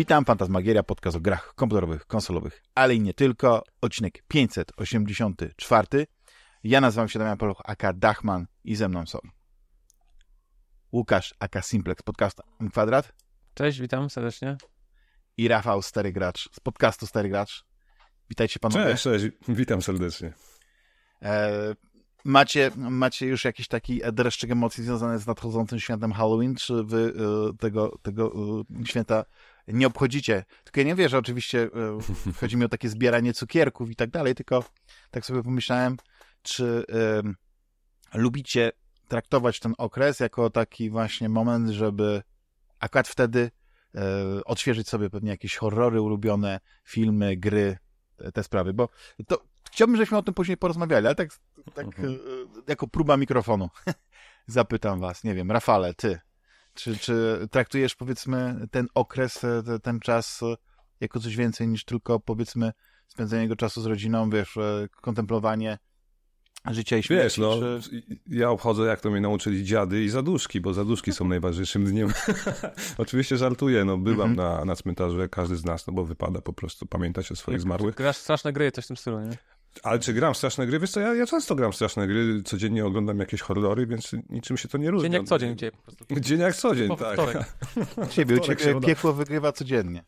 Witam, Fantasmagieria, podcast o grach komputerowych, konsolowych, ale i nie tylko. Odcinek 584. Ja nazywam się Damian Poloch, aka Dachman i ze mną są Łukasz, aka Simplex, podcastu M Kwadrat Cześć, witam serdecznie. i Rafał, Stary Gracz, z podcastu Stary Gracz. Witajcie panowie. Cześć, cześć, witam serdecznie. E, macie, macie już jakiś taki dreszczyk emocji związany z nadchodzącym świętem Halloween, czy wy e, tego, tego e, święta nie obchodzicie? Tylko ja nie wierzę, oczywiście e, chodzi mi o takie zbieranie cukierków i tak dalej, tylko tak sobie pomyślałem, czy lubicie traktować ten okres jako taki właśnie moment, żeby akurat wtedy e, odświeżyć sobie pewnie jakieś horrory ulubione, filmy, gry, te, te sprawy, bo to chciałbym, żebyśmy o tym później porozmawiali, ale tak, tak Mhm. e, jako próba mikrofonu zapytam was, nie wiem, Rafale, ty, czy, czy traktujesz powiedzmy ten okres, e, te- ten czas e, jako coś więcej niż tylko powiedzmy spędzenie jego czasu z rodziną, wiesz, e, kontemplowanie życia i śmierci? Wiesz, no, czy... ja obchodzę, jak to mnie nauczyli dziady i zaduszki, bo zaduszki są najważniejszym dniem. Oczywiście żartuję, no, bywam Mhm. na, na cmentarzu, jak każdy z nas, no bo wypada po prostu pamiętać o swoich zmarłych. Grasz straszne gry, coś w tym stylu, nie? Ale czy gram straszne gry? Wiesz co, ja, ja często gram straszne gry, codziennie oglądam jakieś horrory, więc niczym się to nie różni. Dzień jak co dzień cię po prostu. Dzień jak co dzień, Po tak. wtorek. Ciebie, u wtorek, ciebie środa. piekło wygrywa codziennie.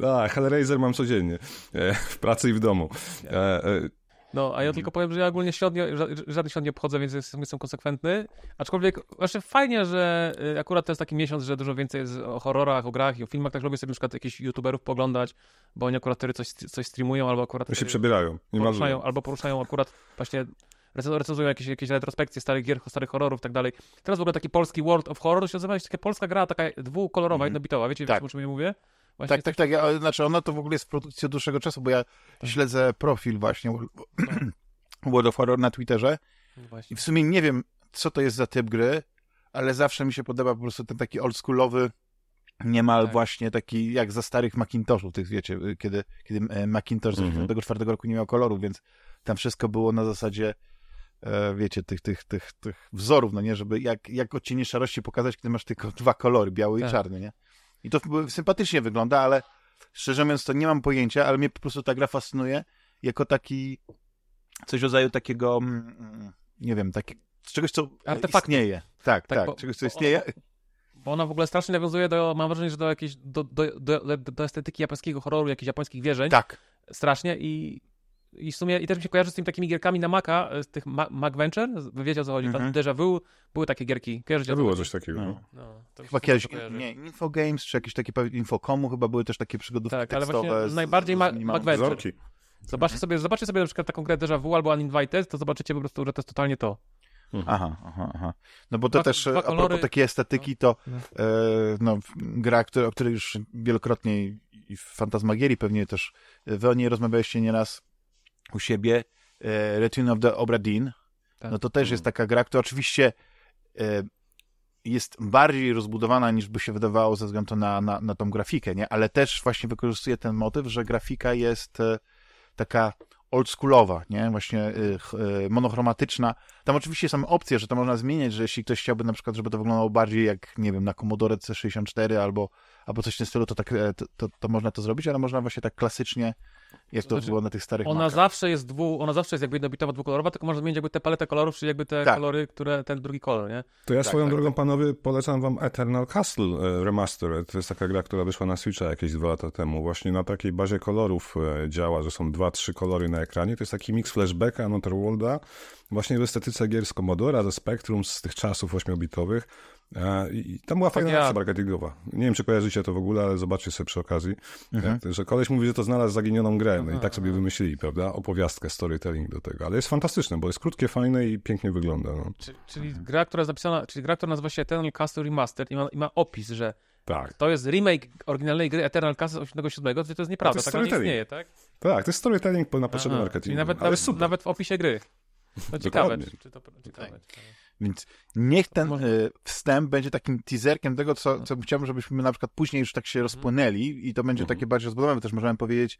Tak, Hellraiser mam codziennie, e, w pracy i w domu. E, e, No, a ja tylko powiem, że ja ogólnie świąt nie, ża- żadnych świąt nie obchodzę, więc jestem, jestem konsekwentny. Aczkolwiek właśnie fajnie, że y, akurat to jest taki miesiąc, że dużo więcej jest o horrorach, o grach i o filmach, tak lubię sobie na przykład jakichś youtuberów poglądać, bo oni akurat wtedy coś, coś streamują, albo akurat to się wtedy przebierają, nie poruszają, albo poruszają akurat właśnie recenzują, jakieś, jakieś retrospekcje starych gier, starych horrorów i tak dalej. Teraz w ogóle taki polski World of Horror się nazywa jest taka polska gra, taka dwukolorowa, Mhm. jednobitowa, wiecie Tak. o czym ja mówię? Właśnie Tak, tak, tak. Ja, znaczy ona to w ogóle jest w produkcji od dłuższego czasu, bo ja Tak. śledzę profil właśnie World of Horror na Twitterze No, i w sumie nie wiem, co to jest za typ gry, ale zawsze mi się podoba po prostu ten taki oldschoolowy, niemal Tak. właśnie taki jak za starych Macintoshów, tych wiecie, kiedy, kiedy e, Macintosh z Mhm. 1994 roku nie miał kolorów, więc tam wszystko było na zasadzie e, wiecie, tych, tych, tych, tych wzorów, no nie, żeby jak, jak odcienie szarości pokazać, kiedy masz tylko dwa kolory, biały Tak. i czarny, nie? I to sympatycznie wygląda, ale szczerze mówiąc to nie mam pojęcia, ale mnie po prostu ta gra fascynuje jako taki coś w rodzaju takiego mm, mm, nie wiem, taki, czegoś, co Artefaktu. istnieje. Tak, tak, Tak, bo- czegoś, co istnieje. Bo ona w ogóle strasznie nawiązuje do, mam wrażenie, że do jakiejś, do, do, do, do estetyki japońskiego horroru, jakichś japońskich wierzeń. Tak. Strasznie i, i w sumie, i też mi się kojarzy z tymi takimi gierkami na Maca, z tych Ma- Mac Venture, wy wiecie o co chodzi, Mhm. tam Deja Vu, były takie gierki, kojarzycie To było coś takiego. No. No. No, to Chyba kiedyś, nie, Infogames, czy jakieś takie Infocomu chyba były też takie przygodówki Tak, ale tekstowe. właśnie z- najbardziej z ma- minimałą- Mac Venture. Wzorki. Zobaczcie sobie, zobaczcie sobie na przykład taką grę Deja Vu albo Uninvited, to zobaczycie po prostu, że to jest totalnie to. Aha, aha, aha. No bo to Dwa- też, dwa e, a propos kolory. takiej estetyki, to No. e, no, gra, który, o której już wielokrotnie i- i w Fantasmagierii pewnie też e, wy o niej rozmawialiście nieraz u siebie, e, Return of the Obra Dinn, Tak. no to też jest taka gra, która oczywiście e, jest bardziej rozbudowana niż by się wydawało ze względu na, na, na tą grafikę, nie? Ale też właśnie wykorzystuje ten motyw, że grafika jest e, taka oldschoolowa, nie? Właśnie e, e, monochromatyczna. Tam oczywiście są opcje, że to można zmieniać, że jeśli ktoś chciałby na przykład, żeby to wyglądało bardziej jak, nie wiem, na Commodore C64 albo, albo coś w tym stylu, to, tak, e, to, to, to można to zrobić, ale można właśnie tak klasycznie, jak to, To znaczy, było na tych starych Ona zawsze jest dwu, ona zawsze jest jakby jednobitowa, dwukolorowa, tylko można zmienić jakby te paletę kolorów, czyli jakby te Tak. kolory, które, ten drugi kolor, nie? To ja Tak, swoją tak, drogą, tak. panowie, polecam wam Eternal Castle e, Remastered. To jest taka gra, która wyszła na Switcha jakieś dwa lata temu. Właśnie na takiej bazie kolorów e, działa, że są dwa, trzy kolory na ekranie. To jest taki mix flashbacka, Another Worlda, właśnie w estetyce gier z Commodora, ze Spectrum, z tych czasów ośmiobitowych. E, I tam była fajna ja- akcja marketingowa. Nie wiem, czy kojarzycie to w ogóle, ale zobaczcie sobie przy okazji. Mhm. E, że koleś mówi, że to znalazł zaginioną grę. No i tak sobie wymyślili, prawda? Opowiastkę, storytelling do tego. Ale jest fantastyczne, bo jest krótkie, fajne i pięknie wygląda. No. Czy, czyli gra, która jest napisana, czyli gra, która nazywa się Eternal Castle Remastered i ma, i ma opis, że Tak. to jest remake oryginalnej gry Eternal Castle 87, to to jest nieprawda, jest tak nie storytelling. istnieje, tak? Tak, to jest storytelling na potrzeby marketingu. Czyli nawet, nawet, super. nawet w opisie gry. To ciekawe, czy, czy to ciekawe. Tak. ciekawe. Więc niech ten Może- y, wstęp będzie takim teaserkiem tego, co, co chciałbym, żebyśmy na przykład później już tak się rozpłynęli i to będzie Mhm. takie bardziej rozbudowane. Też możemy powiedzieć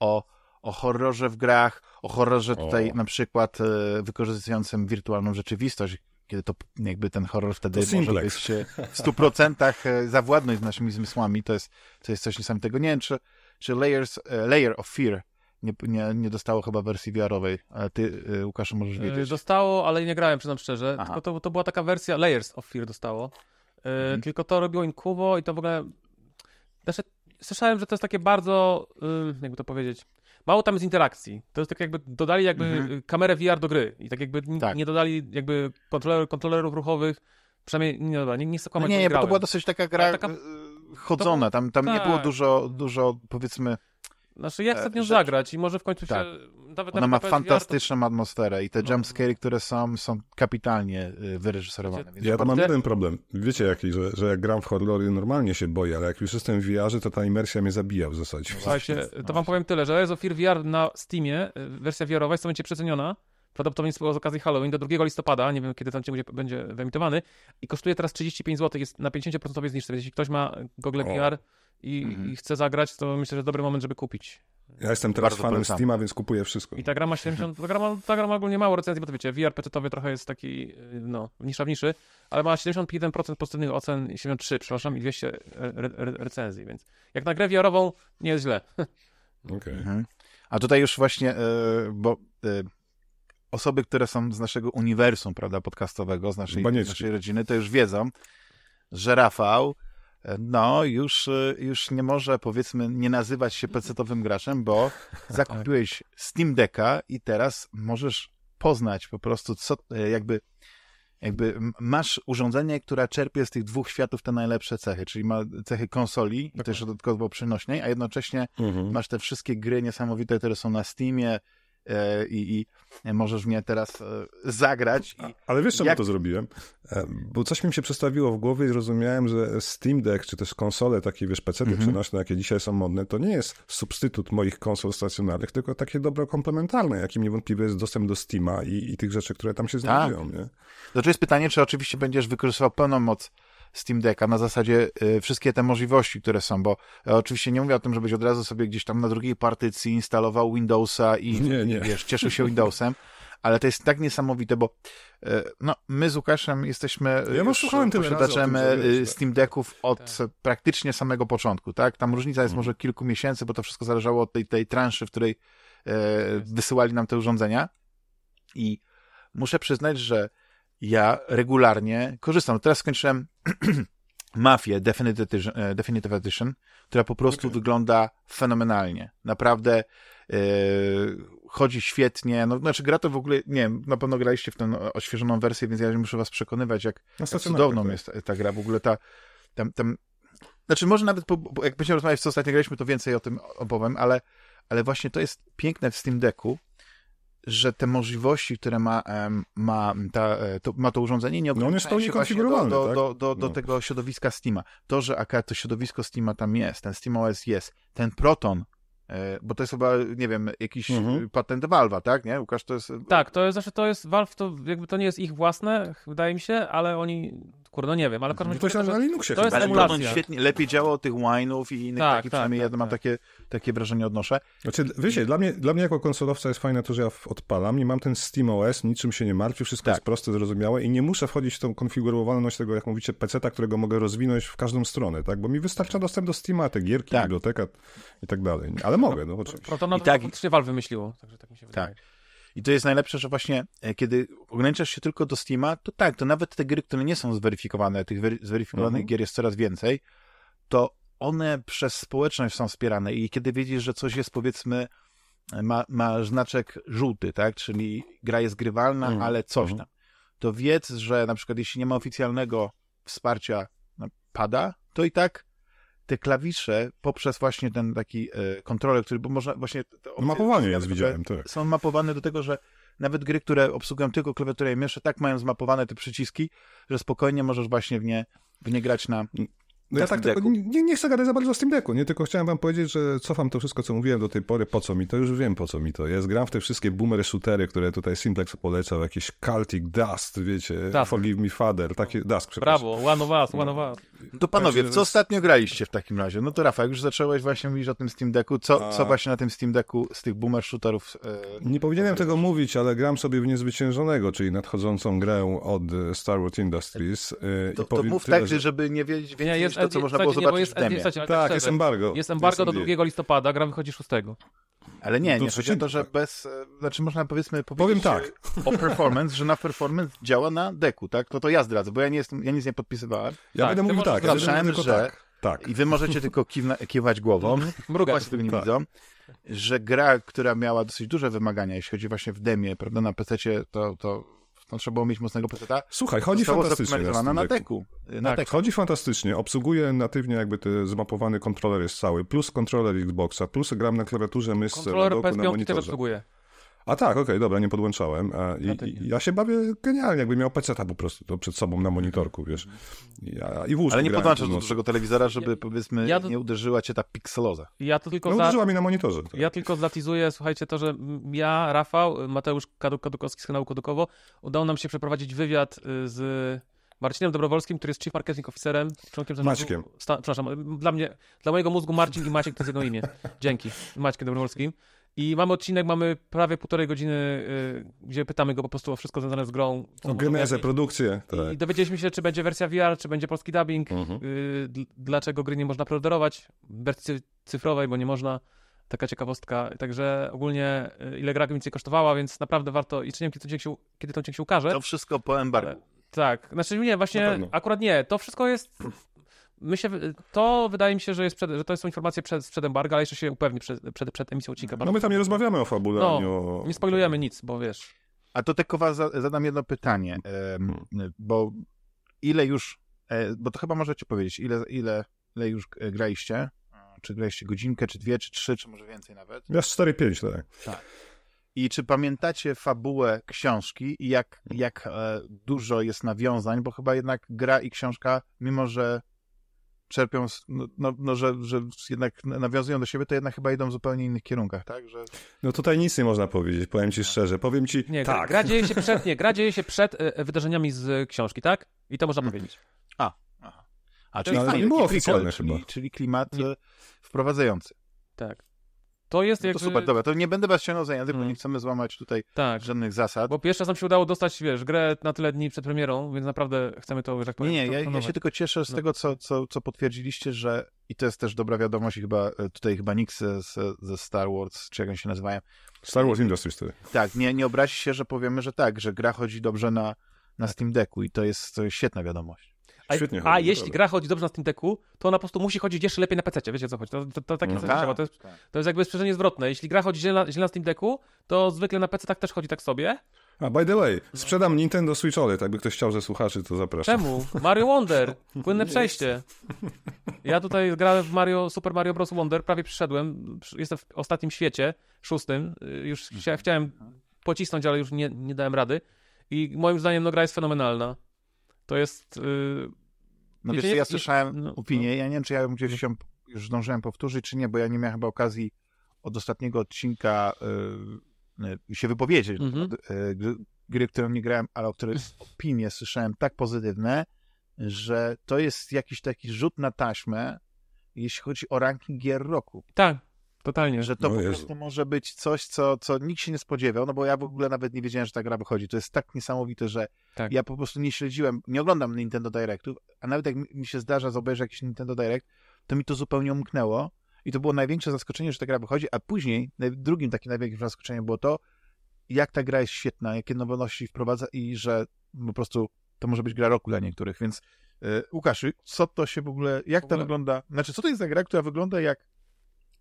o, o horrorze w grach, o horrorze tutaj O. na przykład y, wykorzystującym wirtualną rzeczywistość, kiedy to jakby ten horror wtedy To może być e, w 100% e, zawładnąć naszymi zmysłami, to jest, to jest coś niesamowitego. Nie wiem, czy, czy Layers, e, Layer of Fear nie, nie, nie dostało chyba wersji VR-owej, ale ty, e, Łukaszu, możesz E, wiedzieć. Dostało, ale nie grałem, przyznam szczerze. Aha. Tylko to, to była taka wersja Layers of Fear dostało. E, Mhm. Tylko to robiło Incubo i to w ogóle... Znaczy, słyszałem, że to jest takie bardzo, y, jakby to powiedzieć, mało tam jest interakcji. To jest tak jakby dodali jakby Mhm. y, kamerę VR do gry i tak jakby Tak. nie dodali jakby kontroler, kontrolerów ruchowych, przynajmniej nie dodali, nie, nie chcę No nie, bo nie, bo to była dosyć taka gra taka- chodzona, tam, tam nie Tak. było dużo, dużo, powiedzmy, Znaczy ja chcę e, w nią rzecz. zagrać i może w końcu Tak. się... Nawet ona ma na PSVR to- fantastyczną atmosferę i te No. jumpscary, które są, są kapitalnie e, wyreżyserowane. Więc Ja to mam jeden problem. Wiecie jaki, że, że jak gram w horrory normalnie się boję, ale jak już jestem w VR-ze, to ta imersja mnie zabija w zasadzie. Słuchajcie, to wam powiem tyle, że Layers of Fear VR na Steamie, y, wersja VR-owa jest w momencie przeceniona, prawdopodobnie z okazji Halloween do 2 listopada, nie wiem kiedy ten odcinek będzie, wyemitowany i kosztuje teraz 35 zł, jest na 50% zniżce, więc jeśli ktoś ma Google. VR i, Mhm. i chce zagrać, to myślę, że dobry moment, żeby kupić. Ja jestem teraz Bardzo fanem polecam. Steama, więc kupuję wszystko. I ta gra ma 70, ta gra ma, ta gra ma ogólnie mało recenzji, bo to wiecie, VR PC-towy trochę jest taki, y, no, nisza w niszy, ale ma 71% pozytywnych ocen, 73, przepraszam, i 200 re, re, recenzji, więc jak na grę VR-ową nie jest źle. Okej. Mhm. A tutaj już właśnie, e, bo e, osoby, które są z naszego uniwersum, prawda, podcastowego, z naszej, naszej rodziny, to już wiedzą, że Rafał, e, no, już, e, już nie może, powiedzmy, nie nazywać się pecetowym graczem, bo zakupiłeś Steam Decka i teraz możesz poznać po prostu, co, e, jakby, jakby masz urządzenie, które czerpie z tych dwóch światów te najlepsze cechy, czyli ma cechy konsoli i też dodatkowo przenośnej, a jednocześnie Mhm. masz te wszystkie gry niesamowite, które są na Steamie i, i możesz mnie teraz e, zagrać. I, Ale wiesz, czemu Jak- to zrobiłem? E, Bo coś mi się przestawiło w głowie i zrozumiałem, że Steam Deck, czy też konsole takie, wiesz, PC-ty Mhm. przenośne, jakie dzisiaj są modne, to nie jest substytut moich konsol stacjonarnych, tylko takie dobro komplementarne, jakim niewątpliwie jest dostęp do Steama i, i tych rzeczy, które tam się znajdują, nie? Znaczy jest pytanie, czy oczywiście będziesz wykorzystywał pełną moc Steam Decka na zasadzie e, wszystkie te możliwości, które są, bo e, oczywiście nie mówię o tym, żebyś od razu sobie gdzieś tam na drugiej partycji instalował Windowsa i Nie, nie. wiesz, cieszył się Windowsem, ale to jest tak niesamowite, bo e, no, my z Łukaszem jesteśmy Ja już już posiadaczem tym, że e, tak. Steam Decków od praktycznie samego początku, tak? Tam różnica jest Mhm. może kilku miesięcy, bo to wszystko zależało od tej, tej transzy, w której e, wysyłali nam te urządzenia i muszę przyznać, że ja regularnie korzystam. Teraz skończyłem Mafię Definitive Edition, Definitive Edition która po prostu Okej. wygląda fenomenalnie. Naprawdę e, chodzi świetnie. No, znaczy gra to w ogóle, nie wiem, na pewno graliście w tę oświeżoną wersję, więc ja muszę was przekonywać, jak, jak cudowną tak. jest ta gra. W ogóle ta, tam, tam, znaczy może nawet, po, jak będziemy rozmawiać, co ostatnio graliśmy, to więcej o tym opowiem, ale, ale właśnie to jest piękne w Steam Decku, że te możliwości, które ma, em, ma, ta, e, to, ma to urządzenie, nie No on jest ograniczają pełni się właśnie konfigurowalny, do, do, tak? do, do, do No. tego środowiska Steama. To, że akurat to środowisko Steama tam jest, ten SteamOS jest, ten Proton, e, bo to jest chyba, nie wiem, jakiś Mhm. patent Valve'a, tak? Nie, Łukasz, to jest... Tak, to jest, znaczy to jest Valve, to jakby to nie jest ich własne, wydaje mi się, ale oni, kurde, no nie wiem, ale w każdym No to się razie na Linuxie to jest. Ale emulacja. Świetnie, lepiej działa od tych wine'ów i innych Tak, takich, tak, przynajmniej tak, ja mam tak. takie, takie wrażenie odnoszę. Znaczy, wiecie, dla mnie, dla mnie jako konsolowca jest fajne to, że ja odpalam, nie mam ten SteamOS, niczym się nie martwię, wszystko Tak. jest proste, zrozumiałe i nie muszę wchodzić w tą konfigurowalność tego, jak mówicie, PC-ta, którego mogę rozwinąć w każdą stronę, tak? Bo mi wystarcza dostęp do Steama, te gierki, Tak. biblioteka i tak dalej. Ale mogę, no oczywiście. Protona I to tak- faktycznie Valve wymyśliło, także tak mi się wydaje. Tak. I to jest najlepsze, że właśnie e, kiedy ograniczasz się tylko do Steama, to tak, to nawet te gry, które nie są zweryfikowane, tych wery- zweryfikowanych Mhm. gier jest coraz więcej, to one przez społeczność są wspierane i kiedy widzisz, że coś jest powiedzmy, e, ma, ma znaczek żółty, tak, czyli gra jest grywalna, Mhm. ale coś Mhm. tam, to wiedz, że na przykład jeśli nie ma oficjalnego wsparcia no, pada, to i tak te klawisze poprzez właśnie ten taki e, kontroler, który, bo można właśnie... te No opcje- mapowanie które- widziałem, tak. są mapowane do tego, że nawet gry, które obsługują tylko klawiaturę i myszę, tak mają zmapowane te przyciski, że spokojnie możesz właśnie w nie, w nie grać na... No ja tak tylko, nie, nie chcę gadać za bardzo o Steam Decku, nie? Tylko chciałem wam powiedzieć, że cofam to wszystko, co mówiłem do tej pory, po co mi to, już wiem po co mi to jest. Gram w te wszystkie boomer shootery, które tutaj Simplex polecał, jakieś Celtic Dust, wiecie, Dusk. Forgive Me Father, takie, Dusk, przepraszam. Brawo, one of us, one of us. To panowie, co jest- ostatnio graliście w takim razie? No to Rafał, już zacząłeś właśnie mówić o tym Steam Decku. Co, A- co właśnie na tym Steam Decku z tych boomer shooterów? E, Nie powinienem tego mówić, ale gram sobie w Niezwyciężonego, czyli nadchodzącą grę od Star Wars Industries. e, to, i to mów tyle, tak, że- żeby nie wiedzieć więcej Nie, jest, niż to, co można było słuchajcie, nie, zobaczyć jest, w demie. słuchajcie, ale Tak, szczerze, jest embargo. Jest embargo do NDA. 2 listopada, gra wychodzi 6. Ale nie, Do nie, chodzi o to, że tak. bez, e, znaczy można powiedzmy Powiem powiedzieć tak. e, o performance, że na performance działa na deku, tak? To to ja zdradzę, bo ja nie jestem, ja nic nie podpisywałem Ja Tak, będę mówił tak, ja Słyszałem, że- tak. Tak. i wy możecie tylko kiwna, kiwać głową, Mrugać. Państwo tego nie Tak. widzą, że gra, która miała dosyć duże wymagania, jeśli chodzi właśnie w demie, prawda, na PC-cie, to, to, to trzeba było mieć mocnego PC-ta, Słuchaj, chodzi fantastycznie na na deku. Na Tak, deku. Chodzi fantastycznie, obsługuje natywnie jakby ten zmapowany kontroler jest cały, plus kontroler Xboxa, plus gram na klawiaturze, myszce, na Kontroler doku, na PS5 też obsługuje. A tak, okej, dobra, nie podłączałem. A, i, ja się bawię genialnie, jakby miał PC po prostu to przed sobą na monitorku, wiesz. Ja, I w Ale nie podłączasz do dużego telewizora, żeby powiedzmy ja to- nie uderzyła cię ta pikseloza. Ja to tylko No za... uderzyła mi na monitorze. Tak. Ja tylko zlatizuję, słuchajcie, to, że ja, Rafał, Mateusz Kaduk Kadukowski z kanału Kodukowo, udało nam się przeprowadzić wywiad y, z Marcinem Dobrowolskim, który jest Chief Marketing Officerem, członkiem zarządu- Maćkiem. Sta, przepraszam, dla mnie, dla mojego mózgu Marcin i Maciek to jest jego imię. Dzięki, Maćkiem Dobrowolskim. I mamy odcinek, mamy prawie półtorej godziny, y, gdzie pytamy go po prostu o wszystko związane z grą. O genezę, produkcję. I Tak. dowiedzieliśmy się, czy będzie wersja VR, czy będzie polski dubbing, Mhm. y, dl- dlaczego gry nie można preorderować w wersji cyfrowej, bo nie można. Taka ciekawostka. Także ogólnie y, ile gra więcej kosztowała, więc naprawdę warto. I czy nie wiem, kiedy to odcinek się, kiedy odcinek się ukaże. To wszystko po embargo. Ale- Tak, znaczy nie, właśnie akurat nie. To wszystko jest. My się, to wydaje mi się, że, jest przed, że to są informacje przed, sprzed embarga, ale jeszcze się upewni przed, przed, przed emisją odcinka. No my tam nie rozmawiamy o fabule, No, o... Nie spoilujemy nic, bo wiesz. A to Tekowa za, zadam jedno pytanie, bo ile już, e, bo to chyba możecie powiedzieć, ile, ile, ile już graliście? Czy graliście godzinkę, czy dwie, czy trzy, czy może więcej nawet? Ja z 4-5, tak. I czy pamiętacie fabułę książki i jak, jak e, dużo jest nawiązań, bo chyba jednak gra i książka, mimo że czerpią, z- no, no, no że, że jednak nawiązują do siebie, to jednak chyba idą w zupełnie innych kierunkach, tak? Że... No tutaj nic nie można powiedzieć, powiem ci szczerze. Powiem ci, Nie, gra, tak. gra dzieje się przed, nie, gra dzieje się przed e, wydarzeniami z książki, tak? I to można Mhm. powiedzieć. A, czyli ale fajnie, nie było oficjalne czyli, chyba. czyli klimat Nie. e, wprowadzający. Tak. To jest No jakby... to super, dobra, to nie będę was ciągnął za język, bo Mm. nie chcemy złamać tutaj Tak. żadnych zasad. Bo pierwszy raz nam się udało dostać, wiesz, grę na tyle dni przed premierą, więc naprawdę chcemy to, że tak Nie, powiem, nie, ja, ja proponować. się tylko cieszę z No. tego, co, co, co potwierdziliście, że i to jest też dobra wiadomość i chyba e, tutaj chyba nikt ze, ze- Star Wars, czy jak oni się nazywają, Star Wars Industries wtedy. tak, nie, nie obrazi się, że powiemy, że tak, że gra chodzi dobrze na, na. Steam Decku i to jest, to jest świetna wiadomość. A, Świetnie a chodzi, jeśli naprawdę. gra chodzi dobrze na Steam Decku, to ona po prostu musi chodzić jeszcze lepiej na PC. Wiecie co chodzi? To, to, to takie No coś tak. To jest, to jest jakby sprzężenie zwrotne. Jeśli gra chodzi źle na, źle na Steam Decku, to zwykle na PC tak też chodzi tak sobie. A by the way, sprzedam Nintendo Switch OLED, jakby ktoś chciał ze słuchaczy, to zapraszam. Czemu? Mario Wonder. Płynne przejście. Ja tutaj grałem w Mario, Super Mario Bros. Wonder, prawie przyszedłem. Przy- Jestem w ostatnim świecie, szóstym. Y, Już chcia, chciałem pocisnąć, ale już nie, nie dałem rady. I moim zdaniem no, gra jest fenomenalna. To jest... Yy, No wiesz ja słyszałem no, opinię, ja nie wiem, czy ja ją gdzieś ją już zdążyłem powtórzyć, czy nie, bo ja nie miałem chyba okazji od ostatniego odcinka y, y, się wypowiedzieć Mhm. od, y, gry, gry, którą nie grałem, ale o której opinie słyszałem tak pozytywne, że to jest jakiś taki rzut na taśmę, jeśli chodzi o ranking gier roku. tak, totalnie. Że to O po Jezu. prostu może być coś, co, co nikt się nie spodziewał, no bo ja w ogóle nawet nie wiedziałem, że ta gra wychodzi. To jest tak niesamowite, że Tak. ja po prostu nie śledziłem, nie oglądam Nintendo Directów, a nawet jak mi- się zdarza zobaczyć jakiś Nintendo Direct, to mi to zupełnie umknęło i to było największe zaskoczenie, że ta gra wychodzi, a później drugim takim największym zaskoczeniem było to, jak ta gra jest świetna, jakie nowości wprowadza i że po prostu to może być gra roku dla niektórych, więc y, Łukasz, co to się w ogóle, jak W to ogóle- wygląda, znaczy co to jest za gra, która wygląda jak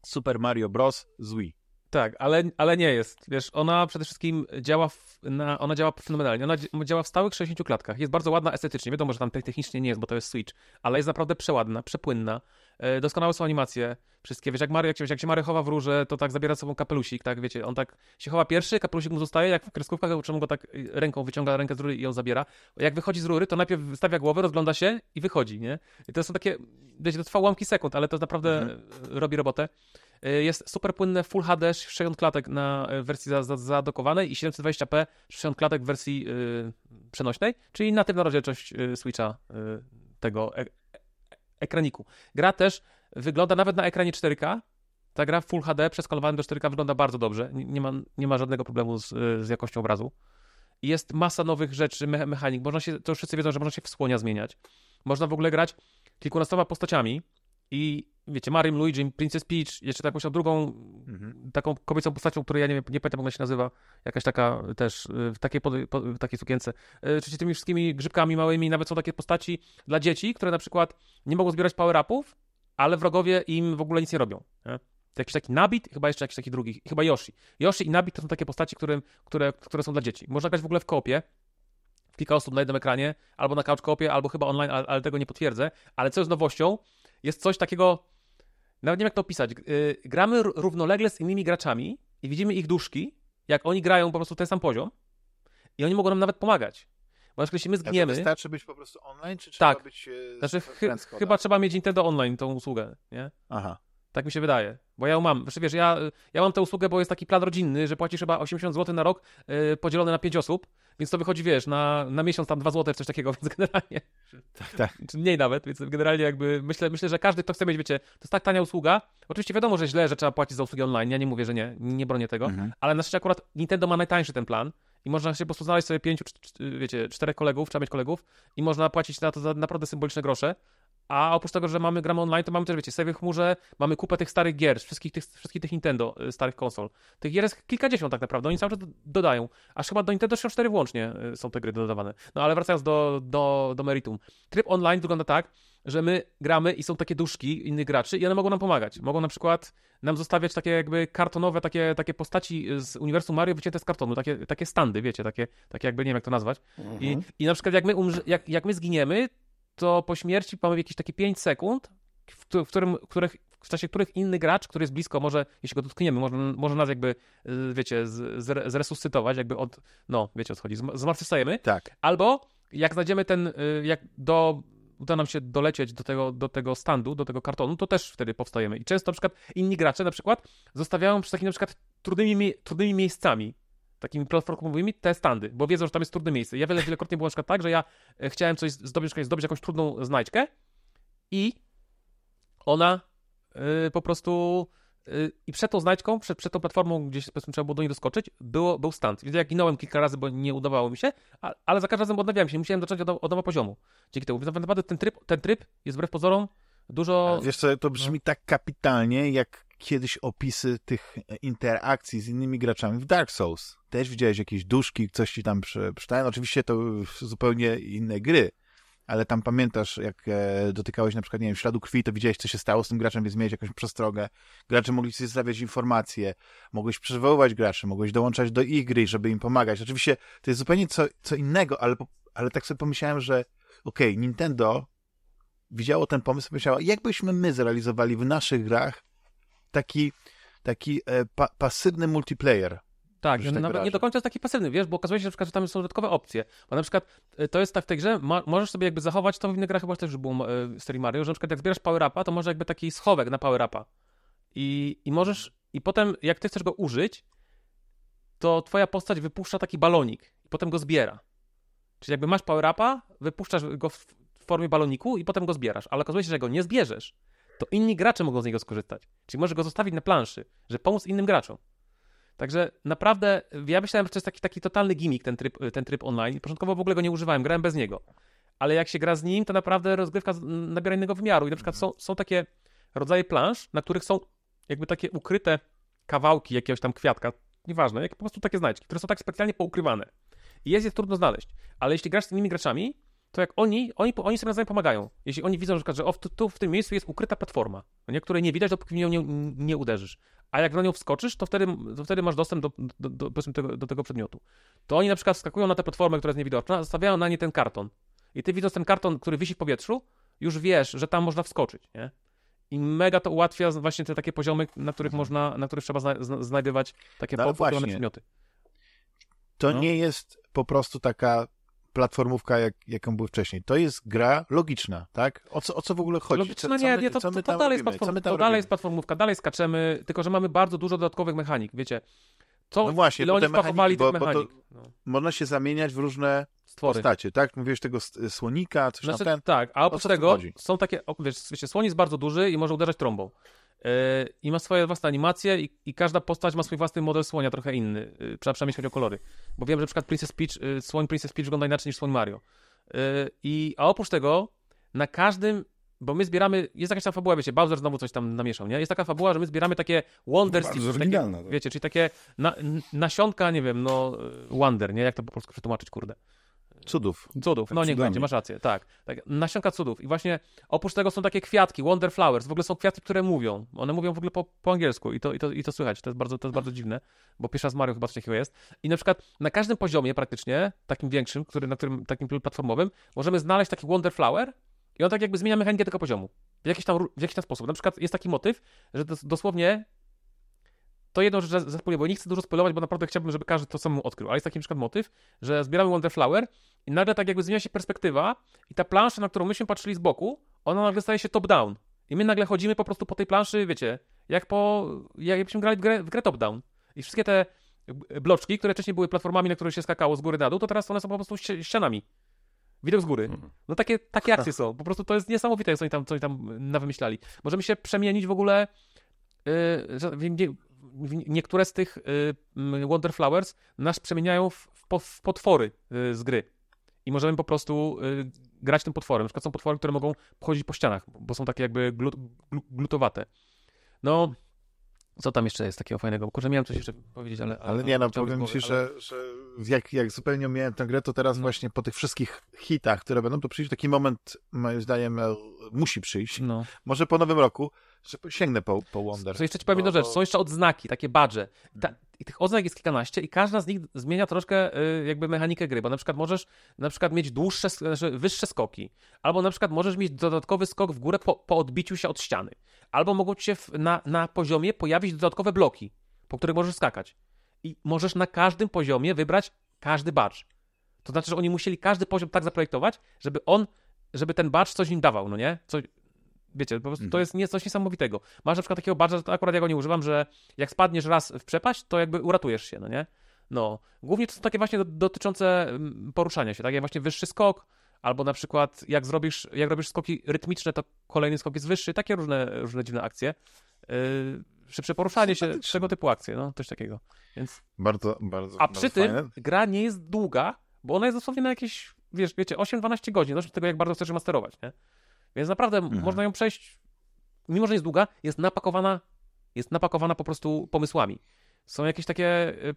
Super Mario Bros. z Wii? Tak, ale, ale nie jest. Wiesz, ona przede wszystkim działa, w, na, ona działa fenomenalnie. Ona dzi- działa w stałych 60 klatkach. Jest bardzo ładna estetycznie. Wiadomo, że tam te- technicznie nie jest, bo to jest Switch, ale jest naprawdę przeładna, przepłynna. E, doskonałe są animacje. Wszystkie, wiesz, jak, Mario, jak, się- jak się Mario chowa w róże, to tak zabiera ze sobą kapelusik, tak, wiecie, on tak się chowa pierwszy, kapelusik mu zostaje, jak w kreskówkach, czemu go tak y, ręką wyciąga rękę z rury i ją zabiera. Jak wychodzi z rury, to najpierw wystawia głowę, rozgląda się i wychodzi, nie? I to są takie, wiecie, to trwa ułamki sekund, ale to naprawdę Mhm. robi robotę. Y, Jest super płynne Full HD 60 klatek na y, wersji za- za- zadokowanej i 720p 60 klatek w wersji y, przenośnej, czyli natywna rozdzielczość Switcha tego e- ekraniku. Gra też wygląda nawet na ekranie 4K. Ta gra Full HD przeskalowana do 4K wygląda bardzo dobrze. Nie, ma, nie ma żadnego problemu z, z jakością obrazu. Jest masa nowych rzeczy, me mechanik. Można się, to wszyscy wiedzą, że można się w słonia zmieniać. Można w ogóle grać kilkunastoma postaciami i wiecie, Marim, Luigi, Princess Peach, jeszcze jakąś tam drugą, Mhm. taką kobiecą postacią, której ja nie, nie pamiętam, jak ona się nazywa, jakaś taka też, y, w takiej, pod, po, w takiej sukience. Y, Czy tymi wszystkimi grzybkami małymi, nawet są takie postaci dla dzieci, które na przykład nie mogą zbierać power-upów, ale wrogowie im w ogóle nic nie robią. Nie? To jakiś taki Nabit, chyba jeszcze jakiś taki drugi, chyba Yoshi. Yoshi i Nabit to są takie postaci, które, które, które są dla dzieci. Można grać w ogóle w koopie, w kilka osób na jednym ekranie, albo na couch koopie, albo chyba online, ale, ale tego nie potwierdzę. Ale co jest nowością, jest coś takiego, nawet nie wiem jak to opisać. Yy, gramy równolegle z innymi graczami i widzimy ich duszki, jak oni grają po prostu ten sam poziom i oni mogą nam nawet pomagać. Bo na przykład jeśli my A to zginiemy, wystarczy być po prostu online, czy trzeba Tak. być e, znaczy code'a? chyba trzeba mieć Nintendo Online tą usługę, nie? Aha. Tak mi się wydaje. Bo ja ją mam. Znaczy, wiesz, ja, ja mam tę usługę, bo jest taki plan rodzinny, że płacisz chyba 80 zł na rok yy, podzielone na 5 osób, więc to wychodzi, wiesz, na, na miesiąc tam 2 zł, coś takiego, więc generalnie, Tak, tak. czy mniej nawet, więc generalnie jakby myślę, myślę, że każdy, kto chce mieć, wiecie, to jest tak tania usługa. Oczywiście wiadomo, że źle, że trzeba płacić za usługi online, ja nie mówię, że nie, nie bronię tego, Mhm. ale na szczęście akurat Nintendo ma najtańszy ten plan i można się po prostu znaleźć sobie pięciu, wiecie, czterech kolegów, trzeba mieć kolegów i można płacić na to za naprawdę symboliczne grosze. A oprócz tego, że mamy gramy online, to mamy też, wiecie, sobie w chmurze, mamy kupę tych starych gier, wszystkich tych, wszystkich tych Nintendo, y, starych konsol. Tych gier jest kilkadziesiąt tak naprawdę, oni cały czas do- dodają. Aż chyba do Nintendo 64 włącznie y, są te gry dodawane. No ale wracając do, do, do meritum. Tryb online wygląda tak, że my gramy i są takie duszki innych graczy i one mogą nam pomagać. Mogą na przykład nam zostawiać takie jakby kartonowe, takie, takie postaci z uniwersum Mario wycięte z kartonu, takie, takie standy, wiecie, takie, takie jakby, nie wiem jak to nazwać. I, I na przykład jak my, umrze, jak, jak my zginiemy, to po śmierci mamy jakieś takie 5 sekund, w, któ- w, którym, których, w czasie których inny gracz, który jest blisko, może, jeśli go dotkniemy, może, może nas jakby, y, wiecie, z, zre, zresuscytować, jakby od, no, wiecie o co chodzi, zm- zmartwychwstajemy. Tak. Albo jak znajdziemy ten, y, jak do, uda nam się dolecieć do tego, do tego standu, do tego kartonu, to też wtedy powstajemy. I często na przykład inni gracze na przykład zostawiają przy takimi na przykład trudnymi, trudnymi miejscami, takimi platformowymi te standy, bo wiedzą, że tam jest trudne miejsce. Ja wiele, wielokrotnie było na przykład tak, że ja e, chciałem coś zdobyć, zdobyć jakąś trudną znajdźkę i ona y, po prostu y, i przed tą znajdźką, przed, przed tą platformą, gdzieś powiedzmy trzeba było do niej doskoczyć, było, był stand. Więc ja ginąłem kilka razy, bo nie udawało mi się, a, ale za każdym razem odnawiałem się, musiałem zacząć od, od poziomu. Dzięki temu. Więc naprawdę ten tryb, ten tryb jest wbrew pozorom dużo... Ale Wiesz co, to brzmi tak kapitalnie, jak kiedyś opisy tych interakcji z innymi graczami w Dark Souls. Też widziałeś jakieś duszki, coś ci tam przystają. Oczywiście to zupełnie inne gry, ale tam pamiętasz, jak e, dotykałeś na przykład, nie wiem, śladu krwi, to widziałeś, co się stało z tym graczem, więc miałeś jakąś przestrogę. Gracze mogli ci zostawiać informacje, mogłeś przywoływać graczy, mogłeś dołączać do ich gry, żeby im pomagać. Oczywiście to jest zupełnie co, co innego, ale, ale tak sobie pomyślałem, że okej, Nintendo widziało ten pomysł i pomyślało, jakbyśmy my zrealizowali w naszych grach taki, taki e, pa, pasywny multiplayer. Tak, że że tak nie do końca jest taki pasywny, wiesz, bo okazuje się, że, na przykład, że tam są dodatkowe opcje. Bo na przykład y, to jest tak w tej grze, ma, możesz sobie jakby zachować, to w innych grach chyba też już było y, w serii Mario, że na przykład jak zbierasz power-upa, to może jakby taki schowek na power-upa. I, I możesz, i potem jak ty chcesz go użyć, to twoja postać wypuszcza taki balonik i potem go zbiera. Czyli jakby masz power-upa, wypuszczasz go w formie baloniku i potem go zbierasz, ale okazuje się, że go nie zbierzesz, to inni gracze mogą z niego skorzystać. Czyli możesz go zostawić na planszy, żeby pomóc innym graczom. Także naprawdę, ja myślałem, że to jest taki, taki totalny gimmick, ten tryb, ten tryb online. Początkowo w ogóle go nie używałem, grałem bez niego. Ale jak się gra z nim, to naprawdę rozgrywka nabiera innego wymiaru. I na przykład są, są takie rodzaje plansz, na których są jakby takie ukryte kawałki jakiegoś tam kwiatka, nieważne, jak po prostu takie znajdźki, które są tak specjalnie poukrywane. I jest je trudno znaleźć. Ale jeśli grasz z innymi graczami, to jak oni, oni, oni sobie nawzajem pomagają. Jeśli oni widzą, że, na przykład, że o, tu, tu w tym miejscu jest ukryta platforma, nie, której nie widać, dopóki w nią nie, nie uderzysz. A jak na nią wskoczysz, to wtedy, to wtedy masz dostęp do, do, do, tego, do tego przedmiotu. To oni na przykład wskakują na tę platformę, która jest niewidoczna, zostawiają na nie ten karton. I ty widząc ten karton, który wisi w powietrzu, już wiesz, że tam można wskoczyć, nie? I mega to ułatwia właśnie te takie poziomy, na których można, na których trzeba zna, zna, znajdywać takie No właśnie. przedmioty. To No. nie jest po prostu taka platformówka, jak, jaką były wcześniej. To jest gra logiczna, tak? O co, o co w ogóle chodzi? Logiczna, co, nie, my, nie, to, to, to tam dalej jest platform, to dalej jest platformówka, dalej skaczemy, tylko że mamy bardzo dużo dodatkowych mechanik, wiecie. Co, No właśnie, ile bo oni wpakowali bo- tych bo to- mechanik. No. Można się zamieniać w różne Stwory. postacie, tak? Mówiłeś tego słonika, coś Znaczy, tam ten. tak, a oprócz tego są takie, wiesz, wiecie, jest bardzo duży i może uderzać trąbą. Yy, I ma swoje własne animacje i, i każda postać ma swój własny model słonia, trochę inny, yy, przynajmniej jeśli chodzi o kolory. Bo wiem, że na przykład Princess Peach, yy, słoń Princess Peach wygląda inaczej niż słoń Mario. Yy, i, a oprócz tego, na każdym, bo my zbieramy, jest jakaś tam fabuła, wiecie, Bowser znowu coś tam namieszał, nie? Jest taka fabuła, że my zbieramy takie Wonder Bardzo Seeds, takie, tak. wiecie, czyli takie na, nasionka, nie wiem, no, Wonder, nie? Jak to po polsku przetłumaczyć, kurde. Cudów. Cudów, no niech cudami. będzie, masz rację, tak, tak. Nasionka cudów. I właśnie oprócz tego są takie kwiatki, Wonder Flowers. W ogóle są kwiatki, które mówią. One mówią w ogóle po, po angielsku i to, i, to, i to słychać. To jest, bardzo, to jest bardzo dziwne, bo pierwszy raz Mario chyba coś takiego jest. I na przykład na każdym poziomie praktycznie, takim większym, który, na którym, takim platformowym, możemy znaleźć taki Wonder Flower i on tak jakby zmienia mechanikę tego poziomu. W jakiś tam, w jakiś tam sposób. Na przykład jest taki motyw, że dos, dosłownie to jedną rzecz zaspoiluję, bo nie chcę dużo spoilować, bo naprawdę chciałbym, żeby każdy to samemu odkrył. Ale jest taki na przykład motyw, że zbieramy Wonder Flower i nagle tak jakby zmienia się perspektywa i ta plansza, na którą myśmy patrzyli z boku, ona nagle staje się top-down. I my nagle chodzimy po prostu po tej planszy, wiecie, jak po, jak jakbyśmy grali w grę, grę top-down. I wszystkie te bloczki, które wcześniej były platformami, na które się skakało z góry na dół, to teraz one są po prostu ści- ścianami. Widok z góry. No takie, takie akcje są. Po prostu to jest niesamowite, co oni tam, co oni tam nawymyślali. Możemy się przemienić w ogóle niektóre z tych yy, Wonder Flowers nas przemieniają w, w, po- w potwory yy, z gry. I możemy po prostu yy, grać tym potworem. Na przykład są potwory, które mogą chodzić po ścianach, bo są takie jakby glut, glu- glutowate. No, co tam jeszcze jest takiego fajnego? Kurczę, miałem coś jeszcze powiedzieć, ale... Ale nie, no powiem z ci, głowy, ale- że, że jak, jak zupełnie miałem tę grę, to teraz właśnie po tych wszystkich hitach, które będą, to przyjdzie taki moment, moim zdaniem, e, musi przyjść. No. Może po nowym roku, że sięgnę po, po Wonder. Co jeszcze ci powiem jedną Bo- rzecz, są jeszcze odznaki, takie badże. Ta, I tych odznak jest kilkanaście i każda z nich zmienia troszkę y, jakby mechanikę gry, bo na przykład możesz na przykład mieć dłuższe, znaczy wyższe skoki, albo na przykład możesz mieć dodatkowy skok w górę po, po odbiciu się od ściany, albo mogą ci się w, na, na poziomie pojawić dodatkowe bloki, po których możesz skakać. I możesz na każdym poziomie wybrać każdy badge. To znaczy, że oni musieli każdy poziom tak zaprojektować, żeby on, żeby ten badge coś im dawał, no nie? Coś, wiecie, po prostu to Mhm. jest nie, coś niesamowitego. Masz na przykład takiego badża, to akurat ja go nie używam, że jak spadniesz raz w przepaść, to jakby uratujesz się, no nie? No. Głównie to są takie właśnie do, dotyczące mm, poruszania się, tak jak właśnie wyższy skok, albo na przykład jak zrobisz, jak robisz skoki rytmiczne, to kolejny skok jest wyższy, takie różne, różne dziwne akcje. Yy, szybsze poruszanie się, tego typu akcje, no, coś takiego. Więc Bardzo, bardzo a bardzo przy tym fajne. gra nie jest długa, bo ona jest dosłownie na jakieś, wiesz, wiecie, 8-12 godzin, zależy od tego, jak bardzo chcesz masterować, nie? Więc naprawdę Mhm. można ją przejść, mimo że jest długa, jest napakowana, jest napakowana po prostu pomysłami. Są jakieś takie y,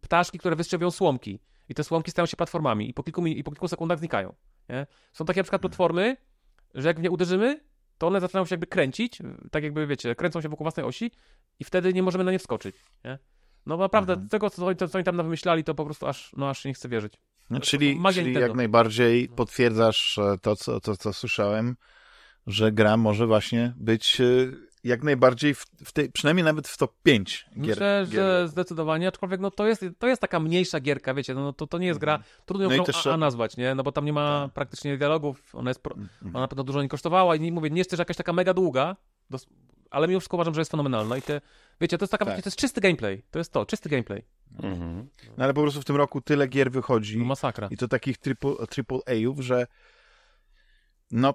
ptaszki, które wystrzewią słomki i te słomki stają się platformami i po kilku, i po kilku sekundach znikają, nie? Są takie na przykład platformy, że jak w nie uderzymy, to one zaczynają się jakby kręcić, tak jakby, wiecie, kręcą się wokół własnej osi i wtedy nie możemy na nie wskoczyć, nie? No naprawdę, Mhm. tego, co oni, co oni tam wymyślali, to po prostu aż, no aż się nie chce wierzyć. No, czyli czyli jak najbardziej potwierdzasz e, to co, to, co słyszałem, że gra może właśnie być e, jak najbardziej w, w tej, przynajmniej nawet w top 5 gier. Myślę, gier. że zdecydowanie, aczkolwiek no to jest, to jest taka mniejsza gierka, wiecie, no to, to nie jest gra, trudno ją No grą też- A, A nazwać, nie, no bo tam nie ma Tak. praktycznie dialogów, ona jest, pro, Mhm. ona na pewno dużo nie kosztowała i nie mówię, nie jest też jakaś taka mega długa, dos- ale mimo wszystko uważam, że jest fenomenalna i te, wiecie, to jest taka, Tak. to jest czysty gameplay, to jest to, czysty gameplay, Mhm. No ale po prostu w tym roku tyle gier wychodzi no masakra. i to takich triple, triple A'ów, że no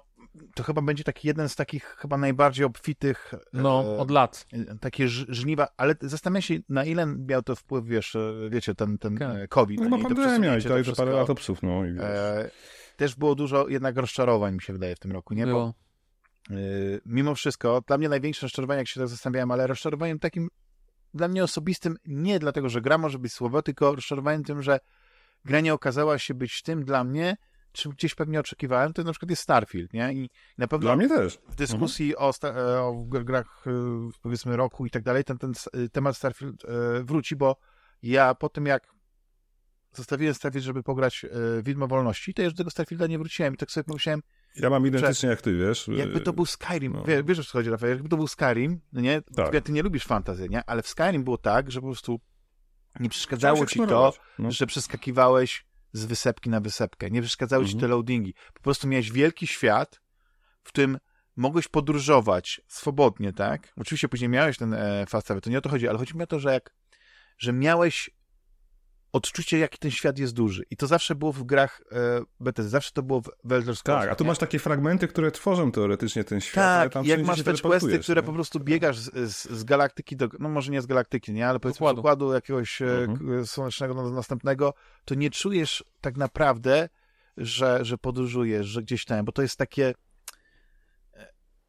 to chyba będzie taki jeden z takich chyba najbardziej obfitych No, e, od lat. takie żniwa, ale zastanawiam się, na ile miał to wpływ, wiesz, e, wiecie, ten, ten Tak. e, COVID. No to pandemia i to, wszystko. parę lat psów, no i wiesz. E, też było dużo jednak rozczarowań, mi się wydaje, w tym roku, nie? Bo Było. e, mimo wszystko, dla mnie największe rozczarowanie, jak się tak zastanawiałem, ale rozczarowaniem takim dla mnie osobistym, nie dlatego, że gra może być słaba, tylko rozczarowaniem tym, że gra nie okazała się być tym dla mnie, czym gdzieś pewnie oczekiwałem, to na przykład jest Starfield, nie? I na pewno Dla mnie też. w dyskusji o, sta- e, o gr- grach e, powiedzmy roku i tak dalej, ten, ten e, temat Starfield wróci, bo ja po tym jak zostawiłem Starfield, żeby pograć Widmo Wolności, to już do tego Starfielda nie wróciłem i tak sobie pomyślałem, Ja mam identycznie jak ty, wiesz. jakby to był Skyrim, no. wie, wiesz o co chodzi, Rafael, jakby to był Skyrim, no nie? Tak. Ty nie lubisz fantazy, nie? Ale w Skyrim było tak, że po prostu nie przeszkadzało ci to, no. że przeskakiwałeś z wysepki na wysepkę. Nie przeszkadzały ci Mhm. te loadingi. Po prostu miałeś wielki świat, w którym mogłeś podróżować swobodnie, tak? Oczywiście później miałeś ten e, fast travel, to nie o to chodzi, ale chodzi mi o to, że jak, że miałeś odczucie, jaki ten świat jest duży. I to zawsze było w grach e, Bethesda, zawsze to było w Elder Scrolls. Tak, a tu masz takie fragmenty, które tworzą teoretycznie ten świat. ale Tak, tam jak masz fetch questy, teleportujesz, które nie? po prostu biegasz z, z, z galaktyki do, no może nie z galaktyki, nie, ale powiedzmy z Układu. układu jakiegoś e, Mhm. k- słonecznego do następnego, to nie czujesz tak naprawdę, że, że podróżujesz, że gdzieś tam, bo to jest takie e,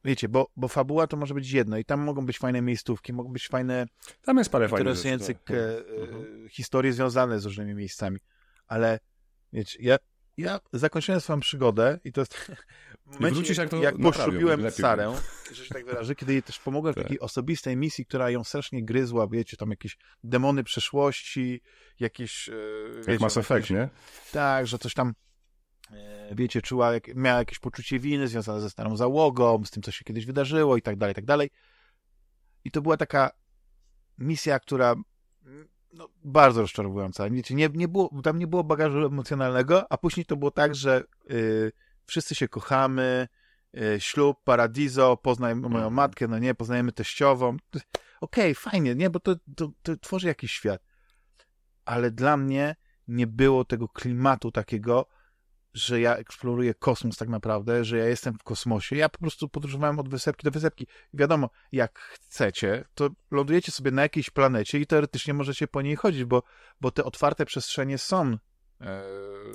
wiecie, bo, bo fabuła to może być jedno i tam mogą być fajne miejscówki, mogą być fajne Tam jest parę fajnych interesujące tak. e, e, historie związane z różnymi miejscami, ale wiecie, ja, ja zakończyłem swoją przygodę i to jest momencie, wrócisz, jak to jak poszczupiłem Sarę, że się tak wyrażę, kiedy jej też pomogłem w Tak. takiej osobistej misji, która ją strasznie gryzła, wiecie, tam jakieś demony przeszłości, jakieś... e, wiecie, Jak Mass jakieś- Effect, nie? Tak, że coś tam wiecie, czuła, jak, miała jakieś poczucie winy związane ze starą załogą, z tym, co się kiedyś wydarzyło i tak dalej, i tak dalej. I to była taka misja, która mm, no, bardzo rozczarowująca. Wiecie, nie, nie było, tam nie było bagażu emocjonalnego, a później to było tak, że y, wszyscy się kochamy, y, ślub, paradizo, poznaj moją Mhm. matkę, no nie, poznajemy teściową. Okej, fajnie, nie, bo to, to, to tworzy jakiś świat. Ale dla mnie nie było tego klimatu takiego, że ja eksploruję kosmos tak naprawdę, że ja jestem w kosmosie. Ja po prostu podróżowałem od wysepki do wysepki. Wiadomo, jak chcecie, to lądujecie sobie na jakiejś planecie i teoretycznie możecie po niej chodzić, bo, bo te otwarte przestrzenie są. E,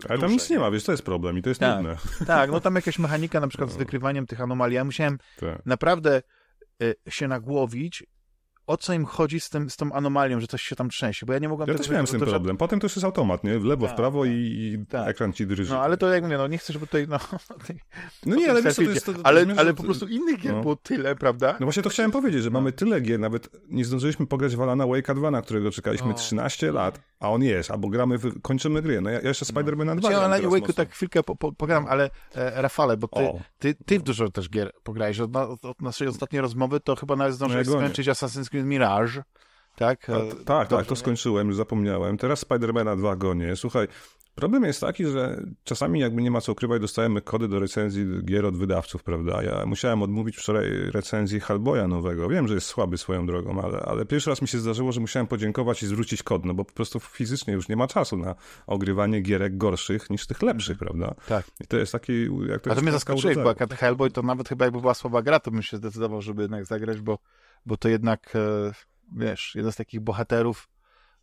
Ale tam nic nie ma, wiesz, to jest problem i to jest Tak. nudne. Tak, no tam jakaś mechanika na przykład z No. wykrywaniem tych anomalii. Ja musiałem Tak. naprawdę e, się nagłowić, o co im chodzi z, tym, z tą anomalią, że coś się tam trzęsie, bo ja nie mogłem Ja też miałem z tym problem. Potem to już jest automat, nie? W lewo, w Tak, prawo tak. i, i Tak. ekran ci drży. No ale to jak mówię, no nie chcę, żeby tutaj, no... tej- No nie, ale wiesz to jest... To, to ale, po prostu innych gier no. było tyle, prawda? No właśnie to chciałem powiedzieć, że mamy tyle gier, nawet nie zdążyliśmy pograć w Alana Wake'a 2, na którego czekaliśmy O. 13 lat, a on jest, albo gramy, w, kończymy gry. No ja, ja jeszcze Spider-Mana 2 Ja gram na teraz Wake'u tak chwilkę po, po, pogadam, ale e, Rafale, bo ty, ty, ty w dużo też gier pograłeś. Od, od, naszej ostatniej rozmowy to chyba nawet zdążyłeś No ja skończyć Assassin's Creed Mirage, tak? A, tak, tak, to nie? skończyłem, już zapomniałem. Teraz Spidermana 2 gonię. Słuchaj, problem jest taki, że czasami jakby nie ma co ukrywać, dostajemy kody do recenzji gier od wydawców, prawda? Ja musiałem odmówić wczoraj recenzji Hellboya nowego. Wiem, że jest słaby swoją drogą, ale, ale pierwszy raz mi się zdarzyło, że musiałem podziękować i zwrócić kod, no bo po prostu fizycznie już nie ma czasu na ogrywanie gierek gorszych niż tych lepszych, prawda? Tak. I to jest taki, jak to A to mnie zaskoczyłeś, bo jak Hellboy to nawet chyba jakby była słaba gra, to bym się zdecydował, żeby jednak zagrać, bo, bo to jednak, e, wiesz, jeden z takich bohaterów.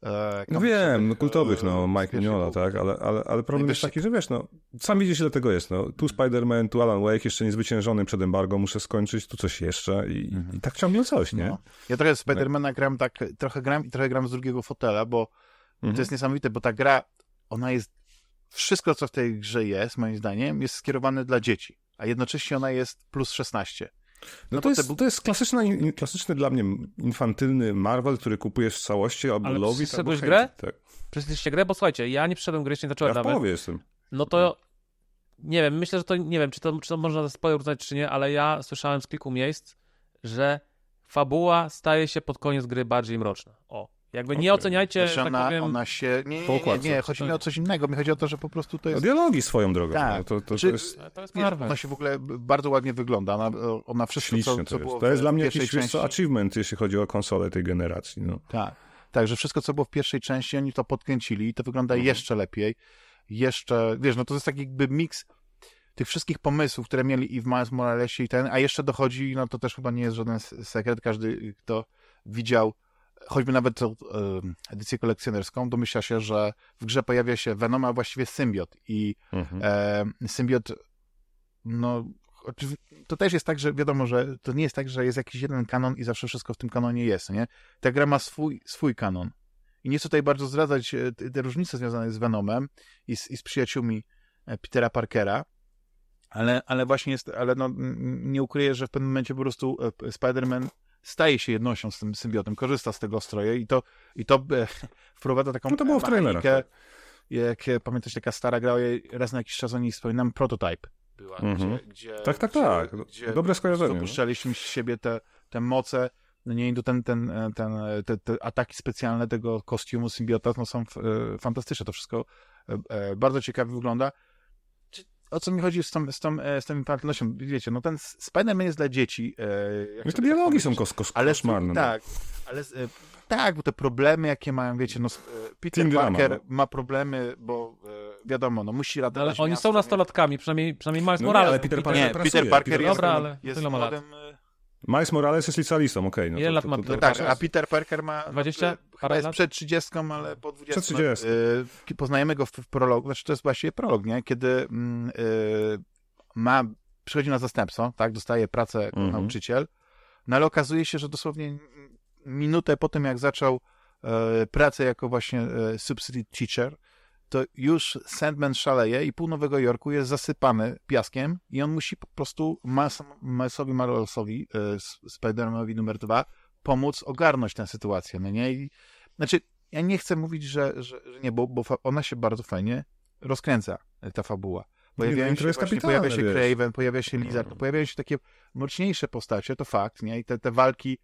E, No wiem, no kultowych, e, no, z Mike Mignola, tak, ale, ale, ale problem jest taki, że wiesz, no, sam widzisz ile tego jest, no, tu Spider-Man, tu Alan Wake, jeszcze niezwyciężony przed embargo, muszę skończyć, tu coś jeszcze i, i tak ciągle coś, nie? No. Ja trochę Spidermana gram tak, trochę gram i trochę gram z drugiego fotela, bo Mhm. to jest niesamowite, bo ta gra, ona jest, wszystko co w tej grze jest, moim zdaniem, jest skierowane dla dzieci, a jednocześnie ona jest plus 16. No no to jest, to jest klasyczna, klasyczny dla mnie infantylny Marvel, który kupujesz w całości, albo Ale przeszedłeś grę? Tak. Przeszliście grę? Bo słuchajcie, ja nie przeszedłem gry, jeszcze nie Ja zacząłem w nawet. połowie jestem. No to nie wiem, myślę, że to nie wiem, czy to, czy to można spoiler uznać, czy nie, ale ja słyszałem z kilku miejsc, że fabuła staje się pod koniec gry bardziej mroczna. O, jakby nie Okej. oceniajcie, Znaczy że tak ona, powiem, ona się, nie, nie, nie, nie, chodzi mi o coś innego, mi chodzi o to, że po prostu to jest, dialogi swoją drogą. Tak. No, to, to, to Czy- jest to jest wiesz, Marvel. ona się w ogóle bardzo ładnie wygląda, ona, ona wszystko, co, śliczne co to było jest. To jest dla mnie jakiś wiesz co, części. achievement, jeśli chodzi o konsolę tej generacji. No. Tak, tak, że wszystko, co było w pierwszej części, oni to podkręcili i to wygląda Mhm. jeszcze lepiej. Jeszcze, wiesz, no to jest taki jakby miks tych wszystkich pomysłów, które mieli i w Miles Moralesie i ten, a jeszcze dochodzi, no to też chyba nie jest żaden sekret, każdy, kto widział choćby nawet edycję kolekcjonerską, domyśla się, że w grze pojawia się Venom, a właściwie symbiot i Mhm. e, symbiot, no to też jest tak, że wiadomo, że to nie jest tak, że jest jakiś jeden kanon i zawsze wszystko w tym kanonie jest, nie? Ta gra ma swój, swój kanon. I nie chcę tutaj bardzo zdradzać e, te, różnice związane z Venomem i z, i z przyjaciółmi e, Petera Parkera, ale, ale właśnie jest, ale no, nie ukryję, że w pewnym momencie po prostu e, Spider-Man staje się jednością z tym symbiotem, korzysta z tego stroje i to, i to e, wprowadza taką No to było w trailerach, Jak e, pamiętasz, taka stara gra, raz na jakiś czas o niej wspominam, Prototype była, Mhm. gdzie, gdzie, Tak, tak, gdzie, tak. Gdzie Dobre skojarzenie. no. dopuszczaliśmy z siebie te, te moce, no nie, to ten, ten, e, ten, e, te, te ataki specjalne tego kostiumu symbiota no są fantastyczne. To wszystko bardzo ciekawie wygląda. O co mi chodzi z tą, z tą, e, z tą infantylnością? Wiecie, no ten Spider-Man jest dla dzieci. E, jak No to te dialogi tak są kos, kos, ale koszmarne. no. Tak, ale e, Tak, bo te problemy, jakie mają, wiecie, no, Peter Team Parker drama, ma problemy, bo wiadomo, no musi No, ratować ale oni miasto, są nie? nastolatkami, przynajmniej, przynajmniej Miles No nie, Morales. ale Peter Peter- Parker Nie, pracuje. Peter Parker Peter- jest, Dobra, ale jest młodym... Miles Morales jest licealistą, okej. no Ile to- lat to- ma to- Peter to- Tak, a Peter Parker ma... 20? e, Chyba Parę jest lat? przed 30, ale po 20. Przed 30. E, poznajemy go w, w prologu, znaczy to jest właściwie prolog, nie? Kiedy mm, e, ma, przychodzi na zastępstwo, tak? Dostaje pracę jako Mhm. nauczyciel, no ale okazuje się, że dosłownie minutę po tym, jak zaczął e, pracę jako właśnie e, substitute teacher, to już Sandman szaleje i pół Nowego Jorku jest zasypany piaskiem i on musi po prostu Miles- Milesowi Moralesowi, e, S- Spider-Manowi numer dwa, pomóc ogarnąć tę sytuację, no nie? I, znaczy, ja nie chcę mówić, że, że, że nie, bo, bo ona się bardzo fajnie rozkręca, e, ta fabuła. Pojawiają no i to się, jest właśnie, pojawia się wiesz. Craven, pojawia się Lizard, to pojawiają się takie mroczniejsze postacie, to fakt, nie? I te, te walki,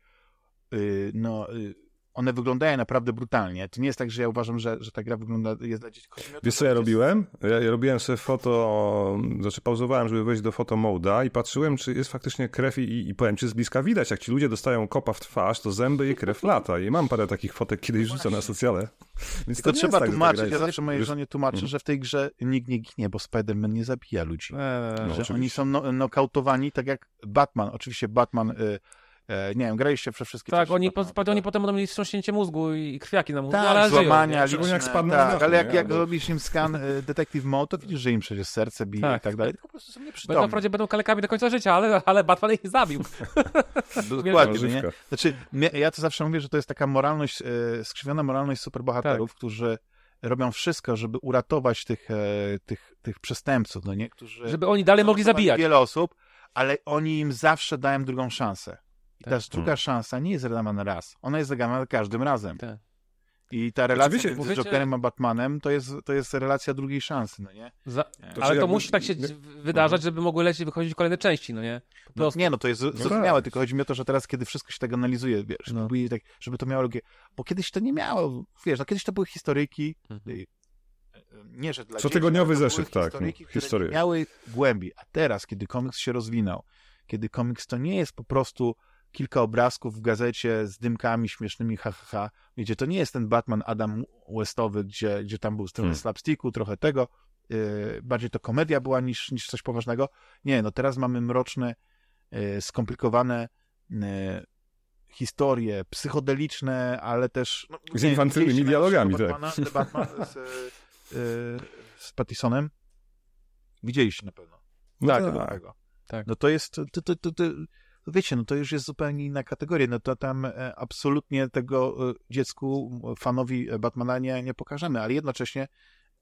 y, no, y, one wyglądają naprawdę brutalnie. To nie jest tak, że ja uważam, że, że ta gra wygląda, jest dla dzieci. To, Wiesz co ja jest- robiłem? Ja, ja robiłem sobie foto, znaczy pauzowałem, żeby wejść do fotomoda i patrzyłem, czy jest faktycznie krew i, i powiem ci, z bliska widać, jak ci ludzie dostają kopa w twarz, to zęby i krew lata. I mam parę takich fotek, kiedyś rzucę na socjale. Więc Tylko nie trzeba tak, tłumaczyć. Ja zawsze mojej żonie tłumaczę, Mhm. że w tej grze nikt nie ginie, bo Spider-Man nie zabija ludzi. Eee, No, że oczywiście. oni są no, nokautowani, tak jak Batman. Oczywiście Batman, y, nie wiem, graliście we wszystkie tak, oni, po, oni potem będą mieli wstrząśnięcie mózgu i krwiaki na mózgu, Tak, ale żyją. złamania, nie? Szczególnie jak liczne, spadną tak, ale jak, jak zrobisz im skan y, Detective Mode, to widzisz, że im przecież serce bije Tak, i tak dalej, tak. tylko po prostu są Będą nieprzytomni. wprawdzie będą kalekami do końca życia, ale, ale Batman ich zabił. Dokładnie, nie? Znaczy, ja to zawsze mówię, że to jest taka moralność, e, skrzywiona moralność superbohaterów, którzy robią wszystko, żeby uratować tych, e, tych, tych przestępców, no nie? Którzy Żeby oni dalej mogli zabijać. wiele osób, ale oni im zawsze dają drugą szansę. I Tak. ta druga szansa nie jest dawana raz. Ona jest dawana każdym razem. Tak. I ta relacja wiecie- między wiecie- Jokerem a Batmanem to jest, to jest relacja drugiej szansy, no nie? Za... To ale to jakby- musi tak się nie- wydarzać, żeby mogły lecieć wychodzić kolejne części, no nie? No, nie, no to jest zrozumiałe, tak. tylko chodzi mi o to, że teraz, kiedy wszystko się tak analizuje, wiesz, No. tak, żeby to miało logikę, bo kiedyś to nie miało, wiesz, no kiedyś to były historyjki, Mhm. y, nie, że dla Cotygodniowy dzieci, zeszyt, tak, historyjki, no, historie. miały głębi, a teraz, kiedy komiks się rozwinął, kiedy komiks to nie jest po prostu kilka obrazków w gazecie z dymkami śmiesznymi, ha, ha, ha. Wiecie, to nie jest ten Batman Adam Westowy, gdzie, gdzie tam był trochę Hmm. slapsticku, trochę tego, yy, bardziej to komedia była niż, niż coś poważnego. Nie, no teraz mamy mroczne, yy, skomplikowane yy, historie, psychodeliczne, ale też... No, Z widzieliście dialogami, tak. Batmana, The Batman z, yy, z Pattisonem? Widzieliście na pewno. No tak, tak. Tak. No to jest, to, to, to, to, wiecie, no to już jest zupełnie inna kategoria, no to tam e, absolutnie tego e, dziecku, fanowi e, Batmana nie, nie pokażemy, ale jednocześnie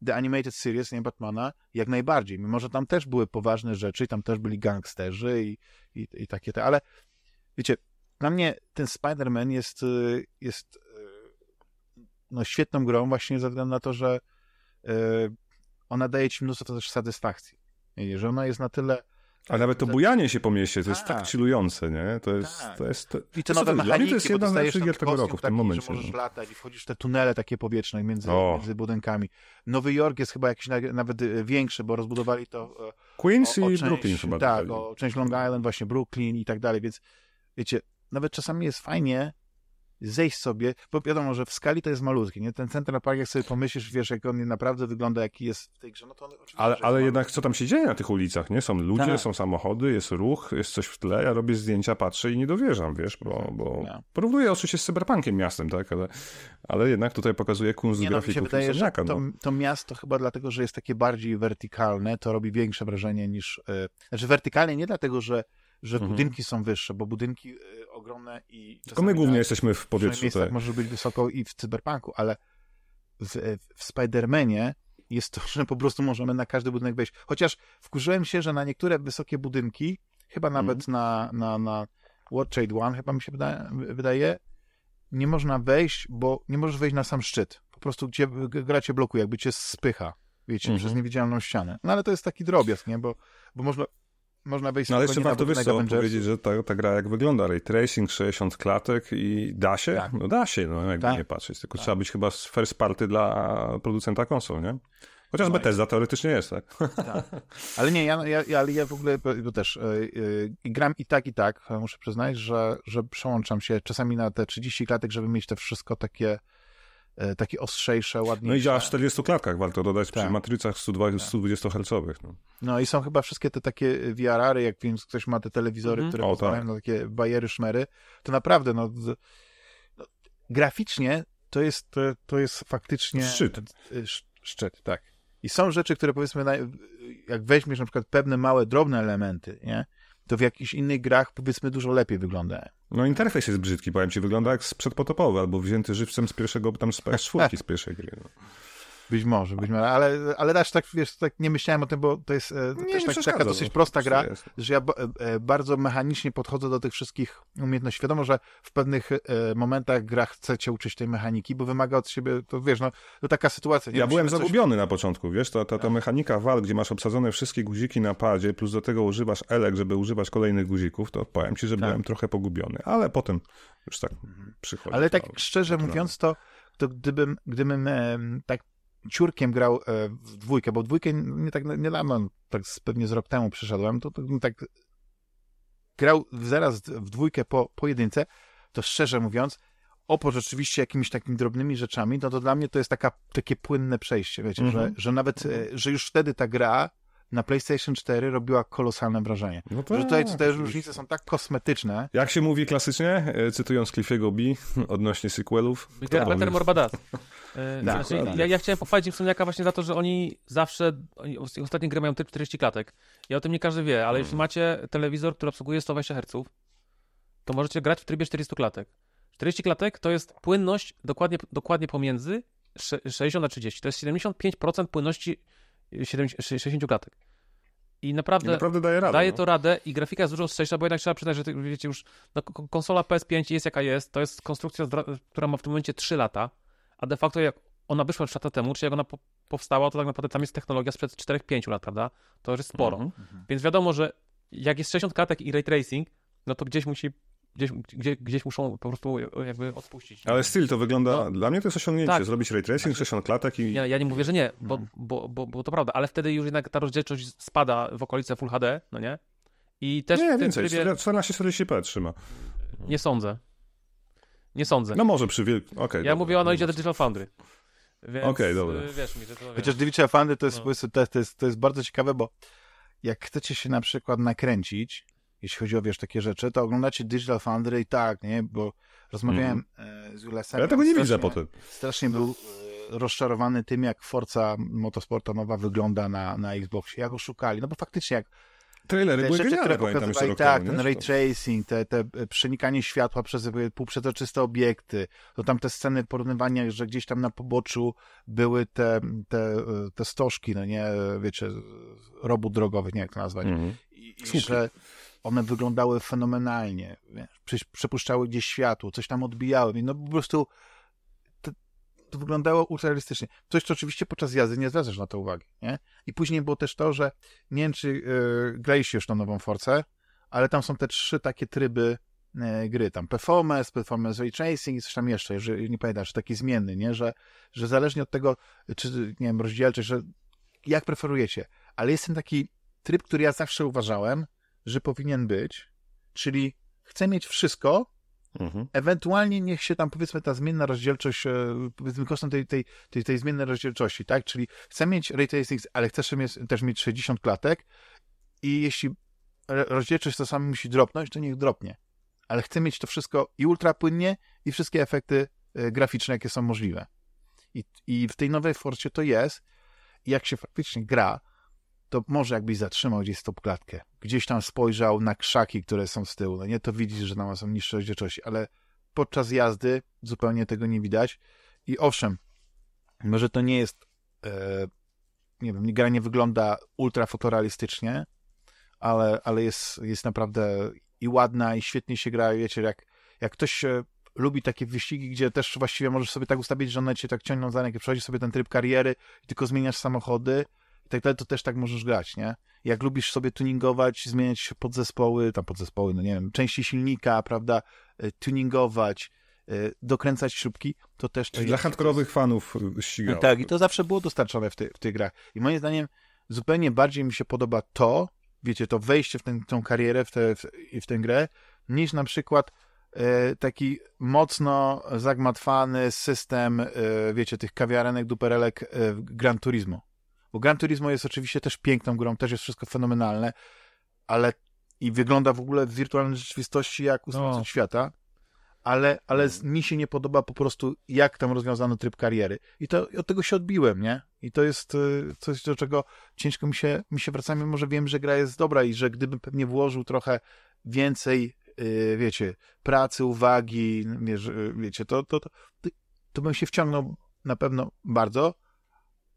The Animated Series, nie Batmana, jak najbardziej, mimo że tam też były poważne rzeczy, i tam też byli gangsterzy i, i, i takie te, ale wiecie, dla mnie ten Spider-Man jest, jest no, świetną grą właśnie ze względu na to, że ona daje ci mnóstwo też satysfakcji. Że ona jest na tyle A nawet to bujanie się po mieście, to jest tak Tak. chillujące, nie? To jest... Tak. To jest to, I te nowe to- Dla mnie mechaniki, to jest jedna z tam gier tego roku w tym momencie. że możesz no. latać i wchodzisz w te tunele takie powietrzne między, O. między budynkami. Nowy Jork jest chyba jakiś na, nawet e, większy, bo rozbudowali to e, Queens o, o i część, Brooklyn chyba. Tak, dodali. o część Long Island, właśnie Brooklyn i tak dalej, więc wiecie, nawet czasami jest fajnie zejść sobie, bo wiadomo, że w skali to jest malutkie, nie? Ten Central Park, jak sobie pomyślisz, wiesz, jak on naprawdę wygląda, jaki jest w tej grze, no to on oczywiście, Ale, ale jednak co tam się dzieje na tych ulicach, nie? Są ludzie, Tak. są samochody, jest ruch, jest coś w tle, ja robię zdjęcia, patrzę i nie dowierzam, wiesz, bo, bo Ja. porównuję oczywiście z cyberpunkiem miastem, tak, ale, ale jednak tutaj pokazuje kunst Nie, no, grafików wydaje, że to, no. to miasto chyba dlatego, że jest takie bardziej wertykalne, to robi większe wrażenie niż... E, znaczy wertykalnie nie dlatego, że, że Mhm. budynki są wyższe, bo budynki e, ogromne i... Tylko my głównie na- jesteśmy w w powietrzu, miejscach tak. może być wysoko i w cyberpunku, ale w, w Spidermanie jest to, że po prostu możemy na każdy budynek wejść. Chociaż wkurzyłem się, że na niektóre wysokie budynki, chyba nawet Mhm. na, na, na World Trade One, chyba mi się wydaje, wydaje, nie można wejść, bo nie możesz wejść na sam szczyt. Po prostu gdzie gra cię blokuje, jakby cię spycha, wiecie, Mhm. przez niewidzialną ścianę. No ale to jest taki drobiazg, nie? Bo, bo można, można wejść No ale jeszcze warto wiesz co, powiedzieć, że ta, ta gra jak wygląda, ray tracing, 60 klatek i da się? Tak. No da się, no jakby Tak. nie patrzeć, tylko trzeba być chyba first party dla producenta konsol, nie? Chociaż No i- Bethesda teoretycznie jest, tak? Tak. Ale nie, ja, ja, ja, ale ja w ogóle bo też e, gram i tak, i tak. Muszę przyznać, że, że przełączam się czasami na te 30 klatek, żeby mieć to wszystko takie, takie ostrzejsze, ładniejsze. No i działa w 40 klatkach, warto dodać, Tak. przy matrycach 120 120 Hz. No. No i są chyba wszystkie te takie VRR-y, jak więc ktoś ma te telewizory, Mhm. które O, pozwalają tak. na takie bajery, szmery, to naprawdę, no, no graficznie to jest, to, to jest faktycznie... Szczyt. e, sz- Szczyt, tak. I są rzeczy, które powiedzmy, jak weźmiesz na przykład pewne małe, drobne elementy, nie? To w jakichś innych grach powiedzmy dużo lepiej wygląda. no interfejs jest brzydki, powiem ci, wygląda jak sprzed potopowy, albo wzięty żywcem z pierwszego, tam z PS4 z pierwszej gry. No. Być może, być może, ale, ale też tak, wiesz, tak nie myślałem o tym, bo to jest e, Nie, też nie tak, taka dosyć no. prosta gra, Jest. że ja ba- e, bardzo mechanicznie podchodzę do tych wszystkich umiejętności. Wiadomo, że w pewnych e, momentach gra chce cię uczyć tej mechaniki, bo wymaga od siebie, to wiesz, no, to taka sytuacja. Nie Ja byłem coś- zagubiony na początku, wiesz, ta, ta, ta mechanika wal, gdzie masz obsadzone wszystkie guziki na padzie, plus do tego używasz elek, żeby używać kolejnych guzików, to powiem ci, że Tak. byłem trochę pogubiony, ale potem już tak przychodzi. Ale tak szczerze naturalnie. mówiąc, to, to gdybym, gdybym em, tak ciurkiem grał e, w dwójkę, bo dwójkę nie tak niedawno, tak pewnie z rok temu przyszedłem, to, to tak grał zaraz w dwójkę po, po jedynce, to szczerze mówiąc, oprócz oczywiście jakimiś takimi drobnymi rzeczami, no to dla mnie to jest taka, takie płynne przejście, wiecie, Mhm. że, że nawet, e, że już wtedy ta gra na PlayStation 4 robiła kolosalne wrażenie. No że tak, tutaj te oczywiście. różnice są tak kosmetyczne, Jak się mówi klasycznie, e, cytując Cliffiego B odnośnie sequelów, more badass. E, Tak, znaczy, ja, ja chciałem pochwalić Insomniaka właśnie za to, że oni zawsze, oni, ostatnie gry mają typ 40 klatek. Ja o tym nie każdy wie, ale Hmm. jeśli macie telewizor, który obsługuje 120 Hz, to możecie grać w trybie 40 klatek. 40 klatek to jest płynność dokładnie, dokładnie pomiędzy sze- 60 a 30. To jest 75% płynności 70, 60 klatek. I I naprawdę, naprawdę daje radę. daje no. to radę i grafika jest dużo ostrzejsza, bo jednak trzeba przyznać, że wiecie już, no, konsola PS5 jest jaka jest, to jest konstrukcja, która ma w tym momencie 3 lata, a de facto jak ona wyszła 3 lata temu, czy jak ona po powstała, to tak naprawdę tam jest technologia sprzed 4-5 lat, prawda? To już jest sporo. Mhm. Więc wiadomo, że jak jest 60 klatek i ray tracing, no to gdzieś musi, gdzieś, gdzie, gdzieś muszą po prostu jakby odpuścić. Ale styl to wygląda, No. dla mnie to jest osiągnięcie, Tak. zrobić ray tracing, 60 klatek i... Ja, ja nie mówię, że nie, bo, Mhm. bo, bo, bo to prawda, ale wtedy już jednak ta rozdzielczość spada w okolice Full HD, no nie? I też w Nie, tym więcej, trybie 1440p trzyma. nie sądzę. Nie sądzę. No może przy wiel... Okej, Ja dobra. mówię o Noidzie Digital Foundry. Więc, Okej, dobra. y, Wiesz mi, że to... Chociaż to jest, No. jest, to jest bardzo ciekawe, bo jak chcecie się na przykład nakręcić, jeśli chodzi o, wiesz, takie rzeczy, to oglądacie Digital Foundry i tak, nie? Bo rozmawiałem e, z Julesem. Mhm. Ja tego nie widzę potem. Strasznie był e, rozczarowany tym, jak Forza Motorsporta nowa wygląda na, na Xboxie. Jak go szukali. No bo faktycznie, jak Trailery te były rzeczy, genialne, pamiętam jeszcze rok tak, temu, ten ray tracing, te, te e, przenikanie światła przez półprzezroczyste obiekty, to tam te sceny porównywania, że gdzieś tam na poboczu były te, te, te stożki, no nie, wiecie, robót drogowych, nie jak to nazwać, Mhm. i, i Słupy. że one wyglądały fenomenalnie, wiesz, Prze- przepuszczały gdzieś światło, coś tam odbijały, no po prostu to, to wyglądało ultrarealistycznie. Coś, co oczywiście podczas jazdy nie zwracasz na to uwagi, nie? I później było też to, że nie wiem, czy yy, graliście już tą nową Forcę, ale tam są te trzy takie tryby e, gry, tam performance, performance ray tracing i coś tam jeszcze, jeżeli nie pamiętam, czy taki zmienny, nie? Że, że zależnie od tego, czy, nie wiem, rozdzielczość, że jak preferujecie, ale jest ten taki tryb, który ja zawsze uważałem, że powinien być, czyli chcę mieć wszystko, Mhm. ewentualnie niech się tam powiedzmy ta zmienna rozdzielczość, e, powiedzmy kosztem tej, tej, tej, tej zmiennej rozdzielczości, tak? Czyli chcę mieć ray tracing, ale chcę też mieć, też mieć 60 klatek i jeśli rozdzielczość to samo musi dropnąć, to niech dropnie. Ale chcę mieć to wszystko i ultra płynnie i wszystkie efekty e, graficzne, jakie są możliwe. I, I w tej nowej Forcie to jest. I jak się faktycznie gra, to może jakbyś zatrzymał gdzieś stop klatkę, gdzieś tam spojrzał na krzaki, które są z tyłu, no nie, to widzisz, że tam są niższe rozdzielczości, ale podczas jazdy zupełnie tego nie widać. I owszem, może to nie jest, e, nie wiem, gra nie wygląda ultra fotorealistycznie, ale, ale jest, jest naprawdę i ładna, i świetnie się gra. Wiecie, jak, jak ktoś e, lubi takie wyścigi, gdzie też właściwie możesz sobie tak ustawić, że one cię tak ciągną za rękę, przechodzisz sobie ten tryb kariery tylko zmieniasz samochody i tak dalej, to też tak możesz grać, nie? Jak lubisz sobie tuningować, zmieniać podzespoły, tam podzespoły, no nie wiem, części silnika, prawda, e, tuningować, y, dokręcać śrubki, to też to Dla hardkorowych fanów y, ścigało. Tak, i to zawsze było dostarczone w, ty, w tych grach. I moim zdaniem zupełnie bardziej mi się podoba to, wiecie, to wejście w tę tą karierę, w, tę w, w tę grę, niż na przykład e, taki mocno zagmatwany system, e, wiecie, tych kawiarenek, duperelek e, Gran Turismo. Bo Gran Turismo jest oczywiście też piękną grą, też jest wszystko fenomenalne, ale i wygląda w ogóle w wirtualnej rzeczywistości jak ósmy No. świata, ale, ale z- mi się nie podoba po prostu, jak tam rozwiązano tryb kariery. I to od tego się odbiłem, nie? I to jest y, coś, do czego ciężko mi się, mi się wraca, mimo że wiem, że gra jest dobra i że gdybym pewnie włożył trochę więcej, y, wiecie, pracy, uwagi, wiesz, y, wiecie, to, to, to, to, to bym się wciągnął na pewno bardzo,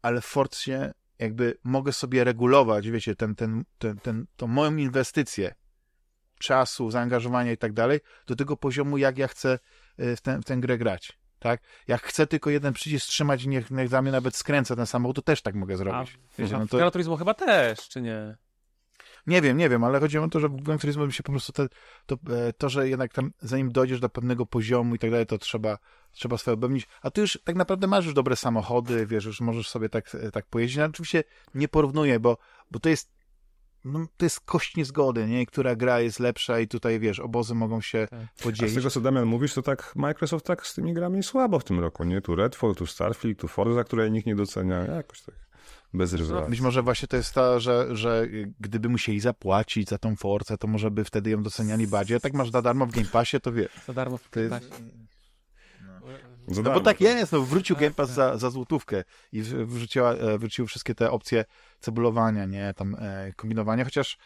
ale w Forcie jakby mogę sobie regulować, wiecie, ten, ten, ten, ten, tą moją inwestycję czasu, zaangażowania i tak dalej, do tego poziomu, jak ja chcę y, w, tę w tę grę grać. Tak? Jak chcę tylko jeden przycisk trzymać i niech, niech za mnie nawet skręca ten samochód, to też tak mogę A, zrobić. wiesz, Wiecie, a no to, Gran Turismo chyba też, czy nie? Nie wiem, nie wiem, ale chodzi o to, że w Gran Turismo mi się po prostu te, to, e, to, że jednak tam zanim dojdziesz do pewnego poziomu i tak dalej, to trzeba, trzeba swoje upewnić. A tu już tak naprawdę masz już dobre samochody, wiesz, już możesz sobie tak, e, tak pojeździć. No, oczywiście nie porównuję, bo, bo to jest no, to jest kość niezgody, nie? Która gra jest lepsza i tutaj, wiesz, obozy mogą się Tak. A z podzielić. tego, co Damian mówisz, to tak Microsoft tak z tymi grami słabo w tym roku, nie? Tu Redfall, tu Starfield, tu Forza, której nikt nie docenia. Jakoś tak bez rezerwacji. Być może właśnie to jest to, że, że gdyby musieli zapłacić za tą Forcę, to może by wtedy ją doceniali bardziej. A tak masz za darmo w Game Passie, to wiesz. Za darmo w. Game Passie. No bo darmo, tak jest, no wrócił Game Pass za, za złotówkę i wrzuciła, e, wróciły wszystkie te opcje cebulowania, nie, tam e, kombinowania, chociaż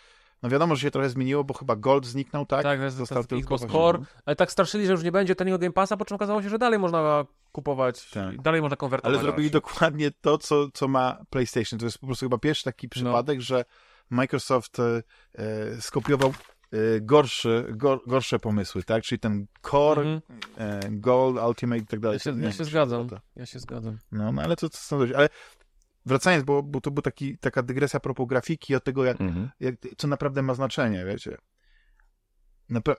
no wiadomo, że się trochę zmieniło, bo chyba Gold zniknął, tak? Tak, jest Został tylko Xbox Core, ale tak straszyli, że już nie będzie taniego Game Passa, po czym okazało się, że dalej można kupować, Tak. dalej można konwertować. Ale zrobili dokładnie to, co, co ma PlayStation. To jest po prostu chyba pierwszy taki przypadek, że Microsoft e, e, skopiował e, gorszy, gor, gorsze pomysły, tak? Czyli ten Core, Mhm. e, Gold, Ultimate i tak dalej. Ja się, ja się zgadzam, ja się zgadzam. No, no ale to, to są Ale wracając, bo, bo to była taka dygresja propos grafiki, od tego, jak, Mhm. jak, co naprawdę ma znaczenie, wiecie. Napra-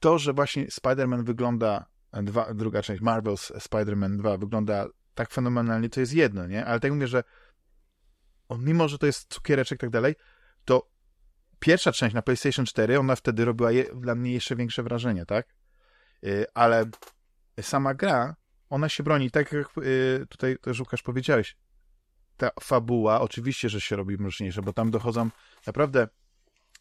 to, że właśnie Spider-Man wygląda, dwa, druga część, Marvel's Spider-Man 2 wygląda tak fenomenalnie, to jest jedno, nie? Ale tak mówię, że on, mimo, że to jest cukiereczek i tak dalej, to pierwsza część na PlayStation 4, ona wtedy robiła je, dla mnie jeszcze większe wrażenie, tak? Yy, ale sama gra, ona się broni, tak jak yy, tutaj też Łukasz powiedziałeś, ta fabuła oczywiście, że się robi mroczniejsza, bo tam dochodzą naprawdę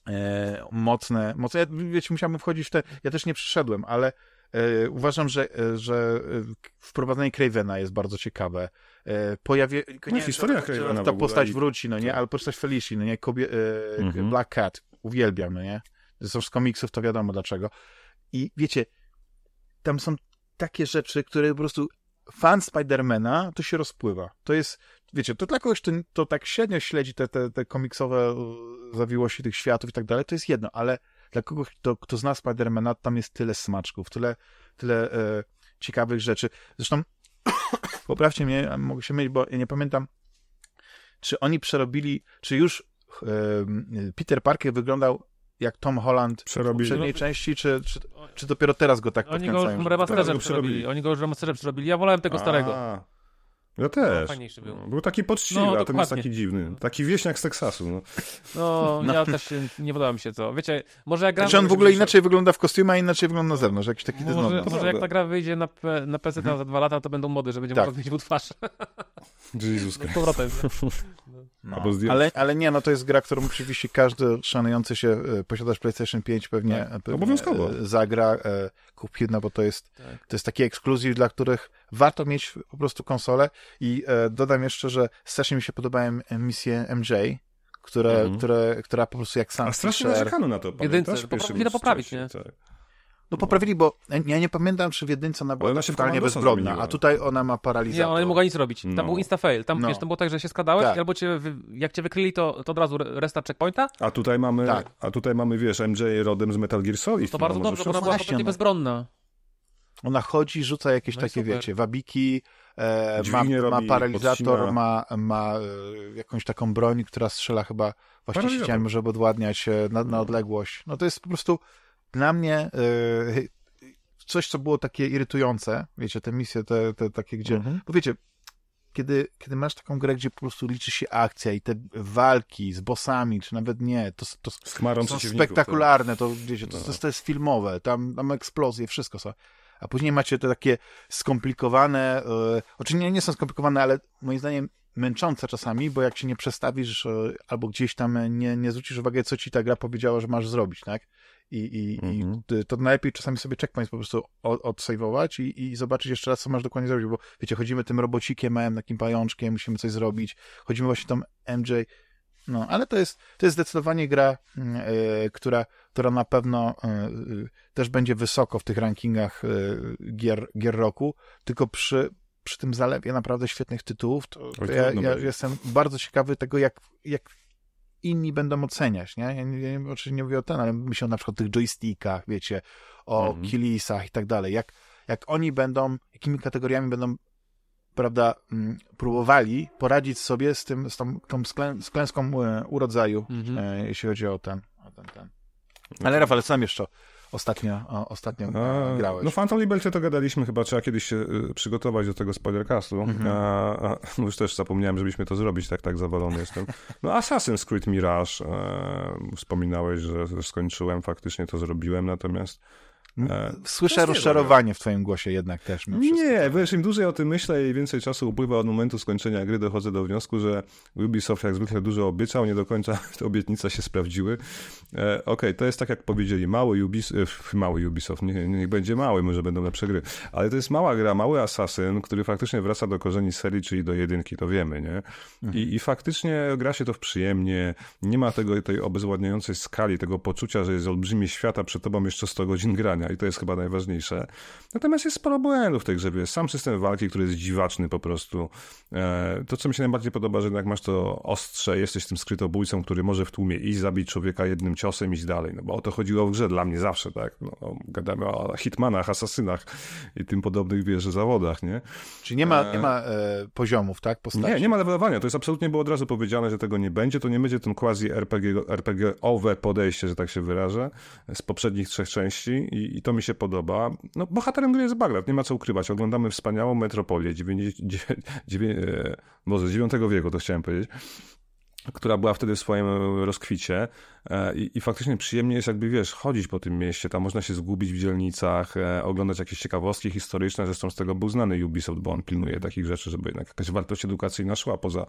e, mocne, mocne, ja, wiecie, musiałem wchodzić w te, ja też nie przyszedłem, ale e, uważam, że, e, że e, wprowadzenie Cravena jest bardzo ciekawe. E, pojawie, No, historia że- Cravena ta postać i- wróci, no nie, tak. ale postać Felicia, no nie, Kobie, e, Mhm. Black Cat, uwielbiam, no nie, z komiksów to wiadomo dlaczego. I wiecie, tam są takie rzeczy, które po prostu fan Spidermana to się rozpływa. To jest, wiecie, to dla kogoś, kto to tak średnio śledzi te, te, te komiksowe e, zawiłości tych światów i tak dalej, to jest jedno, ale dla kogoś, kto, kto zna Spidermana, tam jest tyle smaczków, tyle, tyle e, ciekawych rzeczy. Zresztą poprawcie mnie, mogę się mylić, bo ja nie pamiętam, czy oni przerobili, czy już e, Peter Parker wyglądał jak Tom Holland w Przerobili. poprzedniej części, czy, czy, czy dopiero teraz go tak Oni go podkręcają? już teraz go przerobili. przerobili. Oni go już przerobili. Ja wolałem tego starego. A, Ja też. fajniejszy był. Był taki poczciwy, No, a ten jest taki dziwny. Taki wieśniak z Teksasu. No. No, No. ja też nie podoba mi się to. Wiecie, może jak gra... Znaczy on w ogóle inaczej wygląda w kostiumie, a inaczej wygląda na zewnątrz, jakiś taki Może, może jak ta gra wyjdzie na, na PC tam za dwa lata, to będą mody, że będzie Tak. można zmienić mu twarz. Jezus Z powrotem. No. Ale, ale nie, no to jest gra, którą oczywiście każdy szanujący się e, posiadacz PlayStation 5 pewnie, Tak, pewnie obowiązkowo. e, zagra, e, kupi, no bo to jest, Tak. to jest taki ekskluzyw, dla których warto mieć po prostu konsolę i e, dodam jeszcze, że strasznie mi się podobają misje MJ, które, Mhm. które, która po prostu jak sam A strasznie narzekano na to, Jedynce, pamiętasz? to był poprawić, nie? Tak. No poprawili, bo ja nie pamiętam, czy w jedynce ona była ona się w totalnie zamieniła. a tutaj ona ma paralizator. Nie, ona nie mogła nic robić. Tam No. był insta-fail. Tam, No. wiesz, to było tak, że się skadałeś Tak. albo cię, jak cię wykryli, to, to od razu re- restart checkpointa. A tutaj mamy, Tak. a tutaj mamy, wiesz, MJ rodem z Metal Gear Solid. To no, bardzo dobrze, bo ona była Właśnie, kompletnie no. bezbronna. Ona chodzi, rzuca jakieś No takie, super. wiecie, wabiki, e, ma, ma paralizator, podcina. ma, ma e, jakąś taką broń, która strzela chyba właśnie ścianami, żeby odładniać e, na, na odległość. No to jest po prostu dla mnie e, coś, co było takie irytujące, wiecie, te misje, te, te takie, gdzie, Mhm. bo wiecie, kiedy, kiedy masz taką grę, gdzie po prostu liczy się akcja i te walki z bossami, czy nawet nie, to, to są spektakularne, to wiecie, to, No. to, to jest filmowe, tam, tam eksplozje, wszystko są. A później macie te takie skomplikowane, e, oczywiście nie, nie są skomplikowane, ale moim zdaniem męczące czasami, bo jak się nie przestawisz e, albo gdzieś tam nie, nie zwrócisz uwagi, co ci ta gra powiedziała, że masz zrobić, tak? I, i, Mhm. i to najlepiej czasami sobie checkpoints po prostu od, odsejwować i, i zobaczyć jeszcze raz, co masz dokładnie zrobić, bo wiecie, chodzimy tym robocikiem małym, takim pajączkiem, musimy coś zrobić, chodzimy właśnie tą MJ, no, ale to jest, to jest zdecydowanie gra, e, która, która na pewno e, też będzie wysoko w tych rankingach e, gier, gier roku, tylko przy, przy tym zalewie naprawdę świetnych tytułów, to, to ja, ja jestem bardzo ciekawy tego, jak, jak inni będą oceniać, nie? Ja, nie, ja nie- oczywiście nie mówię o ten, ale myślę na przykład o tych joystickach, wiecie, o Mhm. killisach i tak dalej. Jak, jak oni będą, jakimi kategoriami będą prawda, mm, próbowali poradzić sobie z tym, z tą, tą sklę, z klęską e, urodzaju, Mhm. e, jeśli chodzi o ten, o ten, ten. Ale Rafał, tam jeszcze ostatnio, o, ostatnio e, A, grałeś? No Phantom Liberty to gadaliśmy, chyba trzeba kiedyś się y, przygotować do tego spoilercastu. Mhm. A, a, no już też zapomniałem, żebyśmy to zrobić, tak tak zawalony jestem. No Assassin's Creed Mirage, e, wspominałeś, że, skończyłem, faktycznie to zrobiłem, natomiast Słyszę to jest rozczarowanie w twoim głosie jednak też. nie, wiesz, im dłużej o tym myślę i więcej czasu upływa od momentu skończenia gry, dochodzę do wniosku, że Ubisoft jak zwykle dużo obiecał, nie do końca te obietnice się sprawdziły. E, Okej, to jest tak jak powiedzieli, mały Ubisoft, mały Ubisoft, nie, niech będzie mały, może będą lepsze gry, ale to jest mała gra, mały Assassin, który faktycznie wraca do korzeni serii, czyli do jedynki, to wiemy, nie? I, I faktycznie gra się to przyjemnie, nie ma tego, tej obezwładniającej skali, tego poczucia, że jest olbrzymie świata, przed tobą jeszcze 100 godzin grania i to jest chyba najważniejsze. Natomiast jest sporo błędów w tej grze, sam system walki, który jest dziwaczny po prostu. E, to, co mi się najbardziej podoba, że jednak masz to ostrze, jesteś tym skrytobójcą, który może w tłumie iść, zabić człowieka jednym ciosem, iść dalej, no bo o to chodziło w grze dla mnie zawsze, tak? No, gadamy o hitmanach, asasynach i tym podobnych, wiesz, zawodach, nie? Czyli nie ma, nie ma e, poziomów, tak? Postaci. Nie, nie ma levelowania. To jest absolutnie było od razu powiedziane, że tego nie będzie. To nie będzie ten quasi RPG, RPG-owe podejście, że tak się wyrażę, z poprzednich trzech części i, i to mi się podoba. No, bohaterem gry jest Bagdad, nie ma co ukrywać. Oglądamy wspaniałą metropolię, 90, 9, e, Boże, IX wieku, to chciałem powiedzieć która była wtedy w swoim rozkwicie i, i faktycznie przyjemnie jest jakby, wiesz, chodzić po tym mieście, tam można się zgubić w dzielnicach, e, oglądać jakieś ciekawostki historyczne, zresztą z tego był znany Ubisoft, bo on pilnuje takich rzeczy, żeby jednak jakaś wartość edukacyjna szła poza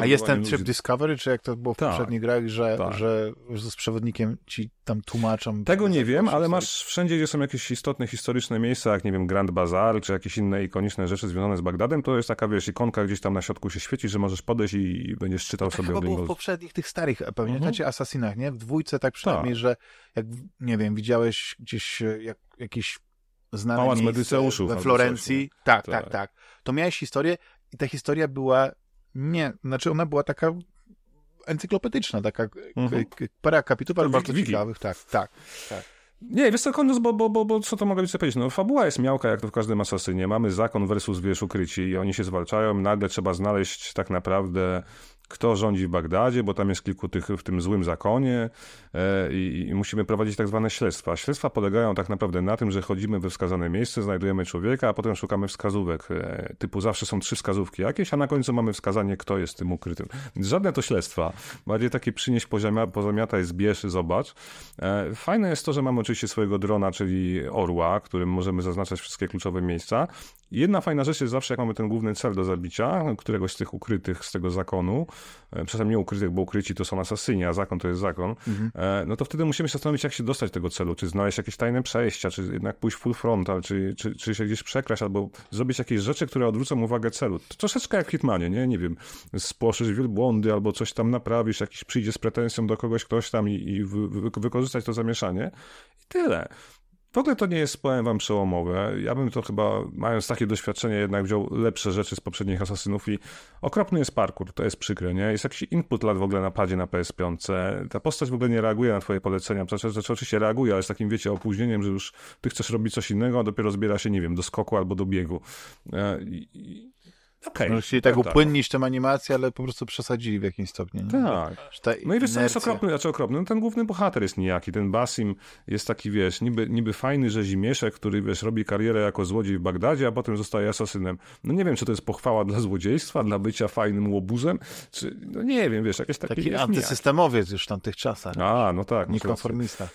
A jest ten tryb. Discovery, czy jak to było w Tak, poprzednich grach, że, tak. że z przewodnikiem ci tam tłumaczą? Tego nie wiem, ale masz wszędzie, gdzie są jakieś istotne historyczne miejsca, jak nie wiem, Grand Bazar, czy jakieś inne ikoniczne rzeczy związane z Bagdadem, to jest taka, wiesz, ikonka gdzieś tam na środku się świeci, że możesz podejść i, będziesz czytał Tak sobie chyba o było w poprzednich tych starych, e, pamiętacie, Mhm. Assassinach, nie? W dwójce tak przynajmniej, że jak, nie wiem, widziałeś gdzieś e, jak, jakieś znane Pałac Medyceuszów we Florencji. coś, tak, Tak. tak, tak. To miałeś historię i ta historia była nie, znaczy ona była taka encyklopedyczna, taka Mhm. k- k- parę akapitów, ale To bardzo ciekawych, tak, tak. Nie, wiesz co, koniec, bo, bo, bo, bo co to mogę więcej powiedzieć? No fabuła jest miałka, jak to w każdym asasynie. Mamy zakon versus, wiesz, ukryci i oni się zwalczają. Nagle trzeba znaleźć tak naprawdę kto rządzi w Bagdadzie, bo tam jest kilku tych w tym złym zakonie e, i, i musimy prowadzić tak zwane śledztwa. Śledztwa polegają tak naprawdę na tym, że chodzimy we wskazane miejsce, znajdujemy człowieka, a potem szukamy wskazówek. E, typu zawsze są trzy wskazówki jakieś, a na końcu mamy wskazanie, kto jest tym ukrytym. Żadne to śledztwa. Bardziej takie przynieść pozamia, pozamiataj, zbierz, zobacz. E, fajne jest to, że mamy oczywiście swojego drona, czyli orła, którym możemy zaznaczać wszystkie kluczowe miejsca. Jedna fajna rzecz jest zawsze, jak mamy ten główny cel do zabicia, któregoś z tych ukrytych z tego zakonu, e, czasem nie ukrytych, bo ukryci to są asasyni, a zakon to jest zakon, e, no to wtedy musimy się zastanowić, jak się dostać do tego celu, czy znaleźć jakieś tajne przejścia, czy jednak pójść full frontal, czy, czy, czy się gdzieś przekraść, albo zrobić jakieś rzeczy, które odwrócą uwagę celu. To troszeczkę jak w Hitmanie, nie? Nie wiem, spłoszysz wielbłądy, albo coś tam naprawisz, jakiś przyjdzie z pretensją do kogoś ktoś tam i, i wy, wy, wykorzystać to zamieszanie. I tyle. W ogóle to nie jest, powiem wam, przełomowe. Ja bym to chyba, mając takie doświadczenie, jednak wziął lepsze rzeczy z poprzednich Asasynów i okropny jest parkour, to jest przykre, nie? Jest jakiś input lat w ogóle na padzie na PS5. Ta postać w ogóle nie reaguje na twoje polecenia. Znaczy, znaczy oczywiście reaguje, ale z takim, wiecie, opóźnieniem, że już ty chcesz robić coś innego, a dopiero zbiera się, nie wiem, do skoku albo do biegu. E, Okej. No, chcieli tak tak, tak. upłynnić tę animację, ale po prostu przesadzili w jakimś stopniu. nie? Tak. No i wiesz co jest okropny, znaczy okropny, no ten główny bohater jest nijaki, ten Basim jest taki, wiesz, niby, niby fajny rzezimieszek, który, wiesz, robi karierę jako złodziej w Bagdadzie, a potem zostaje asasynem. No nie wiem, czy to jest pochwała dla złodziejstwa, dla bycia fajnym łobuzem, czy, no nie wiem, wiesz, jakieś takie, Taki antysystemowiec już w tamtych czasach. A, no tak. masz rację.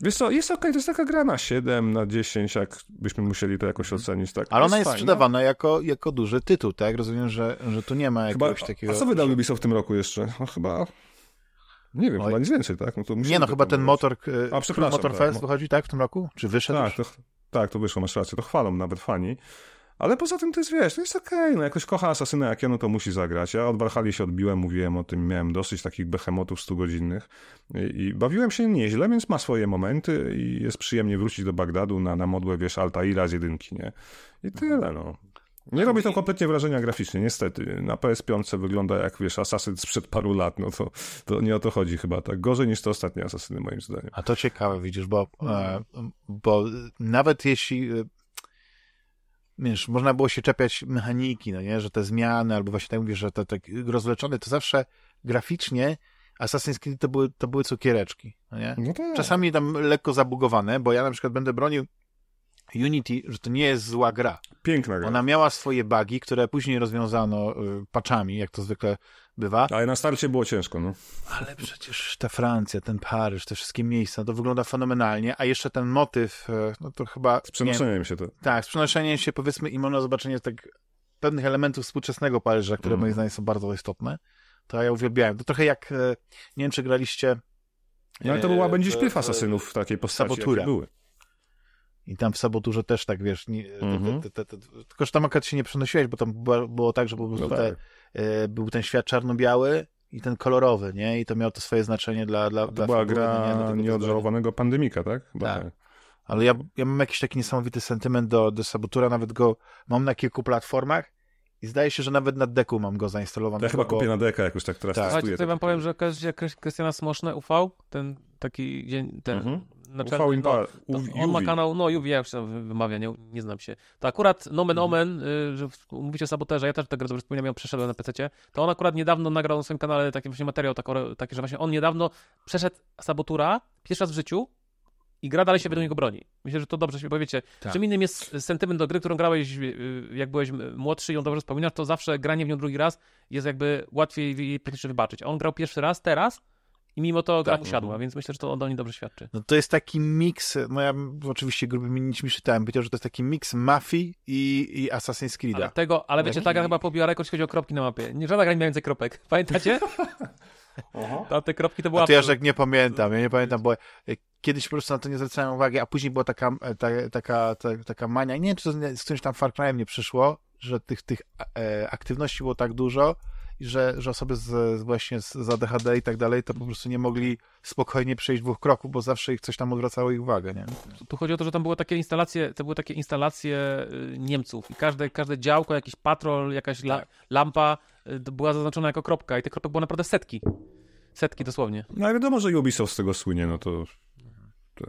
Wiesz co, jest okej, to jest taka gra na 7, na 10, jak byśmy musieli to jakoś ocenić, tak. Ale ona jest fajna. sprzedawana jako, jako duży tytuł, tak? Rozumiem, że, że tu nie ma Chyba, jakiegoś takiego... A co wydał Ubisoft w tym roku jeszcze? No chyba... Nie wiem, Oj. chyba nic więcej, tak? No to Nie no, chyba ten motor, e, A, przepraszam, Motor tak, Fest mo- wychodzi, tak, w tym roku? Czy wyszedł Tak, już? to, tak, to wyszło, masz rację, to chwalą nawet fani. Ale poza tym to jest, wiesz, to jest okej, no jakoś kocha Asasyna jak ja, no to musi zagrać. Ja od Valhalla się odbiłem, mówiłem o tym, miałem dosyć takich behemotów 100-godzinnych i, i bawiłem się nieźle, więc ma swoje momenty i jest przyjemnie wrócić do Bagdadu na, na modłę, wiesz, Altaira z jedynki, nie? I tyle, no. Nie robi to kompletnie wrażenia graficznie, niestety. Na PS5 wygląda jak, wiesz, Asasyn sprzed paru lat, no to, to nie o to chodzi chyba, tak. Gorzej niż te ostatnie Asasyny, moim zdaniem. A to ciekawe, widzisz, bo, e, bo nawet jeśli wiesz, można było się czepiać mechaniki, no nie, że te zmiany, albo właśnie tak mówisz, że to tak rozwleczone, to zawsze graficznie Assassin's Creed to były, to były cukiereczki, no nie? No tak. Czasami tam lekko zabugowane, bo ja na przykład będę bronił Unity, że to nie jest zła gra. Piękna gra. Ona miała swoje bugi, które później rozwiązano y, patchami, jak to zwykle bywa. Ale na starcie było ciężko, no. Ale przecież ta Francja, ten Paryż, te wszystkie miejsca, to wygląda fenomenalnie, a jeszcze ten motyw, e, no to chyba... Z przenoszeniem się to. Tak, z przenoszeniem się powiedzmy i można zobaczenie tak pewnych elementów współczesnego Paryża, które Mm. moim zdaniem są bardzo istotne. To ja uwielbiałem. To trochę jak, e, nie wiem czy graliście... No ale to była będzie w- śpiew w- asasynów w takiej postaci, Sabotura. były. I tam w Saboturze też tak, wiesz, nie, Mhm. te, te, te, te, tylko że tam akurat się nie przenosiłeś, bo tam było, było tak, że po prostu No te, tak. e, był ten świat czarno-biały i ten kolorowy, nie? I to miało to swoje znaczenie dla, dla, To dla była nie? gra wyzwania. nieodżałowanego pandemika, tak? Chyba Tak. Ale ja, ja mam jakiś taki niesamowity sentyment do, do Sabotura, nawet go mam na kilku platformach i zdaje się, że nawet na deku mam go zainstalowanego. Ja chyba bo- kupię na deka jakoś tak teraz Tak. testuję. Słuchajcie, tutaj wam powiem, że Krystiana Smoszne UV, ten taki dzień, ten Mhm. UV no, UV. on ma kanał, no Juwi, jak się wymawia, nie, nie znam się. To akurat nomen Mhm. omen, y, że mówicie o saboterze, ja też tego dobrze wspominam, przeszedłem na PC, to on akurat niedawno nagrał na swoim kanale taki właśnie materiał, tak, taki, że właśnie on niedawno przeszedł sabotura, pierwszy raz w życiu i gra dalej się według niego broni. Myślę, że to dobrze się powiecie. Tak. Czym innym jest sentyment do gry, którą grałeś, y, jak byłeś młodszy i ją dobrze wspominasz, to zawsze granie w nią drugi raz jest jakby łatwiej jej praktycznie wybaczyć. A On grał pierwszy raz, teraz i mimo to gra Tak. mu siadła, więc myślę, że to o niej dobrze świadczy. No to jest taki miks, no ja oczywiście grubymi nićmi czytałem, powiedział, że to jest taki miks Mafii i, i Assassin's Creed'a. Ale tego, ale wiecie, ta gra chyba pobiła rekord, jeśli chodzi o kropki na mapie. Nie żadna gra nie miała więcej kropek. Pamiętacie? Tam te kropki to była... A to ja tak nie pamiętam, ja nie pamiętam, bo e, kiedyś po prostu na to nie zwracałem uwagi, a później była taka, e, ta, taka, ta, taka mania, nie wiem, czy to z z którymś tam Far Cry'em nie przyszło, że tych, tych e, aktywności było tak dużo, i że, że osoby z, z właśnie z, z ADHD i tak dalej, to po prostu nie mogli spokojnie przejść dwóch kroków, bo zawsze ich coś tam odwracało ich uwagę, nie? Tu chodzi o to, że tam były takie instalacje, to były takie instalacje y, Niemców i każde, każde działko, jakiś patrol, jakaś la, Tak. lampa y, to była zaznaczona jako kropka i tych kropek było naprawdę setki. Setki dosłownie. No ale wiadomo, że Ubisoft z tego słynie, no to... to...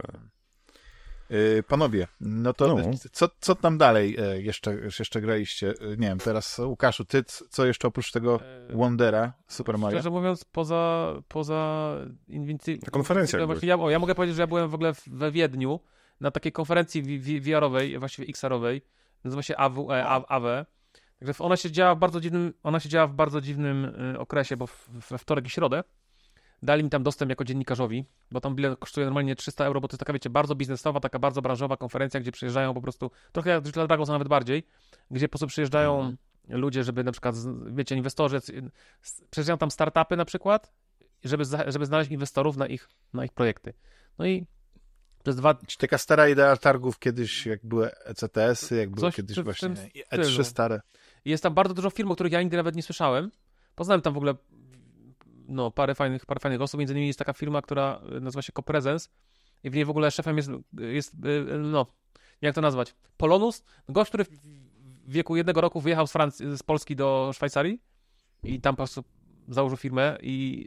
Yy, panowie, no to No. Co, co tam dalej e, jeszcze, jeszcze graliście? E, Nie wiem, teraz Łukaszu, ty co jeszcze oprócz tego Wondera Super Mario? Szczerze mówiąc, poza, poza Invincible... Na konferencjach właśnie ja, o, ja mogę powiedzieć, że ja byłem w ogóle w- we Wiedniu na takiej konferencji VR-owej, właściwie XR-owej, nazywa się AW, e, A- AWE. Także ona się działa w bardzo dziwnym, ona się działa w bardzo dziwnym y, okresie, bo w- we wtorek i środę dali mi tam dostęp jako dziennikarzowi, bo tam bilet kosztuje normalnie 300 euro, bo to jest taka, wiecie, bardzo biznesowa, taka bardzo branżowa konferencja, gdzie przyjeżdżają po prostu, trochę jak Digital Dragons, nawet bardziej, gdzie po prostu przyjeżdżają ludzie, żeby na przykład, wiecie, inwestorzy, przyjeżdżają tam startupy na przykład, żeby, żeby znaleźć inwestorów na ich, na ich projekty. No i przez dwa, taka stara idea targów kiedyś, jak były ECTS-y, jak były Coś kiedyś właśnie stylu. E3 stare. Jest tam bardzo dużo firm, o których ja nigdy nawet nie słyszałem. Poznałem tam w ogóle no, parę, fajnych, parę fajnych osób. Między innymi jest taka firma, która y, nazywa się Copresence i w niej w ogóle szefem jest, jest y, no, jak to nazwać? Polonus, gość, który w wieku jednego roku wyjechał z, Francji, z Polski do Szwajcarii i tam po prostu założył firmę i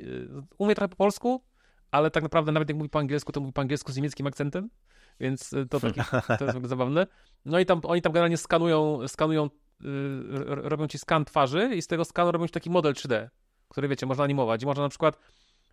umie trochę po polsku, ale tak naprawdę nawet jak mówi po angielsku, to mówi po angielsku z niemieckim akcentem, więc to, taki, to jest zabawne. No i tam oni tam generalnie skanują, skanują robią ci skan twarzy i z tego skanu robią ci taki model 3D, który wiecie, można animować. I można na przykład,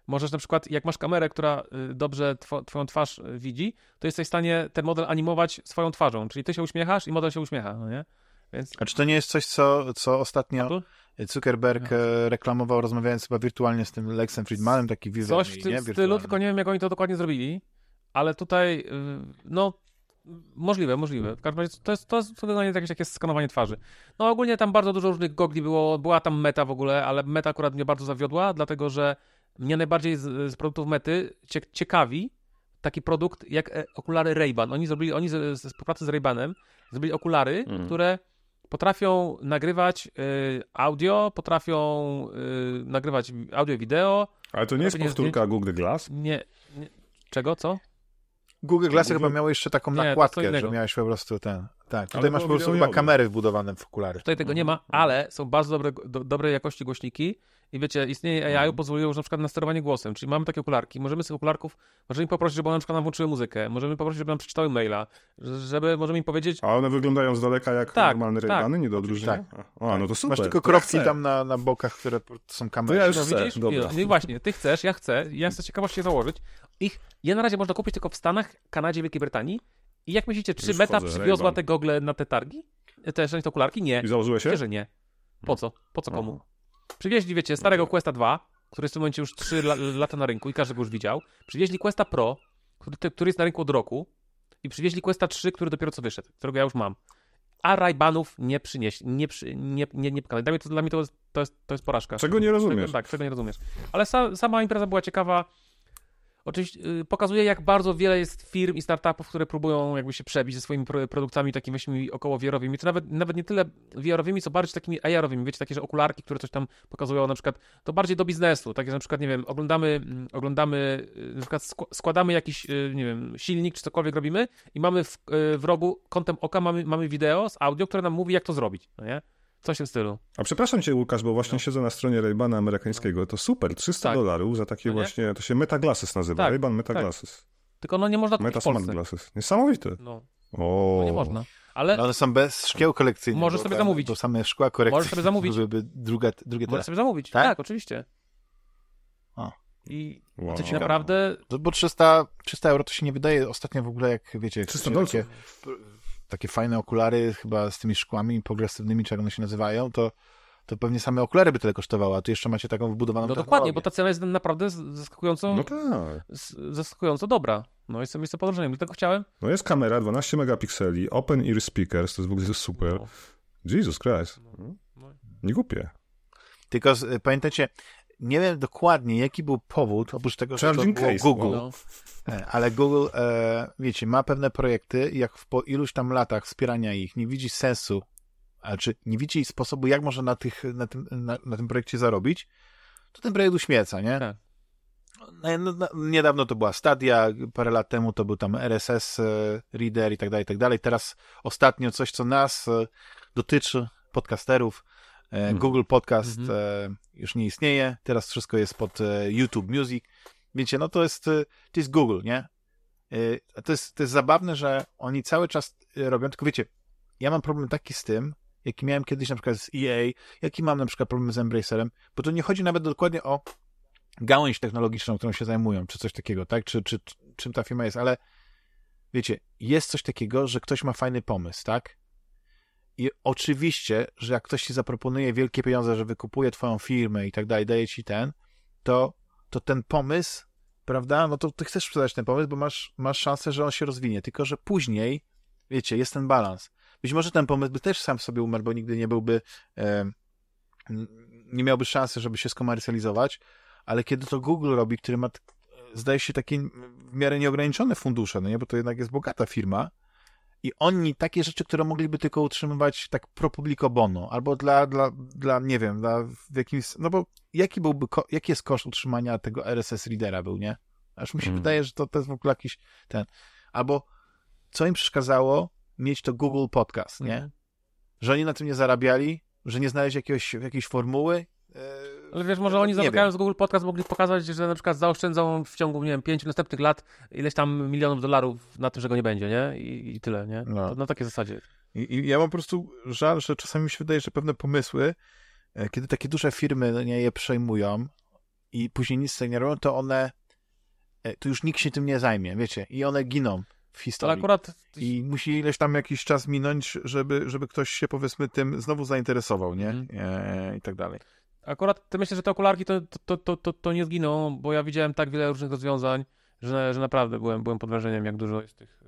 możesz na przykład, jak masz kamerę, która y, dobrze two, twoją twarz y, widzi, to jesteś w stanie ten model animować swoją twarzą. Czyli ty się uśmiechasz i model się uśmiecha, no nie? Więc A czy to nie jest coś, co, co ostatnio Apple? Zuckerberg e, reklamował, rozmawiając chyba wirtualnie z tym Lexem Friedmanem, taki wizerunek, Coś w tym stylu, tylko nie wiem, jak oni to dokładnie zrobili, ale tutaj, no, możliwe, możliwe. W każdym razie to jest, to jest wygląda jakieś takie skanowanie twarzy. No ogólnie tam bardzo dużo różnych gogli było, była tam meta w ogóle, ale meta akurat mnie bardzo zawiodła, dlatego że mnie najbardziej z, z produktów mety cie, ciekawi taki produkt jak e, okulary Ray-Ban. Oni zrobili, oni ze, współpracy z Ray-Banem zrobili okulary, Mm. które potrafią nagrywać y, audio, potrafią y, nagrywać audio i wideo, Ale to nie jest powtórka Google Glass? nie, nie. Czego, co? Google Glassy Google- chyba miało jeszcze taką Nie, nakładkę, że miałeś po prostu ten... Tak, tutaj Ale masz po prostu chyba i kamery wbudowane w okulary. Tutaj tego nie ma, ale są bardzo dobre, do, dobrej jakości głośniki i wiecie, istnienie AI pozwoliło już na przykład na sterowanie głosem, czyli mamy takie okularki, możemy z tych okularków, możemy im poprosić, żeby one na przykład nam włączyły muzykę, możemy poprosić, żeby nam przeczytały maila, żeby, możemy im powiedzieć, A one wyglądają z daleka jak Tak, normalne tak. Ray-Bany, nie do odróżnienia? A, no to super. Masz tylko To ja kropki chcę. tam na, na bokach, które są To kamery. ja już no chcę, widzisz, dobra. no i właśnie, ty chcesz, ja chcę, ja chcę ciekawości założyć. Ich, je na razie można kupić tylko w Stanach, Kanadzie, Wielkiej Brytanii i jak myślicie, czy Już Meta wchodzę, przywiozła te gogle na te targi? Te, te okularki? Nie. I założyłeś się? Myślę, że nie. Po co? Po co komu? Aha. Przywieźli, wiecie, starego Questa 2, który jest w tym momencie już 3 la lata na rynku i każdy go już widział. Przywieźli Questa Pro, który, który jest na rynku od roku. I przywieźli Questa 3, który dopiero co wyszedł, którego ja już mam. A Raybanów nie przynieśli, nie, przy, nie, nie, nie pokazali. Dla mnie to, dla mnie to, jest, to, jest, to jest porażka. Czego nie rozumiesz? Tak, czego nie rozumiesz. Ale sa, sama impreza była ciekawa. Oczywiście y, pokazuje, jak bardzo wiele jest firm i startupów, które próbują jakby się przebić ze swoimi pro, produktami takimi właśnie około VR-owymi. To nawet, nawet nie tyle VR-owymi, co bardziej takimi AR-owymi. Wiecie, takie, że okularki, które coś tam pokazują, na przykład to bardziej do biznesu. Takie, że na przykład, nie wiem, oglądamy, mm, oglądamy y, na przykład sk- składamy jakiś, y, nie wiem, silnik, czy cokolwiek robimy i mamy w, w rogu kątem oka mamy, mamy wideo z audio, które nam mówi, jak to zrobić, no nie? Coś w tym stylu. A przepraszam cię, Łukasz, bo właśnie siedzę na stronie Raybana amerykańskiego. To super, 300 No. Tak. dolarów za takie No nie? właśnie, to się Metaglasses nazywa. Tak, Rayban Meta tak. Glasses. Tylko no nie można kupić Meta w Polsce. Smart Glasses. Niesamowite. No, O. no nie można. Ale No one są bez szkieł kolekcyjnych. Możesz sobie tam- zamówić. Bo same szkła korekcyjne. Możesz sobie zamówić. Byłyby druga, drugie Możesz sobie zamówić. Tak? Tak, oczywiście. A. I Wow. to ci naprawdę. To- Bo 300, 300 euro to się nie wydaje ostatnio w ogóle, jak wiecie, 300 takie, dolców. takie fajne okulary, chyba z tymi szkłami progresywnymi, czy jak one się nazywają, to, to pewnie same okulary by tyle kosztowały, a tu jeszcze macie taką wbudowaną No dokładnie, bo ta cena jest naprawdę zaskakująco, No tak. zaskakująco dobra. No jestem, jestem podróżeniem, dlatego chciałem. No jest kamera, 12 megapikseli, open ear speakers, to jest w ogóle super. No, Jesus Christ. no. Nie głupie. Tylko z, pamiętacie, nie wiem dokładnie, jaki był powód, oprócz tego, że to było case, Google. No. E, ale Google, e, wiecie, ma pewne projekty i jak w, po iluś tam latach wspierania ich nie widzi sensu, a czy nie widzi sposobu, jak można na, tych, na, tym, na, na tym projekcie zarobić, to ten projekt uśmieca, nie? Tak. No, no, no, niedawno to była Stadia, parę lat temu to był tam RSS e, Reader i tak dalej, i tak dalej. Teraz ostatnio coś, co nas e, dotyczy, podcasterów, e, Google Podcast Mhm. e, już nie istnieje, teraz wszystko jest pod e, YouTube Music. Wiecie, no to jest, to jest Google, nie? To jest, to jest zabawne, że oni cały czas robią, tylko wiecie, ja mam problem taki z tym, jaki miałem kiedyś na przykład z EA, jaki mam na przykład problem z Embracerem, bo to nie chodzi nawet dokładnie o gałęź technologiczną, którą się zajmują, czy coś takiego, tak? Czy, czy czym ta firma jest, ale wiecie, jest coś takiego, że ktoś ma fajny pomysł, tak? I oczywiście, że jak ktoś ci zaproponuje wielkie pieniądze, że wykupuje twoją firmę i tak dalej, daje ci ten, to, to ten pomysł, prawda? No to ty chcesz sprzedać ten pomysł, bo masz, masz szansę, że on się rozwinie. Tylko, że później, wiecie, jest ten balans. Być może ten pomysł by też sam sobie umarł, bo nigdy nie byłby, e, nie miałby szansy, żeby się skomercjalizować, ale kiedy to Google robi, który ma, zdaje się, takie w miarę nieograniczone fundusze, no nie? Bo to jednak jest bogata firma, i oni takie rzeczy, które mogliby tylko utrzymywać tak pro publico bono, albo dla, dla, dla nie wiem, dla w jakimś, no bo jaki byłby, ko, jaki jest koszt utrzymania tego RSS readera był, nie? Aż mi się Mm. wydaje, że to, to jest w ogóle jakiś ten, albo co im przeszkadzało mieć to Google Podcast, nie? Mhm. Że oni na tym nie zarabiali, że nie znaleźli jakiegoś, jakiejś formuły. e, Ale wiesz, może oni nie zamykając wiem. Google Podcast mogli pokazać, że na przykład zaoszczędzą w ciągu, nie wiem, pięciu następnych lat ileś tam milionów dolarów na tym, że go nie będzie, nie? I, i tyle, nie? No. To na takiej zasadzie. I, I ja mam po prostu żal, że czasami mi się wydaje, że pewne pomysły, e, kiedy takie duże firmy no nie je przejmują i później nic z tego nie robią, to one, e, to już nikt się tym nie zajmie, wiecie, i one giną w Ale historii. akurat I musi ileś tam jakiś czas minąć, żeby, żeby ktoś się powiedzmy tym znowu zainteresował, nie? Mhm. E, I tak dalej. Akurat to myślę, że te okularki to, to, to, to, to nie zginą, bo ja widziałem tak wiele różnych rozwiązań, że, że naprawdę byłem, byłem pod wrażeniem, jak dużo jest tych y,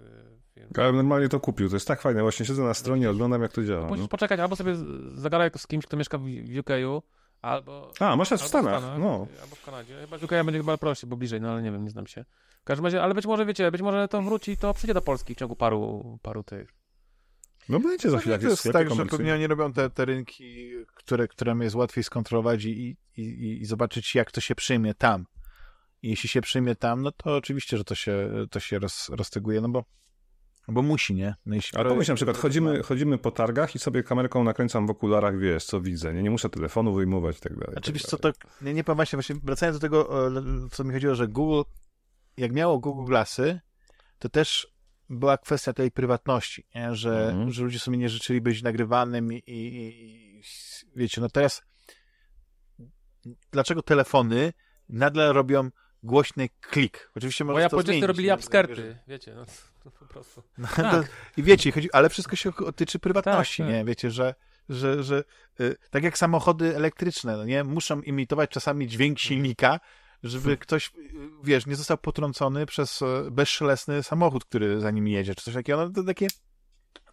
firm. Ale normalnie to kupił, to jest tak fajne. Właśnie siedzę na stronie, oglądam jak to działa. Musisz No. poczekać, albo sobie zagadaj z kimś, kto mieszka w, w UK-u, albo... A, masz w albo Stanach, no. Albo w Kanadzie. Chyba w UK będzie chyba prościej, bo bliżej, no ale nie wiem, nie znam się. W każdym razie, ale być może, wiecie, być może to wróci, to przyjdzie do Polski w ciągu paru, paru tych. No będzie za chwilę to jest tak, że pewnie oni robią te, te rynki, które, które jest łatwiej skontrolować i, i, i, zobaczyć, jak to się przyjmie tam. I jeśli się przyjmie tam, no to oczywiście, że to się, to się roz, roztyguje, no bo, bo musi, nie? No jeśli Ale pomyśl na przykład, chodzimy, chodzimy po targach i sobie kamerką nakręcam w okularach, wiesz, co widzę. Nie, nie muszę telefonu wyjmować i tak dalej. i Znaczy, tak co, to, nie, nie powiem właśnie, właśnie, wracając do tego, co mi chodziło, że Google, jak miało Google Glassy, to też była kwestia tej prywatności, nie? Że, Mhm. że ludzie sobie nie życzyli być nagrywanym i, i, i wiecie, no teraz dlaczego telefony nadal robią głośny klik? Oczywiście Bo może ja to po zmienić, robili upskirty, wiecie, no to po prostu. No, Tak. to, I wiecie, chodzi, ale wszystko się tyczy prywatności, Tak, tak. nie? Wiecie, że, że, że y, tak jak samochody elektryczne, no nie? Muszą imitować czasami dźwięk silnika, żeby ktoś, wiesz, nie został potrącony przez e, bezszelestny samochód, który za nim jedzie, czy coś takiego. No to takie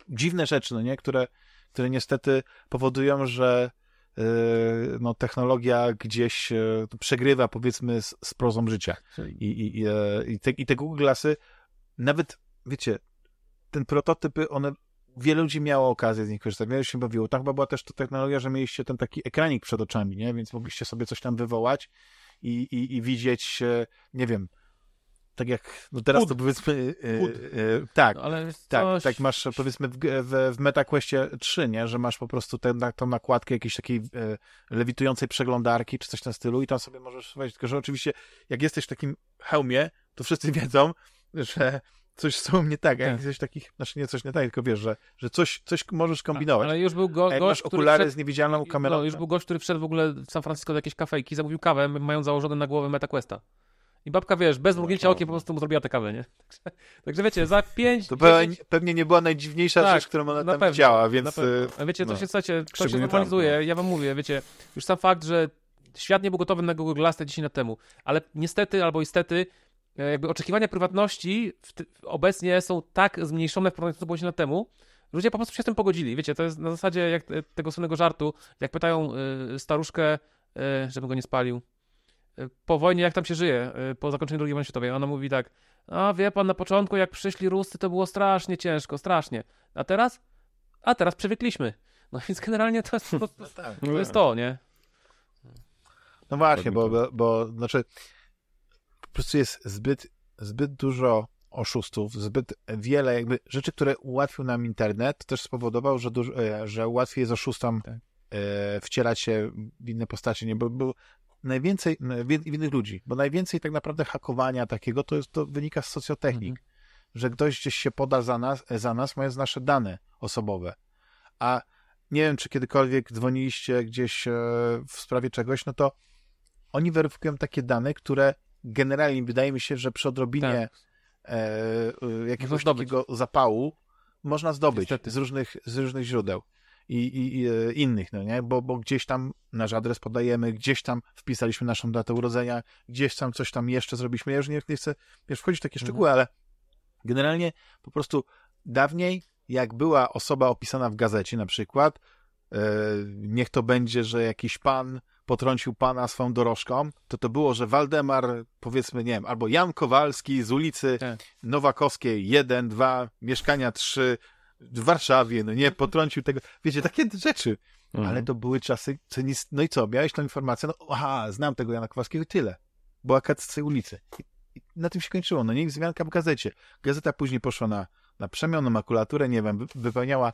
dziwne rzeczy, no nie? Które, które niestety powodują, że y, no, technologia gdzieś e, przegrywa, powiedzmy, z, z prozą życia. I, i, i, e, i, te, I te Google Glassy, nawet, wiecie, ten prototypy, one, wiele ludzi miało okazję z nich korzystać, wiele się bawiło. Tam chyba była też to technologia, że mieliście ten taki ekranik przed oczami, nie? Więc mogliście sobie coś tam wywołać i, i, i widzieć, e, nie wiem, tak jak, no teraz to powiedzmy, e, e, tak, No, jest tak, coś... tak masz powiedzmy w, w, w MetaQuestie 3, nie? że masz po prostu tę na- tą nakładkę jakiejś takiej lewitującej przeglądarki, czy coś w tym stylu i tam sobie możesz wejść, tylko że oczywiście jak jesteś w takim hełmie, to wszyscy wiedzą, że coś z tobą nie tak, jak Tak. jesteś takich, znaczy nie coś nie tak, tylko wiesz, że, że coś, coś możesz kombinować. Ale już był go, jak gość, okulary wszedł- z niewidzialną kamerą, No, już był gość, który wszedł w ogóle w San Francisco do jakiejś kafejki, zamówił kawę, mają założone na głowę MetaQuesta. I babka, wiesz, bez mrugnięcia okiem po prostu mu zrobiła tę kawę, nie? Także, także wiecie, za pięć... to pewnie, 10 pewnie nie była najdziwniejsza Tak, rzecz, którą ona na tam pewno, widziała, więc... e, A wiecie, to no. się, słuchajcie, to się Szczególnie tam, normalizuje, ja wam mówię, wiecie, już sam fakt, że świat nie był gotowy na Google Glass te 10 lat temu, ale niestety albo istety e, jakby oczekiwania prywatności w ty, obecnie są tak zmniejszone w porównaniu z tym, co było 10 lat temu, że ludzie po prostu się z tym pogodzili. Wiecie, to jest na zasadzie jak e, tego słynnego żartu, jak pytają y, staruszkę, y, żebym go nie spalił, y, po wojnie jak tam się żyje, y, po zakończeniu II wojny światowej. Ona mówi tak, a wie pan, na początku jak przyszli Ruscy, to było strasznie ciężko, strasznie. A teraz? A teraz przywykliśmy. No więc generalnie to jest, to, to, tak. to, jest to, nie? No właśnie, bo, Dokładnie bo, bo znaczy po prostu jest zbyt, zbyt dużo oszustów, zbyt wiele jakby rzeczy, które ułatwił nam internet, też spowodował, że, dużo, e, że łatwiej jest oszustom Tak. e, wcierać się w inne postacie, nie? Bo, bo najwięcej w, w innych ludzi, bo najwięcej tak naprawdę hakowania takiego to, jest, to wynika z socjotechnik, Mhm. że ktoś gdzieś się poda za nas, za nas, mając nasze dane osobowe, a nie wiem, czy kiedykolwiek dzwoniliście gdzieś e, w sprawie czegoś, no to oni weryfikują takie dane, które generalnie wydaje mi się, że przy odrobinie Tak. e, e, jakiegoś takiego zapału można zdobyć Niestety. z różnych, z różnych źródeł i, i, i e, innych, no nie? Bo, bo gdzieś tam nasz adres podajemy, gdzieś tam wpisaliśmy naszą datę urodzenia, gdzieś tam coś tam jeszcze zrobiliśmy. Ja już nie, nie chcę wiesz, wchodzić w takie Mhm. szczegóły, ale generalnie po prostu dawniej, jak była osoba opisana w gazecie na przykład, e, niech to będzie, że jakiś pan potrącił pana swoją dorożką, to to było, że Waldemar, powiedzmy, nie wiem, albo Jan Kowalski z ulicy Tak. Nowakowskiej 1, 2, mieszkania 3 w Warszawie, no nie, potrącił tego, wiecie, takie rzeczy. Mhm. Ale to były czasy, co nic, no i co, miałeś tą informację, no aha, znam tego Jana Kowalskiego i tyle. Była tej ulicy. I, I na tym się kończyło, no nie, wzmianka w gazecie. Gazeta później poszła na, na przemianę, makulaturę, nie wiem, wy- wypełniała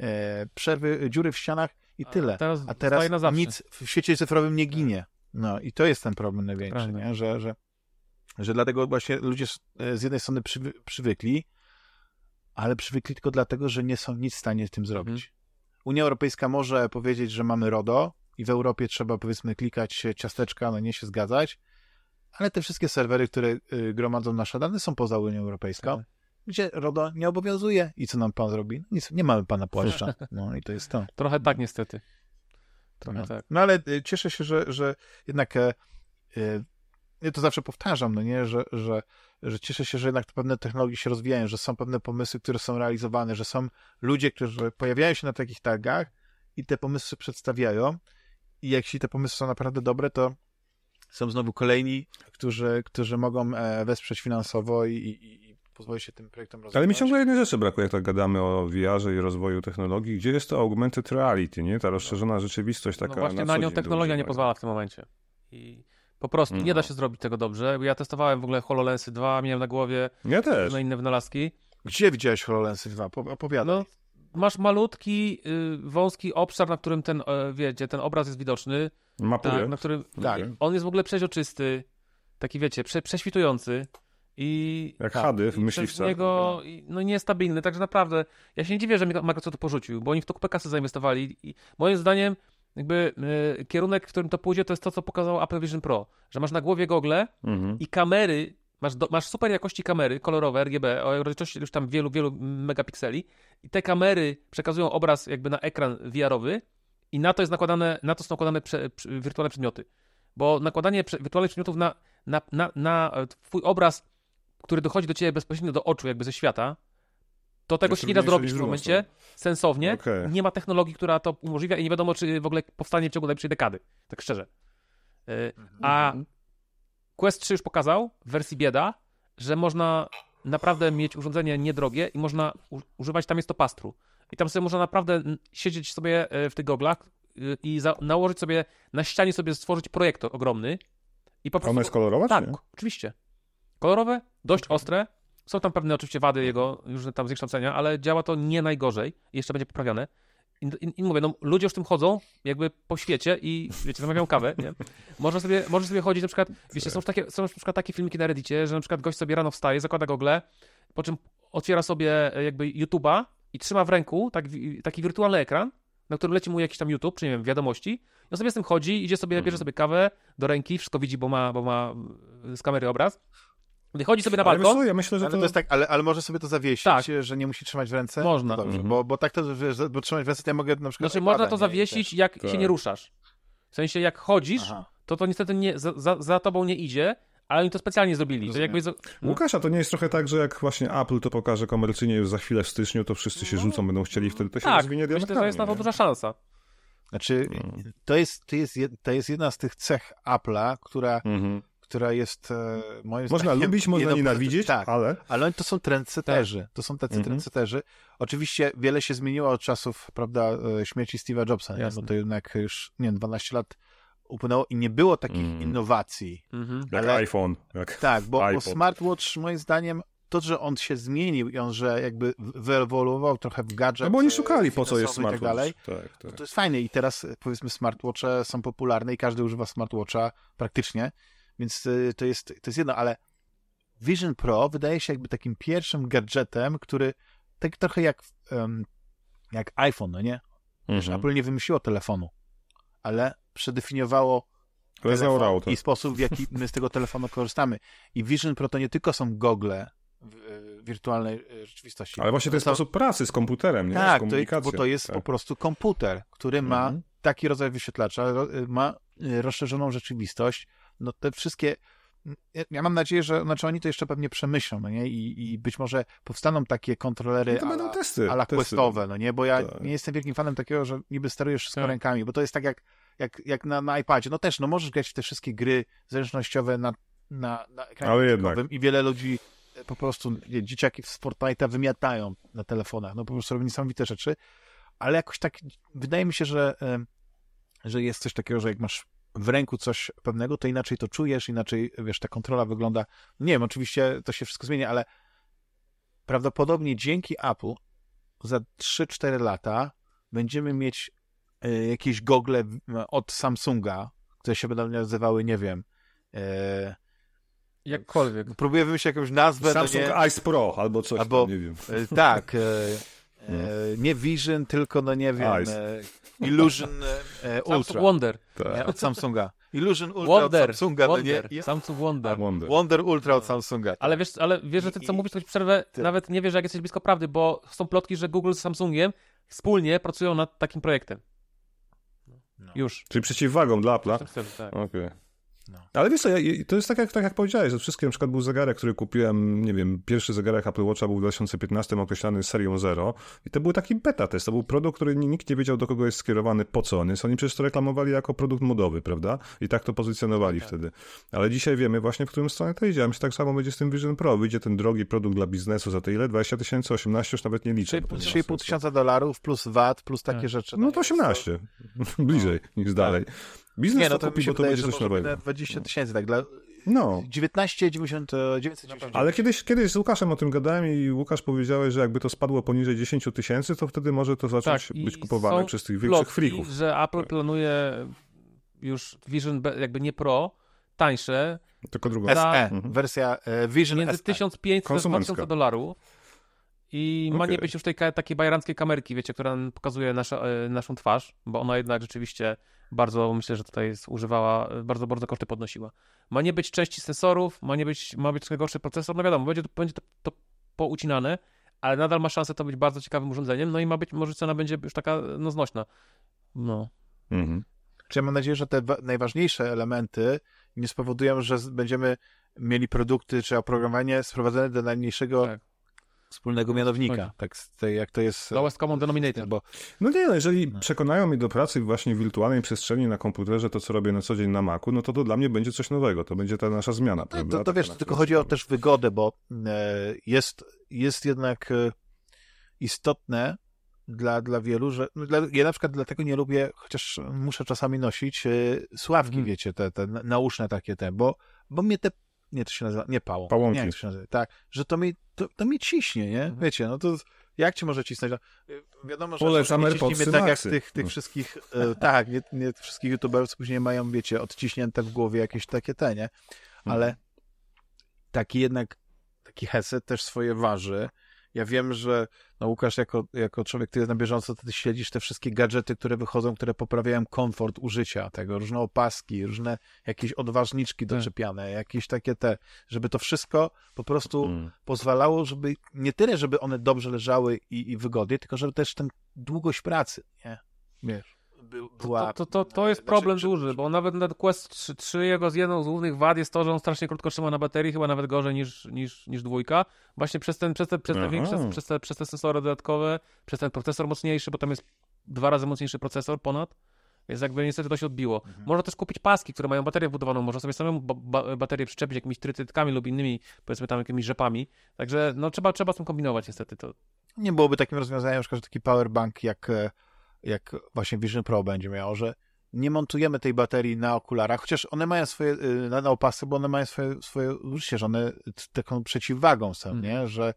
e, przerwy, dziury w ścianach i tyle. teraz A teraz nic w świecie cyfrowym nie ginie. No i to jest ten problem największy, nie? Że, że, że dlatego właśnie ludzie z, z jednej strony przywy, przywykli, ale przywykli tylko dlatego, że nie są nic w stanie z tym zrobić. Unia Europejska może powiedzieć, że mamy RODO i w Europie trzeba powiedzmy klikać ciasteczka, no nie się zgadzać, ale te wszystkie serwery, które y, gromadzą nasze dane są poza Unią Europejską, Tak. Gdzie RODO nie obowiązuje i co nam pan zrobi? Nic, nie mamy pana płaszcza. No i to jest to. Trochę tak niestety. Trochę No, tak. no ale y, cieszę się, że, że jednak e, e, ja to zawsze powtarzam, no nie, że, że, że cieszę się, że jednak te pewne technologie się rozwijają, że są pewne pomysły, które są realizowane, że są ludzie, którzy pojawiają się na takich targach i te pomysły przedstawiają i jeśli te pomysły są naprawdę dobre, to są znowu kolejni, którzy, którzy mogą e, wesprzeć finansowo i, i, i pozwolić się tym projektom rozwijać. Ale mi ciągle jednej rzeczy brakuje, jak tak gadamy o VR-ze i rozwoju technologii. Gdzie jest to augmented reality, nie? Ta rozszerzona rzeczywistość taka No właśnie na, na co nią technologia nie pozwala w tym momencie. I po prostu nie da No. się zrobić tego dobrze. Ja testowałem w ogóle HoloLensy 2, miałem na głowie Ja też. różne inne wynalazki. Gdzie widziałeś HoloLensy 2? Po- Opowiadaj. No, masz malutki, y, wąski obszar, na którym ten, e, wiecie, ten obraz jest widoczny. Mapuje. Tak, na którym Tak. On jest w ogóle przeźroczysty, taki wiecie, prze, prześwitujący i Jak tak, HD w myśliwcach. niego no niestabilny, także naprawdę ja się nie dziwię, że Microsoft to porzucił, bo oni w to kupę kasy zainwestowali i moim zdaniem jakby y, kierunek, w którym to pójdzie, to jest to, co pokazało Apple Vision Pro, że masz na głowie gogle Mhm. i kamery, masz, do, masz super jakości kamery kolorowe, RGB, o rozdzielczości już tam wielu, wielu megapikseli i te kamery przekazują obraz jakby na ekran VR-owy i na to jest nakładane, na to są nakładane prze, przy- wirtualne przedmioty. Bo nakładanie prze, wirtualnych przedmiotów na, na, na, na e, twój obraz, który dochodzi do ciebie bezpośrednio do oczu, jakby ze świata, to tego Jest się nie da zrobić w tym momencie sensownie. Okej. Nie ma technologii, która to umożliwia i nie wiadomo, czy w ogóle powstanie w ciągu najbliższej dekady. Tak szczerze. E, A Quest 3 już pokazał w wersji bieda, że można naprawdę mieć urządzenie niedrogie i można używać, tam jest to pastru. I tam sobie można naprawdę siedzieć sobie e, w tych goglach y, i nałożyć sobie, na ścianie sobie stworzyć projektor ogromny i po A prostu... ona jest kolorowa, Tak, nie? oczywiście. Kolorowe, dość ostre. Są tam pewne oczywiście wady jego, już tam zniekształcenia, ale działa to nie najgorzej i jeszcze będzie poprawiane. I, i, I mówię, no ludzie już tym chodzą, jakby po świecie i wiecie, zamawiają kawę, nie? Można sobie, można sobie chodzić na przykład, wiecie, są, już takie, są już na przykład takie filmiki na Reddicie, że na przykład gość sobie rano wstaje, zakłada gogle, po czym otwiera sobie e, jakby YouTube'a i trzyma w ręku tak, taki wirtualny ekran, na którym leci mu jakiś tam YouTube, czy nie wiem, wiadomości. I on sobie z tym chodzi, idzie sobie, bierze sobie kawę do ręki, wszystko widzi, bo ma, bo ma y, z kamery obraz. Wychodzi sobie na Ale balkon. co, ja myślę, że Ale to... to jest tak, ale, ale może sobie to zawiesić, Tak. że nie musi trzymać w ręce? Można. To dobrze, Mhm. bo, bo tak to, wiesz, bo trzymać w ręce to ja mogę na przykład Znaczy, iPada, można to nie? I zawiesić, jak Tak. się nie ruszasz. W sensie, jak chodzisz, Aha. to to niestety nie, za, za, za tobą nie idzie, ale oni to specjalnie zrobili. To jakby no. Łukasz, a to nie jest trochę tak, że jak właśnie Apple to pokaże komercyjnie już za chwilę w styczniu, to wszyscy się rzucą, będą chcieli wtedy, to się Tak, rozwinie myślę, że diametralnie. jest na to nie? duża szansa. Znaczy, Mm. to jest, to, jest, to jest jedna z tych cech Apple'a, która, Mhm. Która jest e, moim Można zdaniem... lubić, można nienawidzić, Tak, ale... ale oni to są trendseterzy. Tak. To są tacy Mhm. trendseterzy. Oczywiście wiele się zmieniło od czasów, prawda, e, śmierci Steve'a Jobsa, nie? Bo to jednak już, nie wiem, 12 lat upłynęło i nie było takich Mhm. innowacji. Mhm. Jak Ale- iPhone. Jak... Tak, bo, bo smartwatch moim zdaniem to, że on się zmienił i on, że jakby wyewoluował trochę w gadżet No bo oni szukali, po co jest finansowy i tak dalej, smartwatch. Tak, no tak. to jest fajne i teraz powiedzmy smartwatche są popularne i każdy używa smartwatcha praktycznie, więc e, to jest, to jest jedno, ale Vision Pro wydaje się jakby takim pierwszym gadżetem, który tak trochę jak, em, jak iPhone, no nie? Mhm. Apple nie wymyśliło telefonu, ale przedefiniowało To telefon i sposób, w jaki my z tego telefonu korzystamy. I Vision Pro to nie tylko są gogle e, wirtualnej e, rzeczywistości. Ale właśnie to jest sposób pracy z komputerem, nie? z Tak, to jest, komunikacją. bo to jest tak. po prostu komputer, który ma Mhm. taki rodzaj wyświetlacza, ma rozszerzoną rzeczywistość. No te wszystkie. ja- mam nadzieję, że znaczy oni to jeszcze pewnie przemyślą, no nie? I, i być może powstaną takie kontrolery No to ala, będą testy. ala testy. questowe, no nie? Bo ja Tak. nie jestem wielkim fanem takiego, że niby sterujesz wszystko Tak. rękami, bo to jest tak jak, jak, jak na, na iPadzie. No też, no możesz grać w te wszystkie gry zręcznościowe na, na, na ekranie dotykowym i wiele ludzi e, po prostu, nie, dzieciaki z Fortnite'a wymiatają na telefonach, no po prostu robią niesamowite rzeczy, ale jakoś tak, wydaje mi się, że, że jest coś takiego, że jak masz w ręku coś pewnego, to inaczej to czujesz, inaczej, wiesz, ta kontrola wygląda, nie wiem, oczywiście to się wszystko zmienia, ale prawdopodobnie dzięki Apple za 3-4 lata będziemy mieć e, jakieś gogle od Samsunga, które się będą nazywały, nie wiem, e, Jakkolwiek. Próbuję wymyślić jakąś nazwę, Samsung no nie, Ice Pro albo coś Albo- tam, nie wiem. e, tak, nie Vision, tylko no nie wiem, Ice. e, Illusion e, Ultra Wonder. Tak. nie, od Samsunga. Illusion Ultra Wonder. od Samsunga, no nie? Wonder. I- Samsung Wonder. Wonder. Wonder Ultra od Samsunga. Ale wiesz, ale wiesz, że ty co I- mówisz, to ci przerwę, ty- nawet nie wiesz, jak jesteś blisko prawdy, bo są plotki, że Google z Samsungiem wspólnie pracują nad takim projektem. No. Już. Czyli przeciwwagą dla Apple'a. Tak. Okej. No. Ale wiesz co, ja, to jest tak jak, tak jak powiedziałeś, że wszystkie, na przykład był zegarek, który kupiłem, nie wiem, pierwszy zegarek Apple Watcha był w 2015 określany serią Zero i to był taki beta test, to był produkt, który nikt nie wiedział do kogo jest skierowany, po co on jest, oni przecież to reklamowali jako produkt modowy, prawda? I tak to pozycjonowali Tak. wtedy. Ale dzisiaj wiemy właśnie, w którym stronę to idzie, a myślę, tak samo będzie z tym Vision Pro, wyjdzie ten drogi produkt dla biznesu za te ile? 20 tysięcy, 18 już nawet nie liczę. bo to nie ma 3,5 sensu. tysiąca dolarów plus VAT, plus takie Tak. rzeczy. No to 18, bliżej niż dalej. Biznes Nie, no to to kupi, bo to wydaje, będzie coś nowego. nawet 20 tysięcy, tak, dla No. 19, 90, 990. Ale kiedyś, kiedyś z Łukaszem o tym gadałem i Łukasz powiedziałeś, że jakby to spadło poniżej 10 tysięcy, to wtedy może to zacząć Tak, być kupowane przez tych większych freaków. że Apple planuje już Vision jakby nie Pro, tańsze, Tylko drugą. SE, za- Mhm. wersja e, Vision między SE. 1500 a Konsumencka. 2000 dolarów. I ma nie być już tej takiej bajeranckiej kamerki, wiecie, która nam pokazuje nasza, e, naszą twarz, bo ona jednak rzeczywiście bardzo, myślę, że tutaj jest, używała, bardzo, bardzo koszty podnosiła. Ma nie być części sensorów, ma nie być, ma być trochę gorszy procesor, no wiadomo, będzie to, będzie to, to poucinane, ale nadal ma szansę to być bardzo ciekawym urządzeniem, no i ma być, może cena będzie już taka, no, znośna. No. Mhm. Czy ja mam nadzieję, że te wa- najważniejsze elementy nie spowodują, że będziemy mieli produkty czy oprogramowanie sprowadzone do najmniejszego Tak. Wspólnego mianownika. Tak. Tak, jak to jest. Lowest common denominator. Bo No nie, no jeżeli przekonają mnie do pracy właśnie w wirtualnej przestrzeni na komputerze, to co robię na co dzień na Macu, no to to dla mnie będzie coś nowego, to będzie ta nasza zmiana, to, prawda? to, to wiesz, tylko chodzi o też wygodę, bo e, jest, jest jednak e, istotne dla, dla wielu, że no, dla, ja na przykład dlatego nie lubię, chociaż muszę czasami nosić e, sławki, Mhm. wiecie, te, te na- nauszne takie te, bo, bo mnie te nie to się nazywa, nie pało. Pałąki. Nie, to się nazywa. Tak, że to mi, to, to mi ciśnie, nie? Mhm. Wiecie, no to jak ci może cisnąć? No, wiadomo, że Polecam może nie ciśnie tak jak tych, tych wszystkich, e, tak, nie, nie wszystkich youtuberów, później mają, wiecie, odciśnięte w głowie jakieś takie te, nie? Ale Mhm. taki jednak, taki headset też swoje waży. Ja wiem, że no Łukasz, jako, jako człowiek, który jest na bieżąco, ty śledzisz te wszystkie gadżety, które wychodzą, które poprawiają komfort użycia tego, różne opaski, różne jakieś odważniczki Tak. doczepiane, jakieś takie te, żeby to wszystko po prostu Mm. pozwalało, żeby nie tyle, żeby one dobrze leżały i, i wygodnie, tylko żeby też ten długość pracy, nie? Wiesz, by, była... To, to, to, to jest znaczy, problem czy- duży, bo nawet na Quest 3, 3 jego z jedną z głównych wad jest to, że on strasznie krótko trzyma na baterii, chyba nawet gorzej niż, niż, niż dwójka. Właśnie przez, ten, przez, te, przez, te większe, przez, te, przez te sensory dodatkowe, przez ten procesor mocniejszy, bo tam jest dwa razy mocniejszy procesor ponad. Więc jakby niestety to się odbiło. Mhm. Można też kupić paski, które mają baterię wbudowaną, można sobie samemu ba ba baterię przyczepić jakimiś trytytkami lub innymi, powiedzmy tam jakimiś rzepami. Także no trzeba, trzeba z tym kombinować niestety. To, nie byłoby takim rozwiązaniem, na przykład, że taki powerbank jak, e, jak właśnie Vision Pro będzie miało, że nie montujemy tej baterii na okularach, chociaż one mają swoje, y, na, na opasy, bo one mają swoje, swoje użycie, że one taką przeciwwagą są, Mhm. nie? Że,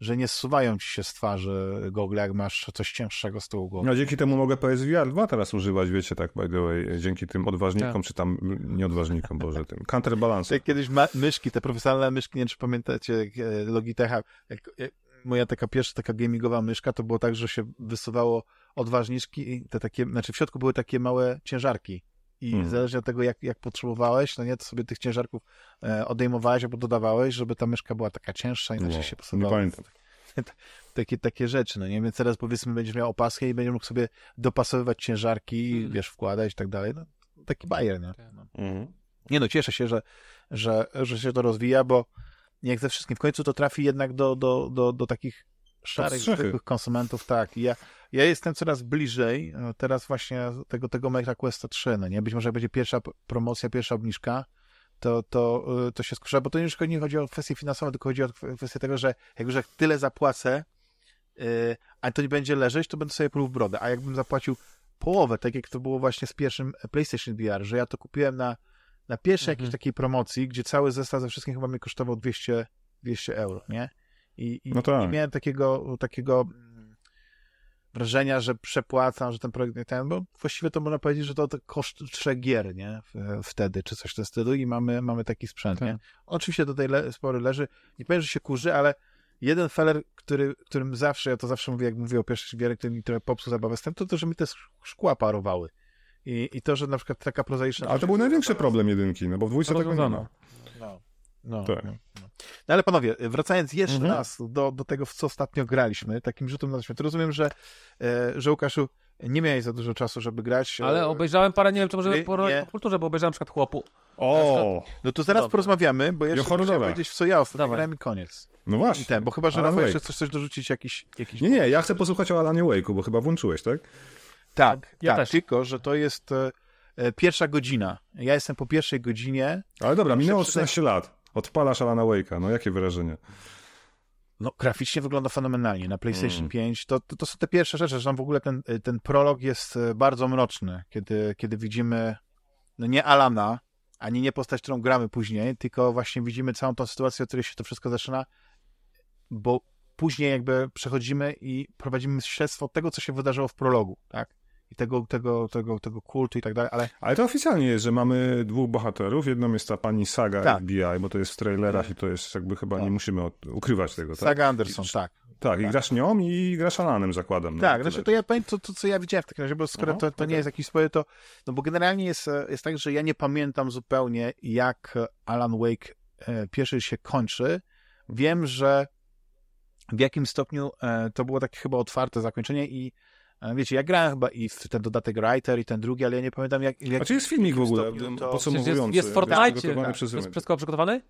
że nie zsuwają ci się z twarzy gogle, jak masz coś cięższego z tyłu głowy. No dzięki temu mogę PSVR 2 teraz używać, wiecie, tak by the way, dzięki tym odważnikom, Tak. czy tam nie odważnikom, boże, tym counterbalance. Jak kiedyś myszki, te profesjonalne myszki, nie wiem czy pamiętacie, jak, e, Logitecha, jak, jak moja taka pierwsza taka gamingowa myszka, to było tak, że się wysuwało odważniczki te takie, znaczy w środku były takie małe ciężarki i Mhm. zależnie od tego, jak, jak potrzebowałeś, no nie, to sobie tych ciężarków e, odejmowałeś albo dodawałeś, żeby ta myszka była taka cięższa, inaczej No, się nie posuwała. pamiętam. Takie, takie rzeczy, no nie, więc teraz powiedzmy będziesz miał opaskę i będziesz mógł sobie dopasowywać ciężarki, Mhm. wiesz, wkładać i tak dalej, no taki bajer, nie? Tak. No. Mhm. Nie no, cieszę się, że, że, że się to rozwija, bo jak ze wszystkim, w końcu to trafi jednak do, do, do, do takich szarych, zwykłych konsumentów, tak. I ja, ja jestem coraz bliżej e, teraz właśnie tego, tego Meta Questa 3, no nie? Być może jak będzie pierwsza promocja, pierwsza obniżka, to, to, y, to się skuszę, bo to już nie chodzi o kwestie finansowe, tylko chodzi o kw- kwestię tego, że jak już jak tyle zapłacę, y, a to nie będzie leżeć, to będę sobie w brodę, a jakbym zapłacił połowę, tak jak to było właśnie z pierwszym PlayStation VR, że ja to kupiłem na, na pierwszej Mhm. jakiejś takiej promocji, gdzie cały zestaw ze wszystkim chyba mi kosztował 200, 200 euro, nie? I, i, No tak. i miałem takiego, takiego wrażenia, że przepłacam, że ten projekt nie ten, bo właściwie to można powiedzieć, że to, to koszt trzech gier, nie? Wtedy, czy coś w tym stylu i mamy, mamy taki sprzęt, Tak. nie? Oczywiście tutaj le, spory leży. Nie powiem, że się kurzy, ale jeden feller, który, którym zawsze, ja to zawsze mówię, jak mówię o pierwszej gierze, który mi trochę popsuł zabawę z tym, to to, że mi te szkła parowały. I, I to, że na przykład taka prozaiczna... Ale to był największy problem jedynki, no bo w dwójce tego nie Rozwiązano. ma. No, Tak. no, no. no ale panowie, wracając jeszcze Mhm. raz do, do tego, w co ostatnio graliśmy, takim rzutem na świat. Rozumiem, że, e, że Łukaszu, nie miałeś za dużo czasu, żeby grać. e, Ale obejrzałem parę, nie wiem, czy może Gry? po, Nie. po kulturze, bo obejrzałem na przykład chłopu. O, No to zaraz Dobra. porozmawiamy, bo jeszcze muszę horrorach. powiedzieć, w co ja ostatnio Dawaj. grałem i koniec. no I właśnie. ten, bo chyba, że Rafał jeszcze chcesz coś dorzucić, jakiś... jakiś... Nie, nie, ja chcę posłuchać o Alanie Wake'u, bo chyba włączyłeś, tak? Tak, Ja tak, też. tylko, że to jest e, e, pierwsza godzina. Ja jestem po pierwszej godzinie. Ale dobra, minęło Muszę przyznać- 13 lat. Odpalasz Alana Wake'a, no jakie wyrażenie? No, graficznie wygląda fenomenalnie. Na PlayStation Mm. 5 to, to, to są te pierwsze rzeczy, że tam w ogóle ten, ten prolog jest e, bardzo mroczny, kiedy, kiedy widzimy no nie Alana, ani nie postać, którą gramy później, tylko właśnie widzimy całą tą sytuację, od której się to wszystko zaczyna, bo później jakby przechodzimy i prowadzimy śledztwo tego, co się wydarzyło w prologu, tak? I tego, tego, tego, tego kultu i tak dalej, ale Ale to oficjalnie jest, że mamy dwóch bohaterów. Jedną jest ta pani Saga Tak. FBI, bo to jest w trailerach i to jest jakby chyba Tak. nie musimy od, ukrywać tego, tak? Saga Anderson, tak. Tak, i grasz nią i grasz Alanem, zakładam. no, Tak, tyle. znaczy to ja powiem to, to, co ja widziałem w takim razie, bo skoro Aha, to, to nie okej. jest jakiś spoiler, to no bo generalnie jest, e, jest tak, że ja nie pamiętam zupełnie, jak Alan Wake e, pierwszy się kończy. Wiem, że w jakim stopniu e, to było takie chyba otwarte zakończenie i wiecie, ja grałem chyba i w ten dodatek Writer i ten drugi, ale ja nie pamiętam jak... jak Znaczy jest filmik w ogóle, to- podsumowujący. Jest, jest w Fortnite. Tak. przez Jest kogo przygotowany?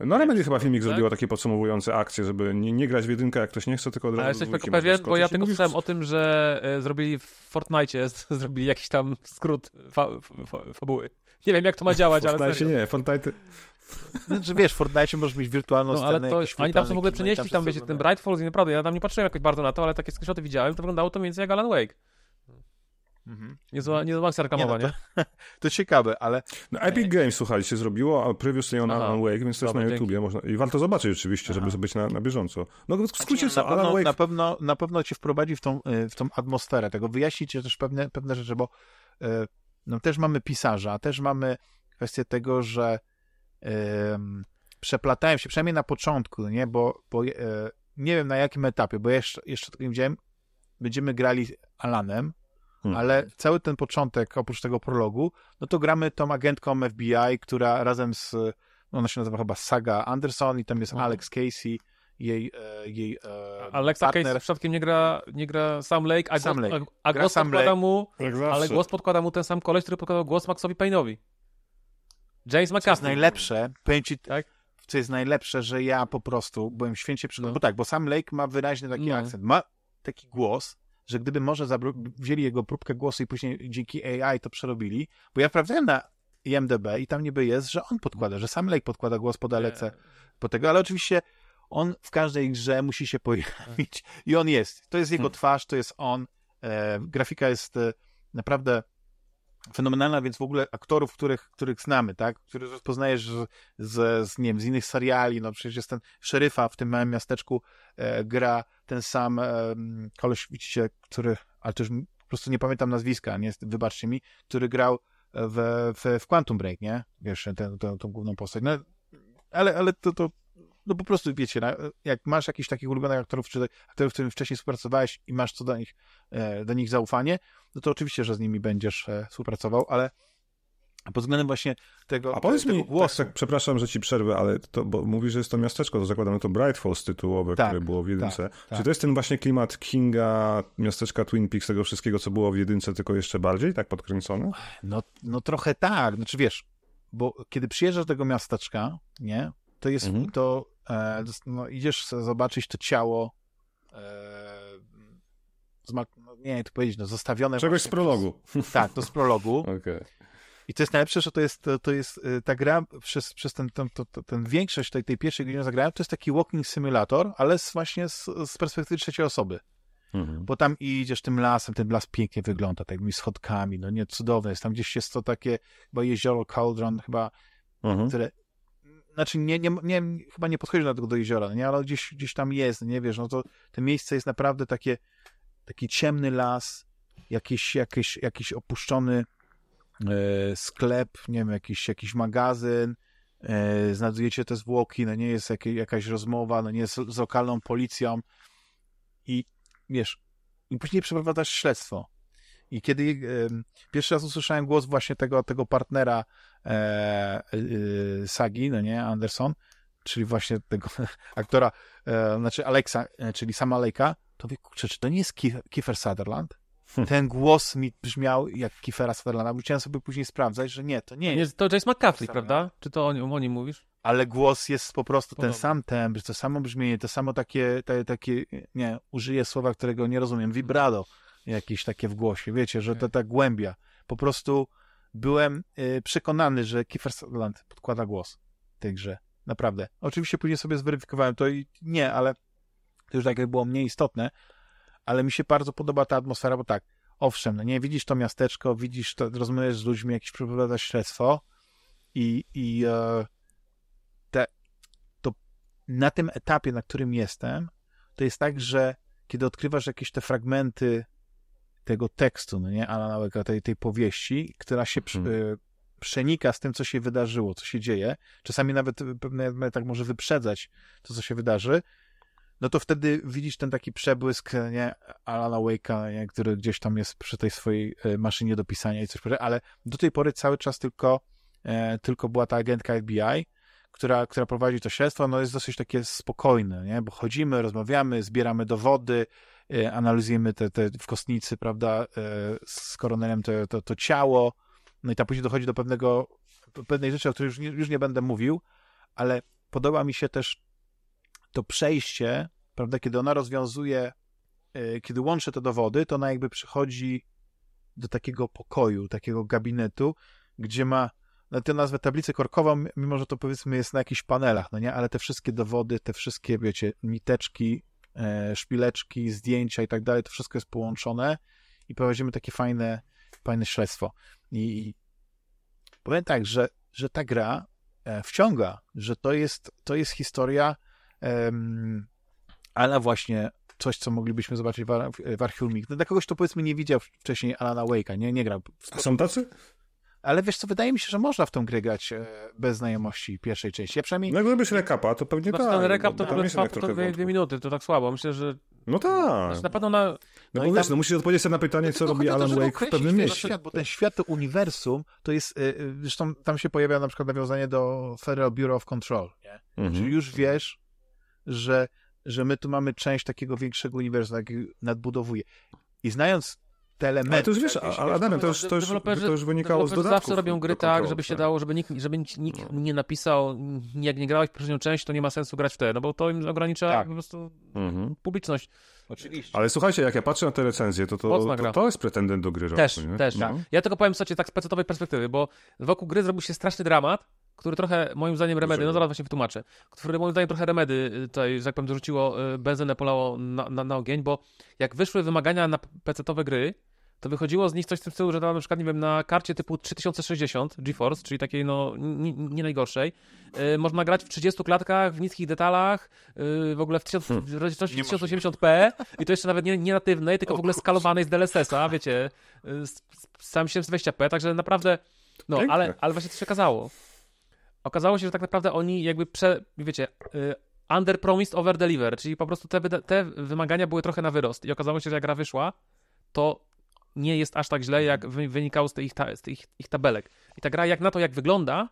No Remedy chyba filmik Tak? zrobiła takie podsumowujące akcje, żeby nie, nie grać w jedynkę, jak ktoś nie chce, tylko od razu Ale jesteś tylko pewien, bo ja tylko mówisz- słyszałem o tym, że e, zrobili w Fortnite, zrobili jakiś tam skrót fa, fa, fabuły. Nie wiem, jak to ma działać, ale Fortnite nie, Fortnite... Znaczy, wiesz, w Fortnite możesz mieć wirtualną No, scenę. ale to, oni tam są w ogóle przenieśli, tam wiecie, ten. Bright Falls i naprawdę, ja tam nie patrzyłem jakoś bardzo na to, ale takie screenshoty widziałem, to wyglądało to mniej więcej jak Alan Wake. Mhm. Niezła, niezła akcja reklamowa, Nie, no To ciekawe, ale No, Epic Games, słuchajcie, się zrobiło, a previously on Aha. Alan Wake, więc to jest na. YouTubie. Można... I warto zobaczyć oczywiście, żeby Aha. być na, na bieżąco. No w skrócie Znaczy, co, Alan pewno, Wake... na, pewno, na pewno cię wprowadzi w tą, y, w tą atmosferę tego, wyjaśnić też pewne, pewne rzeczy, bo y, no, też mamy pisarza, też mamy kwestię tego, że ym, przeplatają się, przynajmniej na początku, nie, bo, bo y, nie wiem na jakim etapie, bo jeszcze, jeszcze tego nie widziałem, będziemy grali Alanem, Hmm. ale cały ten początek, oprócz tego prologu, no to gramy tą agentką FBI, która razem z, no ona się nazywa chyba Saga Anderson i tam jest Mhm. Alex Casey, jej, e, jej e, Alexa partner. Case przypadkiem nie gra, nie gra Sam Lake, a, Sam głos, Lake. a, a Gra głos Sam podkłada Lake. mu, ale głos podkłada mu ten sam koleś, który podkładał głos Maxowi Payne'owi. James Co jest najlepsze, powiem ci, Tak? co jest najlepsze, że ja po prostu byłem święcie przygotowany, No. bo tak, bo Sam Lake ma wyraźny taki No. akcent, ma taki głos, że gdyby może wzięli jego próbkę głosu i później dzięki AI to przerobili, bo ja sprawdzałem na IMDB i tam niby jest, że on podkłada, że Sam Lake podkłada głos pod Alecę, po tego, ale oczywiście on w każdej grze musi się pojawić i on jest. To jest jego Hmm. twarz, to jest on. E, grafika jest e, naprawdę fenomenalna, więc w ogóle aktorów, których, których znamy, tak? Których rozpoznajesz z, z, nie wiem, z innych seriali, no przecież jest ten szeryfa w tym małym miasteczku, e, gra ten sam e, koleś, widzicie, który, ale już po prostu nie pamiętam nazwiska, nie, wybaczcie mi, który grał w, w, w Quantum Break, nie? Wiesz, tę, główną postać. No, ale, ale to, to no po prostu wiecie, jak masz jakichś takich ulubionych aktorów, czy aktorów, z którymi wcześniej współpracowałeś i masz co do nich, e, do nich zaufanie, no to oczywiście, że z nimi będziesz e, współpracował, ale pod względem właśnie tego, A powiedz tego mi, głosu. tak, tak, przepraszam, że ci przerwę, ale to, bo mówisz, że jest to miasteczko, to zakładam, to Bright Falls tytułowe, Tak, które było w jedynce. tak. Czy to jest ten właśnie klimat Kinga, miasteczka Twin Peaks, tego wszystkiego, co było w jedynce, tylko jeszcze bardziej, tak podkręcone? No, no trochę tak, znaczy wiesz, bo kiedy przyjeżdżasz do tego miasteczka, nie, to jest, Mhm. to e, no, idziesz zobaczyć to ciało e, zma- no, nie to powiedzieć, no zostawione Czegoś z właśnie prologu. Przez, tak, to z prologu. Okej. I to jest najlepsze, że to jest, to, to jest y, ta gra przez, przez ten, ten, to, to, ten większość tej, tej pierwszej godziny zagrałem, to jest taki walking simulator, ale z, właśnie z, z perspektywy trzeciej osoby. Mhm. Bo tam idziesz tym lasem, ten las pięknie wygląda, takimi schodkami, no nie, cudowne jest. Tam gdzieś jest to takie, chyba jezioro Cauldron, chyba, Mhm. które znaczy nie, nie, nie, chyba nie podchodzi do tego do jeziora, nie, ale gdzieś, gdzieś tam jest, nie wiesz, no to to miejsce jest naprawdę takie, taki ciemny las, jakiś, jakiś, jakiś opuszczony e, sklep, nie wiem, jakiś, jakiś magazyn, e, znajdujecie te zwłoki, no nie jest jakie, jakaś rozmowa, no nie jest z lokalną policją i wiesz, i później przeprowadzasz śledztwo. I kiedy e, pierwszy raz usłyszałem głos właśnie tego, tego partnera e, e, sagi, no nie, Anderson, czyli właśnie tego aktora, e, znaczy Alexa, e, czyli sama Lejka, to wie, kurczę, czy to nie jest Kiefer, Sutherland? Ten głos mi brzmiał jak Kiefera Sutherlanda. Musiałem sobie później sprawdzać, że nie, to nie Nie, jest. to Jace McCaffrey, prawda? Czy to o, nim- o nim mówisz? Ale głos jest po prostu ten Podobny. sam tembr, to samo brzmienie, to samo takie, te, takie, nie, użyję słowa, którego nie rozumiem, vibrado jakieś takie w głosie, wiecie, że to ta głębia. Po prostu byłem y, przekonany, że Kiefer Sutherland podkłada głos w tej grze. Naprawdę. Oczywiście później sobie zweryfikowałem to i nie, ale to już tak jakby było mniej istotne, ale mi się bardzo podoba ta atmosfera, bo tak, owszem, no nie, widzisz to miasteczko, widzisz to, rozmawiasz z ludźmi, jakieś przeprowadzasz śledztwo i, i e, te, to na tym etapie, na którym jestem, to jest tak, że kiedy odkrywasz jakieś te fragmenty tego tekstu, no nie, Alana Wake'a, tej, tej powieści, która się Mhm. e, przenika z tym, co się wydarzyło, co się dzieje, czasami nawet e, pewne tak może wyprzedzać to, co się wydarzy, no to wtedy widzisz ten taki przebłysk, nie, Alana Wake'a, nie, który gdzieś tam jest przy tej swojej e, maszynie do pisania i coś podobnego, ale do tej pory cały czas tylko, e, tylko była ta agentka FBI, która, która prowadzi to śledztwo, no jest dosyć takie spokojne, nie, bo chodzimy, rozmawiamy, zbieramy dowody, e, analizujemy te, te w kostnicy, prawda, e, z koronelem to, to, to ciało, no i tam później dochodzi do pewnego, pewnej rzeczy, o której już nie, już nie będę mówił, ale podoba mi się też to przejście, prawda, kiedy ona rozwiązuje, e, kiedy łączy te dowody, to ona jakby przychodzi do takiego pokoju, takiego gabinetu, gdzie ma, na tę nazwę tablicę korkową, mimo że to powiedzmy jest na jakichś panelach, no nie, ale te wszystkie dowody, te wszystkie, wiecie, niteczki, e, szpileczki, zdjęcia i tak dalej, to wszystko jest połączone i prowadzimy takie fajne, fajne śledztwo. I powiem tak, że, że ta gra e, wciąga, że to jest, to jest historia ale właśnie coś, co moglibyśmy zobaczyć w, w Mix. Dla kogoś, kto powiedzmy nie widział wcześniej Alana Wake'a, nie, nie grał. w- są tacy? Ale wiesz co, wydaje mi się, że można w tą grę grać e, bez znajomości pierwszej części. Ja przynajmniej... No jak robisz rekapa, to pewnie Znaczy, tak. ten recap bo to tam trwa to jednak trochę dwie, dwie minuty, to tak słabo. Myślę, że No tak. znaczy, na pewno na... No, No bo i wiesz, tam- no musisz odpowiedzieć sobie na pytanie, co Tylko robi chodzi o to, Alan Wake w pewnym mieście. Świat, bo ten świat, to uniwersum, to jest, y, y, zresztą tam się pojawia na przykład nawiązanie do Federal Bureau of Control, nie? Mhm. Czyli już wiesz, że, że my tu mamy część takiego większego uniwersum, jak nadbudowuje. I znając te elementy... Ale to już wiesz, jakieś- ale Adamie, to już, to już, to już wynikało z dodatków. zawsze robią gry tak, żeby się tak. dało, żeby nikt, żeby nikt, nikt nie napisał, jak nie grałeś poprzednią część, to nie ma sensu grać w te, no bo to im ogranicza Tak. po prostu Mhm. publiczność. Oczywiście. Ale słuchajcie, jak ja patrzę na te recenzje, to to, to, to jest pretendent do gry roku, Też, nie? też. No. Ja tylko powiem, słuchajcie, tak z pecetowej perspektywy, bo wokół gry zrobił się straszny dramat, który trochę, moim zdaniem, remedy, no zaraz właśnie wytłumaczę, który moim zdaniem trochę remedy y, tutaj, że tak powiem, dorzuciło y, benzynę, polało na, na, na ogień, bo jak wyszły wymagania na pecetowe gry, to wychodziło z nich coś w tym stylu, że tam na przykład, nie wiem, na karcie typu 3060 GeForce, czyli takiej, no, nie, najgorszej, y, można grać w 30 klatkach, w niskich detalach, y, w ogóle w, 1000 w rozdzielczości Niemożliwe. 1080p i to jeszcze nawet nie, nie natywnej, tylko O w ogóle skalowanej z DLSS-a, wiecie, y, z, z samym 720p, także naprawdę, no, Piękne. ale, ale właśnie co się okazało? Okazało się, że tak naprawdę oni jakby prze, wiecie, y, under promised, over deliver, czyli po prostu te, te wymagania były trochę na wyrost i okazało się, że jak gra wyszła, to nie jest aż tak źle, jak wy, wynikało z tych, ta, z tych ich tabelek. I ta gra, jak na to, jak wygląda,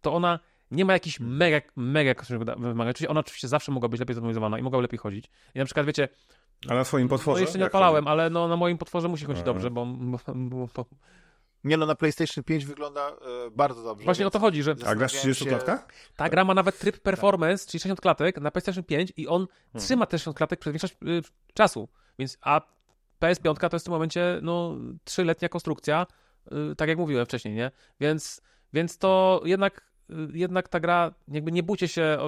to ona nie ma jakichś mega, mega wyda- wymagań. Oczywiście ona oczywiście zawsze mogła być lepiej zoptymalizowana i mogła lepiej chodzić. I na przykład, wiecie, A na swoim no potworze? jeszcze nie Jak odpalałem, ale no, na moim potworze musi chodzić dobrze, bo, bo, bo, bo Nie no, na PlayStation 5 wygląda e, bardzo dobrze. właśnie o to chodzi, że? A grasz w 30 Zastanawiałem się- klatkach? ta gra ma nawet tryb performance, czyli 60 klatek na PlayStation 5 i on trzyma te 60 klatek przez większość y, czasu. Więc, a PS5 to jest w tym momencie no, trzyletnia konstrukcja, y, tak jak mówiłem wcześniej, nie? Więc, więc to jednak, y, jednak ta gra, jakby nie bójcie się,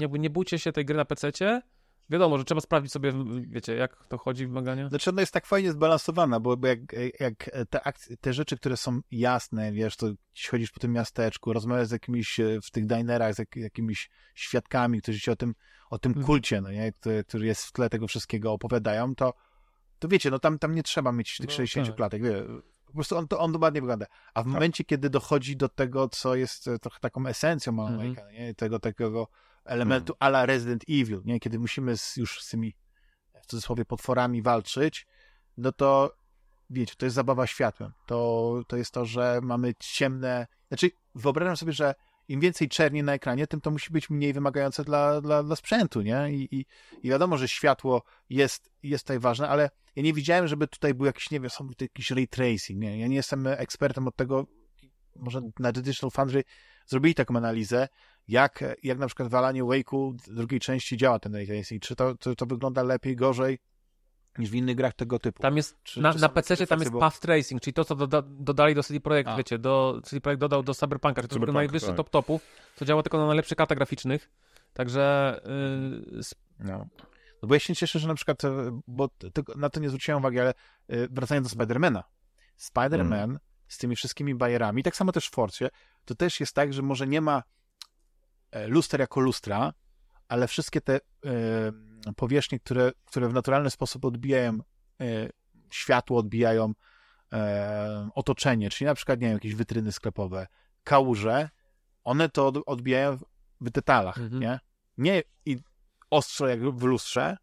jakby nie bójcie się tej gry na PC-cie, Wiadomo, że trzeba sprawdzić sobie, wiecie, jak to chodzi w wymagania. Znaczy ona jest tak fajnie zbalansowana, bo, bo jak, jak te, akcje, te rzeczy, które są jasne, wiesz, to chodzisz po tym miasteczku, rozmawiasz z jakimiś e, w tych dinerach, z jak, jakimiś świadkami, którzy ci o tym, o tym Mhm. kulcie, no nie, który, który jest w tle tego wszystkiego opowiadają, to, to wiecie, no tam, tam nie trzeba mieć tych No 60 tak. klatek, wie, po prostu on, to, on ładnie wygląda. A w momencie, kiedy dochodzi do tego, co jest e, trochę taką esencją Alan Mhm. Wake'a, nie, tego takiego elementu a la Resident Evil, nie, kiedy musimy z, już z tymi w cudzysłowie potworami walczyć, no to wiecie, to jest zabawa światłem. To, to jest to, że mamy ciemne. Znaczy, wyobrażam sobie, że im więcej czerni na ekranie, tym to musi być mniej wymagające dla, dla, dla sprzętu, nie? I, i, I wiadomo, że światło jest, jest tutaj ważne, ale ja nie widziałem, żeby tutaj był jakiś, nie wiem, są jakiś ray tracing, nie? Ja nie jestem ekspertem od tego, może na Digital Foundry zrobili taką analizę, jak, jak na przykład w Alanie Wake'u drugiej części działa ten ray tracing. Czy to, to, to wygląda lepiej, gorzej niż w innych grach tego typu? Tam jest, Czy- na, czy na PC tam jest bo- path tracing, czyli to, co doda, dodali do CD Projekt, A. wiecie, do, CD Projekt dodał do Cyberpunka, czyli to Cyberpunk, był najwyższy tak. top topów, co działa tylko na najlepszych kartach graficznych, także yy, sp- No. No bo ja się cieszę, że na przykład, e, bo na to nie zwróciłem uwagi, ale e, wracając do Spidermana. Spider-Man Mm. z tymi wszystkimi bajerami, tak samo też w Forcie, to też jest tak, że może nie ma e, luster jako lustra, ale wszystkie te powierzchnie, które, które w naturalny sposób odbijają światło, odbijają otoczenie, czyli na przykład, nie wiem, jakieś wytryny sklepowe, kałuże, one to od, odbijają w, w detalach, Mhm. nie? Nie i ostro jak w lustrze,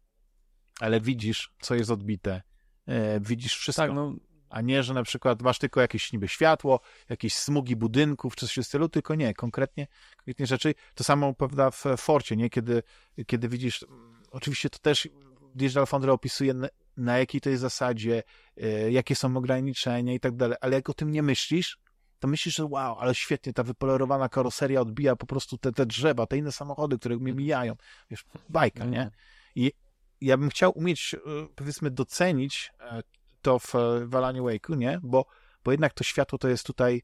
ale widzisz, co jest odbite, e, widzisz wszystko, tak, no, a nie, że na przykład masz tylko jakieś niby światło, jakieś smugi budynków, czy coś w stylu, tylko nie, konkretnie, konkretnie rzeczy. To samo prawda w Forcie, nie? Kiedy, kiedy widzisz, oczywiście to też Digital Foundry opisuje na, na jakiej to jest zasadzie, e, jakie są ograniczenia i tak dalej, ale jak o tym nie myślisz, to myślisz, że wow, ale świetnie, ta wypolerowana karoseria odbija po prostu te, te drzewa, te inne samochody, które mnie mijają. Wiesz, bajka, nie? I ja bym chciał umieć, e, powiedzmy, docenić e, to w e, Walanie Wake'u, nie? Bo, bo jednak to światło to jest tutaj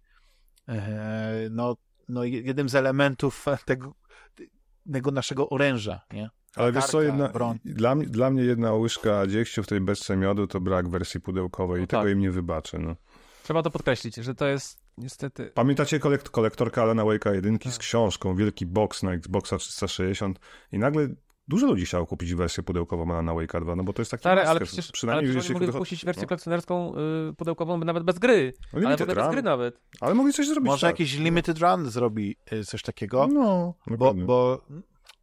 e, no, no jednym z elementów tego, tego naszego oręża, nie? Ale wiesz co, jedna, dla, mnie- dla mnie jedna łyżka dziegciu w tej beczce miodu to brak wersji pudełkowej i No tego tak. im nie wybaczę. No. trzeba to podkreślić, że to jest niestety... Pamiętacie kolekt, kolektorka Alana Wake'a jedynki Tak. z książką, wielki box na Xboxa 360 i nagle dużo ludzi chciało kupić wersję pudełkową Alana Wake'a 2, no bo to jest taki Stary, ale przecież, ale przynajmniej przecież jeśli oni mogli wersję no. kolekcjonerską y, pudełkową nawet bez gry, No, ale bez gry nawet. Ale mogli coś zrobić Może tak. jakiś Limited Run zrobi y, coś takiego, No, bo, dokładnie. bo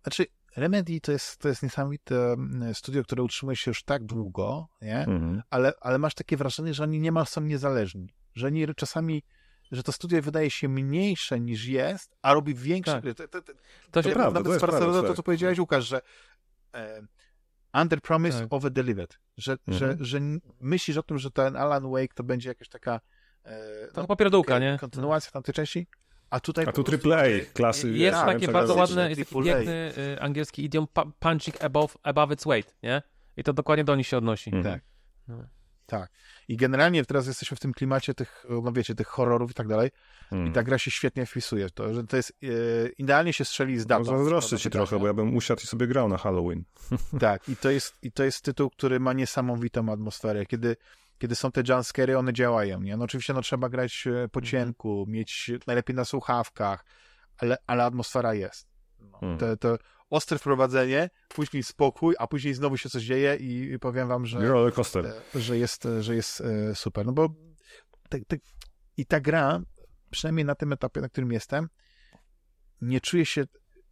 znaczy Remedy to jest, to jest niesamowite mm, studio, które utrzymuje się już tak długo, nie? Mhm. ale, ale masz takie wrażenie, że oni niemal są niezależni. Że oni czasami, że to studio wydaje się mniejsze niż jest, a robi większe Tak. gry. To, to, to, To się, prawda, nawet to prawda, to, co powiedziałeś, Łukasz, że e, under promise, Tak. over delivered. Że, Mhm. że, że myślisz o tym, że ten Alan Wake to będzie jakaś taka e, to chyba pierdółka, nie? kontynuacja tamtej części, a tutaj A tu AAA, klasy... Jest Tak, takie bardzo ładne, jest taki piękny y, angielski idiom pu- punching above, above its weight, nie? I to dokładnie do nich się odnosi. Mhm. Tak. No. Tak. I generalnie teraz jesteśmy w tym klimacie tych, no wiecie, tych horrorów i tak dalej. Mhm. I ta gra się świetnie wpisuje w to, że to jest e, idealnie się strzeli z No, datą. zazdroszczę ci trochę, bo ja bym usiadł i sobie grał na Halloween. Tak, i to jest, i to jest tytuł, który ma niesamowitą atmosferę. Kiedy, kiedy są te jumpscary, one działają, nie? No oczywiście no, trzeba grać e, po cienku, mieć najlepiej na słuchawkach, ale, ale atmosfera jest. No, Hmm. to, to ostre wprowadzenie, później spokój, a później znowu się coś dzieje i, powiem wam, że, e, że jest, że jest e, super. No bo te, te, i ta gra, przynajmniej na tym etapie, na którym jestem, nie czuję się,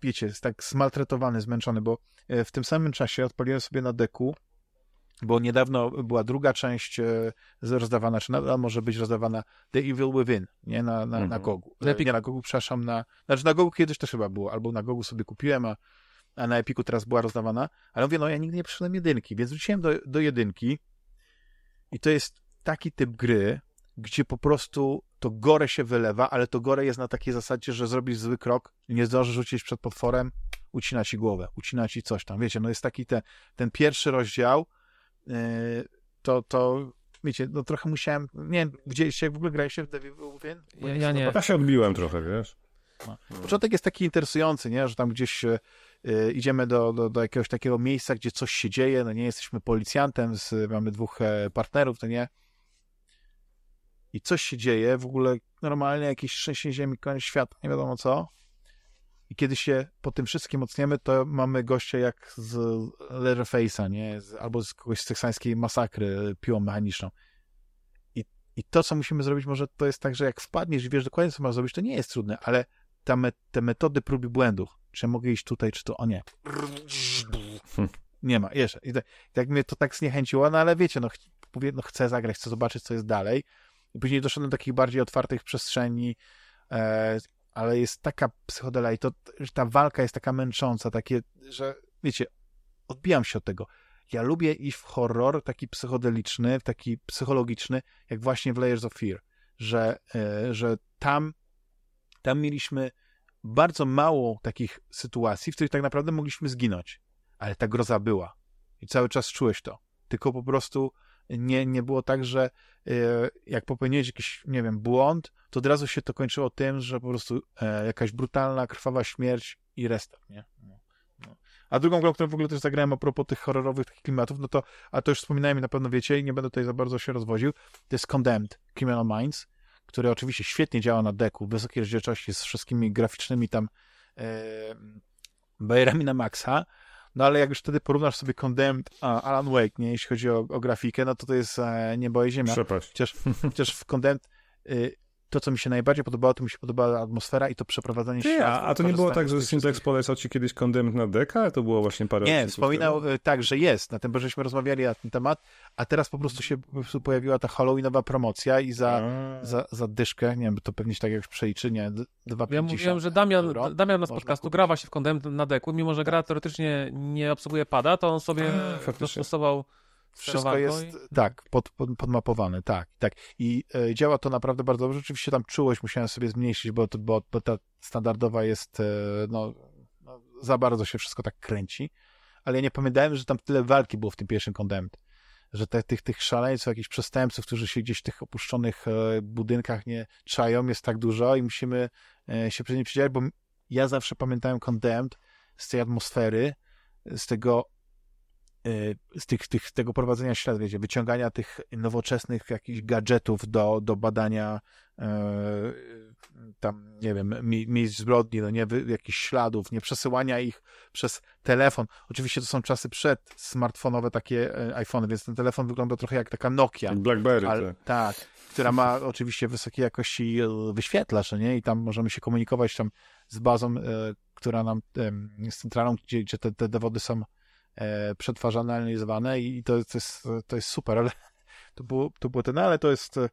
wiecie, jest tak zmaltretowany, zmęczony, bo e, w tym samym czasie odpaliłem sobie na deku, bo niedawno była druga część e, rozdawana, czy nadal może być rozdawana The Evil Within, nie? Na, na, na Mhm. Gogu. Na E, Epiku. Nie na Gogu, przepraszam, na... Znaczy na Gogu kiedyś też chyba było, albo na Gogu sobie kupiłem, a, a na Epiku teraz była rozdawana, ale mówię, no ja nigdy nie przyszedłem jedynki, więc wróciłem do, do jedynki i to jest taki typ gry, gdzie po prostu to gore się wylewa, ale to gore jest na takiej zasadzie, że zrobisz zły krok, nie zdążysz rzucić przed potworem, ucina ci głowę, ucina ci coś tam, wiecie, no jest taki ten, ten pierwszy rozdział, yy, to, to wiecie, no trochę musiałem, nie wiem, jak w ogóle graliście w Devil Within? Ja, ja nie. Ja się odbiłem trochę, wiesz? Początek jest taki interesujący, nie, że tam gdzieś e, idziemy do, do, do jakiegoś takiego miejsca, gdzie coś się dzieje, no nie jesteśmy policjantem, z, mamy dwóch e, partnerów, to nie. I coś się dzieje, w ogóle normalnie jakieś trzęsienie ziemi, koniec świata, nie wiadomo co. I kiedy się po tym wszystkim mocniemy, to mamy gościa jak z Leatherface'a, nie? Z, albo z kogoś z teksańskiej masakry piłą mechaniczną. I, I to, co musimy zrobić, może to jest tak, że jak wpadniesz i wiesz dokładnie, co masz zrobić, to nie jest trudne, ale me, te metody prób i błędów, czy mogę iść tutaj, czy to, o nie. Nie ma, jeszcze. I tak, i tak mnie to tak zniechęciło, no ale wiecie, no, ch- mówię, no chcę zagrać, chcę zobaczyć, co jest dalej. I później doszedłem do takich bardziej otwartych przestrzeni, e, ale jest taka psychodelia i to, że ta walka jest taka męcząca, takie, że wiecie, odbijam się od tego. Ja lubię iść w horror taki psychodeliczny, taki psychologiczny, jak właśnie w Layers of Fear, że, e, że tam, tam mieliśmy bardzo mało takich sytuacji, w których tak naprawdę mogliśmy zginąć, ale ta groza była i cały czas czułeś to, tylko po prostu nie, nie było tak, że e, jak popełniłeś jakiś, nie wiem, błąd, to od razu się to kończyło tym, że po prostu e, jakaś brutalna, krwawa śmierć i restart, nie? No, no. A drugą grą, którą w ogóle też zagrałem a propos tych horrorowych takich klimatów, no to, a to już wspominałem i na pewno wiecie i nie będę tutaj za bardzo się rozwodził, to jest Condemned Criminal Minds, który oczywiście świetnie działa na deku, wysokiej rozdzielczości, z wszystkimi graficznymi tam e, bajerami na maksa, no ale jak już wtedy porównasz sobie Condemned a Alan Wake, nie, jeśli chodzi o, o grafikę, no to to jest e, niebo i ziemia. Przepaść. Chociaż, chociaż w Condemned y, to, co mi się najbardziej podobało, to mi się podobała atmosfera i to przeprowadzanie Ty, świata. a, a to nie było tak, że Syntax polecał ci kiedyś Condemned na deka? To było właśnie parę Nie, wspominał temu? y, tak, że jest, na tym, bo żeśmy rozmawiali na ten temat, a teraz po prostu się po prostu pojawiła ta Halloweenowa promocja i za, A. za, za dyszkę, nie wiem, to pewnie się tak jak przeliczy, nie, d- Ja 2,50. mówiłem, że Damian, euro. Damian nas podcastu kupić. właśnie w Condemned na deku, mimo że gra teoretycznie nie obsługuje pada, to on sobie faktycznie. dostosował Wszystko jest, tak, pod, pod, podmapowane, tak, tak. I e, działa to naprawdę bardzo dobrze. Oczywiście tam czułość musiałem sobie zmniejszyć, bo, bo, bo ta standardowa jest, e, no, no, za bardzo się wszystko tak kręci. Ale ja nie pamiętałem, że tam tyle walki było w tym pierwszym Condemned. Że te, tych, tych szaleńców, jakichś przestępców, którzy się gdzieś w tych opuszczonych e, budynkach nie czają, jest tak dużo i musimy e, się przed nim przydzielać, bo ja zawsze pamiętałem Condemned z tej atmosfery, z tego z tych, tych, tego prowadzenia śledztw, wiecie, wyciągania tych nowoczesnych jakichś gadżetów do, do badania e, tam, nie wiem, mi, miejsc zbrodni, no nie, jakichś śladów, nie przesyłania ich przez telefon. Oczywiście to są czasy przed smartfonowe takie e, iPhony, więc ten telefon wygląda trochę jak taka Nokia. Blackberry, Ale, tak. tak, która ma oczywiście wysokiej jakości e, wyświetlacz, no nie? I tam możemy się komunikować tam z bazą, e, która nam, em, z centralą, gdzie, gdzie te, te dowody są e, przetwarzane, analizowane i to, to, jest, to jest super, ale to było, to było ten, ale to jest e,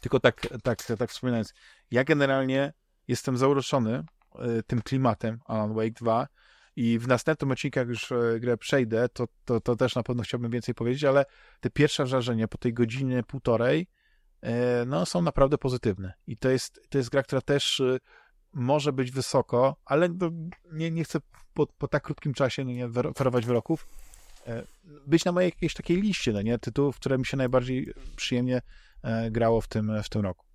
tylko tak, tak, tak wspominając, ja generalnie jestem zauroczony e, tym klimatem Alan Wake 2 i w następnym odcinku, jak już grę przejdę, to, to, to też na pewno chciałbym więcej powiedzieć, ale te pierwsze wrażenia po tej godzinie, półtorej, no, są naprawdę pozytywne. I to jest, to jest gra, która też może być wysoko, ale no, nie, nie chcę po, po tak krótkim czasie no nie, oferować wyroków, e, być na mojej jakiejś takiej liście, no nie, tytułów, które mi się najbardziej przyjemnie e, grało w tym, w tym roku.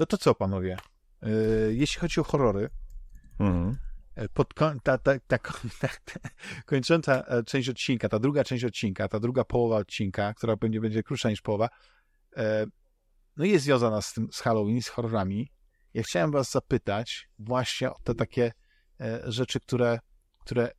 No to co, panowie? E, Jeśli chodzi o horrory, Mhm. Pod ta, ta, ta, ta, kończąca część odcinka, ta druga część odcinka, ta druga połowa odcinka, która będzie, będzie krótsza niż połowa, no jest związana z tym, z Halloween, z horrorami. Ja chciałem was zapytać właśnie o te takie e, rzeczy, które, które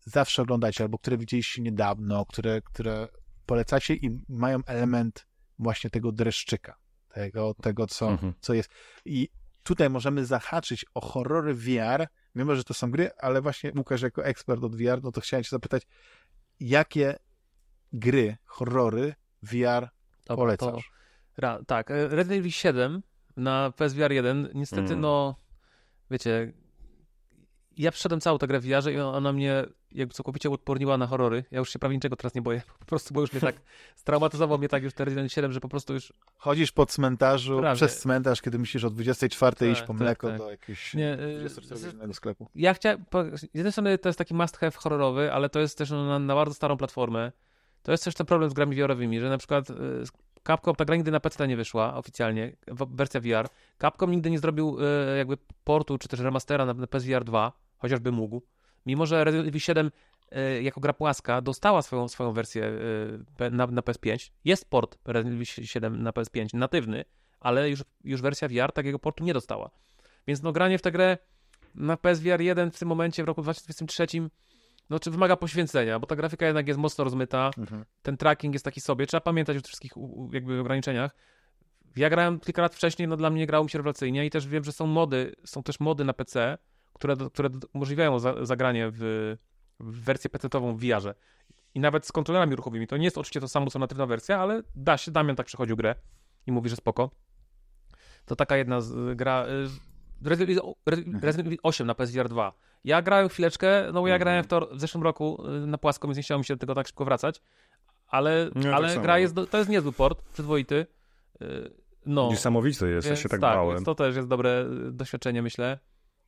zawsze oglądacie, albo które widzieliście niedawno, które, które polecacie i mają element właśnie tego dreszczyka, tego, tego co, Mhm. co jest. I tutaj możemy zahaczyć o horrory VR, mimo że to są gry, ale właśnie Łukasz jako ekspert od VR, no to chciałem cię zapytać, jakie gry, horrory VR to, polecasz? to, ra, tak, e, Resident Evil 7 na PSVR 1, niestety, Mm. no, wiecie, ja przeszedłem całą tę grę w VR i ona mnie jakby całkowicie odporniła na horrory. Ja już się prawie niczego teraz nie boję, po prostu, bo już mnie tak straumatyzował mnie tak już ten Resident Evil 7, że po prostu już Chodzisz po cmentarzu, Prawie. przez cmentarz, kiedy myślisz o 24 Tak, iść po tak, mleko tak. do jakiegoś nie... e, 24 sklepu. Ja chciałem, z jednej strony to jest taki must have horrorowy, ale to jest też na, na bardzo starą platformę. To jest też ten problem z grami VR-owymi, że na przykład y, Capcom, ta gra nigdy na PC nie wyszła oficjalnie, wersja VR. Capcom nigdy nie zrobił e, jakby portu, czy też remastera na, na PSVR 2, chociażby mógł. Mimo, że Resident Evil 7 e, jako gra płaska dostała swoją, swoją wersję e, na, na PS5. Jest port Resident Evil 7 na PS5, natywny, ale już, już wersja VR takiego portu nie dostała. Więc no granie w tę grę na PSVR 1 w tym momencie w roku 2023 no, czy wymaga poświęcenia, bo ta grafika jednak jest mocno rozmyta, mhm. ten tracking jest taki sobie, trzeba pamiętać o tych wszystkich jakby ograniczeniach. Ja grałem kilka lat wcześniej, no dla mnie grało mi się rewelacyjnie i też wiem, że są mody, są też mody na PC, które, które umożliwiają za, zagranie w, w wersję PC-ową w VR-ze. I nawet z kontrolerami ruchowymi. To nie jest oczywiście to samo, co natywna wersja, ale da się. Damian tak przechodził grę i mówi, że spoko. To taka jedna z, gra. Resident Evil 8 na PSVR 2 ja grałem chwileczkę, no bo ja grałem w to w zeszłym roku y, na płasko, więc nie chciało mi się do tego tak szybko wracać, ale, tak ale tak gra jest, to jest niezły port, przyzwoity. Y, no. Niesamowite jest, ja się tak, tak bałem. To też jest dobre y, doświadczenie, myślę.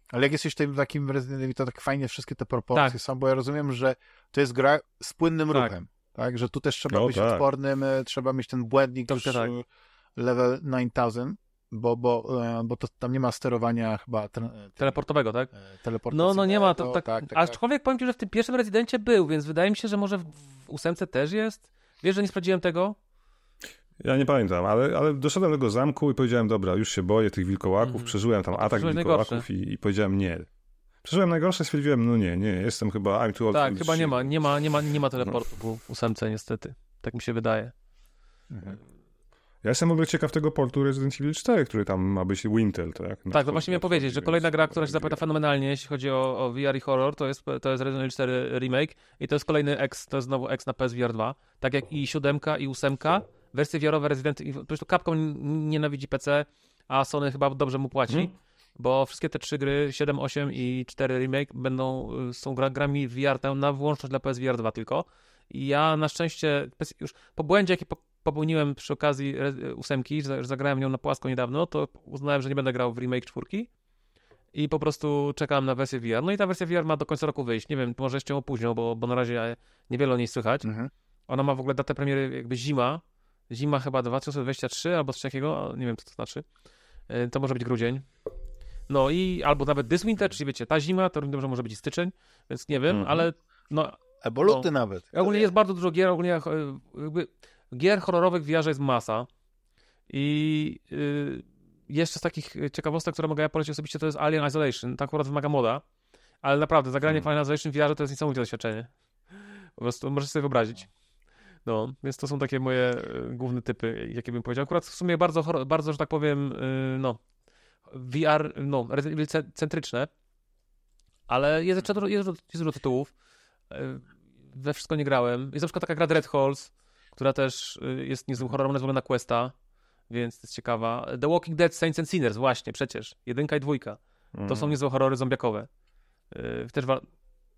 Ale jak jesteś tym takim Resident Evil, to tak fajnie wszystkie te proporcje tak. są, bo ja rozumiem, że to jest gra z płynnym tak. ruchem, tak? Że tu też trzeba no, być tak. odpornym, trzeba mieć ten błędnik już tak. level 9000 bo, bo, e, bo to tam nie ma sterowania chyba te, teleportowego, tak? E, no, no nie ma, to, tak, tak, tak, aczkolwiek powiem ci, że w tym pierwszym rezydencie był, więc wydaje mi się, że może w, w ósemce też jest. Wiesz, że nie sprawdziłem tego? Ja nie pamiętam, ale, ale doszedłem do tego zamku i powiedziałem, dobra, już się boję tych wilkołaków, mm. przeżyłem tam atak wilkołaków i, i, powiedziałem nie. Przeżyłem najgorsze, stwierdziłem, no nie, nie, jestem chyba, I'm too old Tak, chyba nie ma, nie ma, nie ma, nie ma teleportu no. w ósemce niestety, tak mi się wydaje. Mhm. Ja jestem w ogóle ciekaw tego portu Resident Evil 4, który tam ma być Wintel, tak? Na tak, to właśnie miałem powiedzieć, że kolejna gra, która się zapowiada fenomenalnie, jeśli chodzi o, o VR i horror, to jest, to jest Resident Evil 4 Remake i to jest kolejny X, to jest znowu X na PSVR 2, tak jak i 7 i 8, wersje VR-owe Resident Evil, po prostu Capcom nienawidzi PC, a Sony chyba dobrze mu płaci. Hmm bo wszystkie te trzy gry, 7, 8 i 4 remake będą, y, są gra, grami VR na wyłączność dla PSVR 2 tylko. I ja na szczęście już po błędzie, jaki popełniłem przy okazji ósemki, że zagrałem nią na płasko niedawno, to uznałem, że nie będę grał w remake czwórki i po prostu czekałem na wersję VR. No i ta wersja VR ma do końca roku wyjść. Nie wiem, może jeszcze ją opóźnią, bo, bo na razie niewiele o niej słychać. Mhm. Ona ma w ogóle datę premiery jakby zima. Zima chyba 2023 albo coś takiego, nie wiem co to znaczy. E, to może być grudzień. No i albo nawet this winter, czyli wiecie, ta zima, to że może być styczeń, więc nie wiem, mhm. ale no... Albo luty no, nawet. Ogólnie jest bardzo dużo gier, ogólnie jakby gier horrorowych w VR jest masa. I yy, jeszcze z takich ciekawostek, które mogę ja polecić osobiście, to jest Alien Isolation. Tak akurat wymaga moda. Ale naprawdę, zagranie hmm. w Alien Isolation w VR to jest niesamowite doświadczenie. Po prostu możesz sobie wyobrazić. No, więc to są takie moje y, główne typy, jakie bym powiedział. Akurat w sumie bardzo, bardzo że tak powiem, y, no, VR, no, Resident Evil centryczne, ale jest, jest, jest dużo tytułów. Y, we wszystko nie grałem. Jest na przykład taka gra Dread Halls, która też y, jest niezłym horrorem, jest w ogóle na Questa, więc to jest ciekawa. The Walking Dead, Saints and Sinners, właśnie, przecież. Jedynka i dwójka. Mm. To są mm. niezłe horrory zombiakowe. Yy, też wa-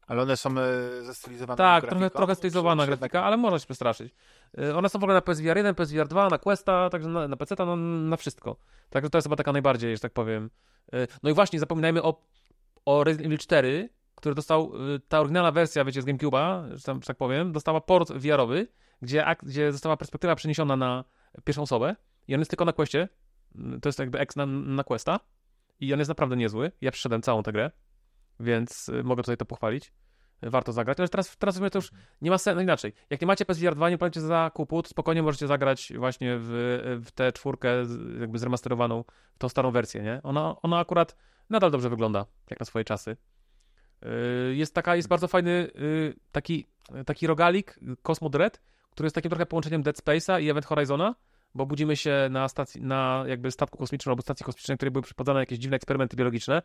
ale one są e, zestylizowane Tak, trochę, trochę stylizowana grafika, ale można się przestraszyć. Yy, one są w ogóle na PSVR 1, PSVR 2, na Questa, także na, na PC, no, na wszystko. Także to jest chyba taka najbardziej, że tak powiem. Yy, no i właśnie, zapominajmy o, o Resident Evil 4, który dostał, ta oryginalna wersja, wiecie, z GameCube'a, że, tam, że tak powiem, dostała port VR-owy, gdzie, gdzie została perspektywa przeniesiona na pierwszą osobę i on jest tylko na Questie, to jest jakby ex na, na Questa i on jest naprawdę niezły. Ja przeszedłem całą tę grę, więc y, mogę tutaj to pochwalić. Warto zagrać. Ale teraz, teraz to już nie ma sensu, no inaczej. Jak nie macie PSVR 2, nie planicie zakupu, to spokojnie możecie zagrać właśnie w, w tę czwórkę jakby zremasterowaną, w tą starą wersję, nie? Ona, ona akurat nadal dobrze wygląda, jak na swoje czasy. Y, jest taka, jest bardzo fajny y, taki, taki rogalik, Cosmo Dread, który jest takim trochę połączeniem Dead Space'a i Event Horizona, bo budzimy się na stacji, na jakby statku kosmicznym albo stacji kosmicznej, w której były przeprowadzane jakieś dziwne eksperymenty biologiczne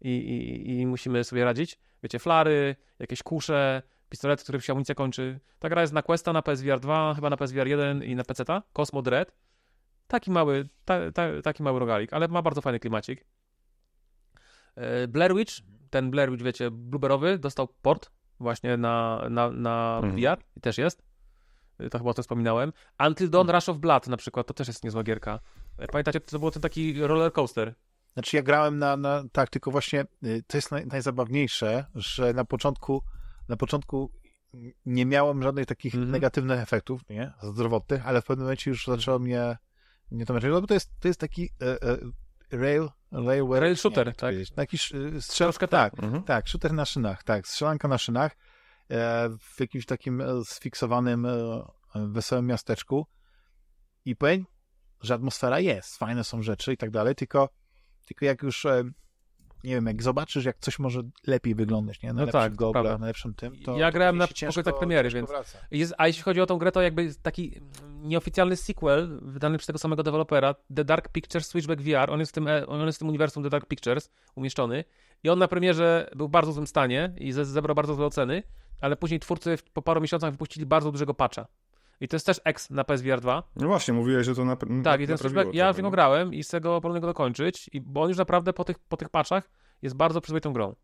i, i, i musimy sobie radzić. Wiecie, flary, jakieś kusze, pistolet, który się amunicja kończy. Ta gra jest na Questa, na PSVR 2, chyba na PSVR 1 i na PC-ta. Cosmo Dread. Taki mały, ta, ta, taki mały rogalik, ale ma bardzo fajny klimacik. E, Blair Witch, ten Blair Witch, wiecie, blueberrowy, dostał port właśnie na, na, na mhm. VR i też jest. Y, to chyba o tym wspominałem. Until Dawn Rush of Blood na przykład, to też jest niezła gierka. E, pamiętacie, to był ten taki roller coaster? Znaczy ja grałem na, na tak, tylko właśnie y, to jest naj, najzabawniejsze, że na początku, na początku nie miałem żadnych takich Mhm. negatywnych efektów, nie? Zdrowotnych, ale w pewnym momencie już zaczęło mnie nie to męczyć, no bo to jest, to jest taki e, e, rail, railway, Rail shooter, nie, tak. powiedzieć. Taki sz- strzel, Troszkę tak, Mhm. tak, shooter na szynach, tak, strzelanka na szynach w jakimś takim e, sfiksowanym, e, wesołym miasteczku i powiem, że atmosfera jest, fajne są rzeczy i tak dalej, tylko, tylko jak już e, nie wiem, jak zobaczysz, jak coś może lepiej wyglądać, nie? Na No tak, Google, prawda. na lepszym tym, to Ja grałem na okresach premiery, więc-. Jest, a jeśli chodzi o tą grę, to jakby taki nieoficjalny sequel wydany przez tego samego dewelopera, The Dark Pictures Switchback VR, on jest w tym, e, on jest w tym uniwersum The Dark Pictures umieszczony i on na premierze był w bardzo złym stanie i ze- zebrał bardzo złe oceny, ale później twórcy po paru miesiącach wypuścili bardzo dużego patcha. I to jest też X na PSVR 2. No właśnie, mówiłeś, że to na, Tak, i ten Switchback, ja w niego nie? grałem i z tego powinien go dokończyć, i, bo on już naprawdę po tych, po tych patchach jest bardzo przyzwoitą grą.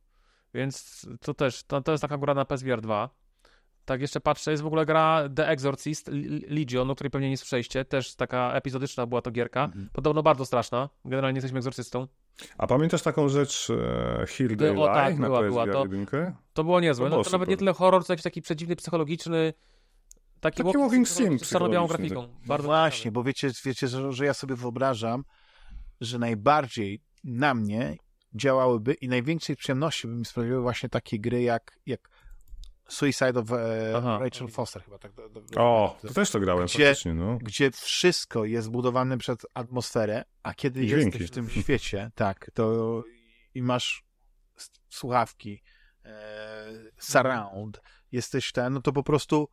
Więc to też, to, to jest taka gra na PSVR 2. Tak, jeszcze patrzę, jest w ogóle gra The Exorcist Legion, o której pewnie nie słyszeliście, też taka epizodyczna była to gierka, Mhm. podobno bardzo straszna, generalnie jesteśmy egzorcystą. A pamiętasz taką rzecz e, They O, tak, na była, była, to- 1? To było niezłe, To no to nawet nie tyle horror, co jakiś taki przedziwny, psychologiczny, taki, Taki walking sim z czarno-białą grafiką. Bardzo Właśnie, ciekawy. bo wiecie, wiecie że, że ja sobie wyobrażam, że najbardziej na mnie działałyby i największej przyjemności by mi sprawiły właśnie takie gry jak, jak Suicide of e, Aha. Rachel Foster chyba. Tak, do, do, O, to też to grałem Gdzie- faktycznie, no. gdzie wszystko jest zbudowane przez atmosferę, a kiedy dźwięki. jesteś w tym świecie, tak, to i masz słuchawki, e, surround, jesteś ten, no to po prostu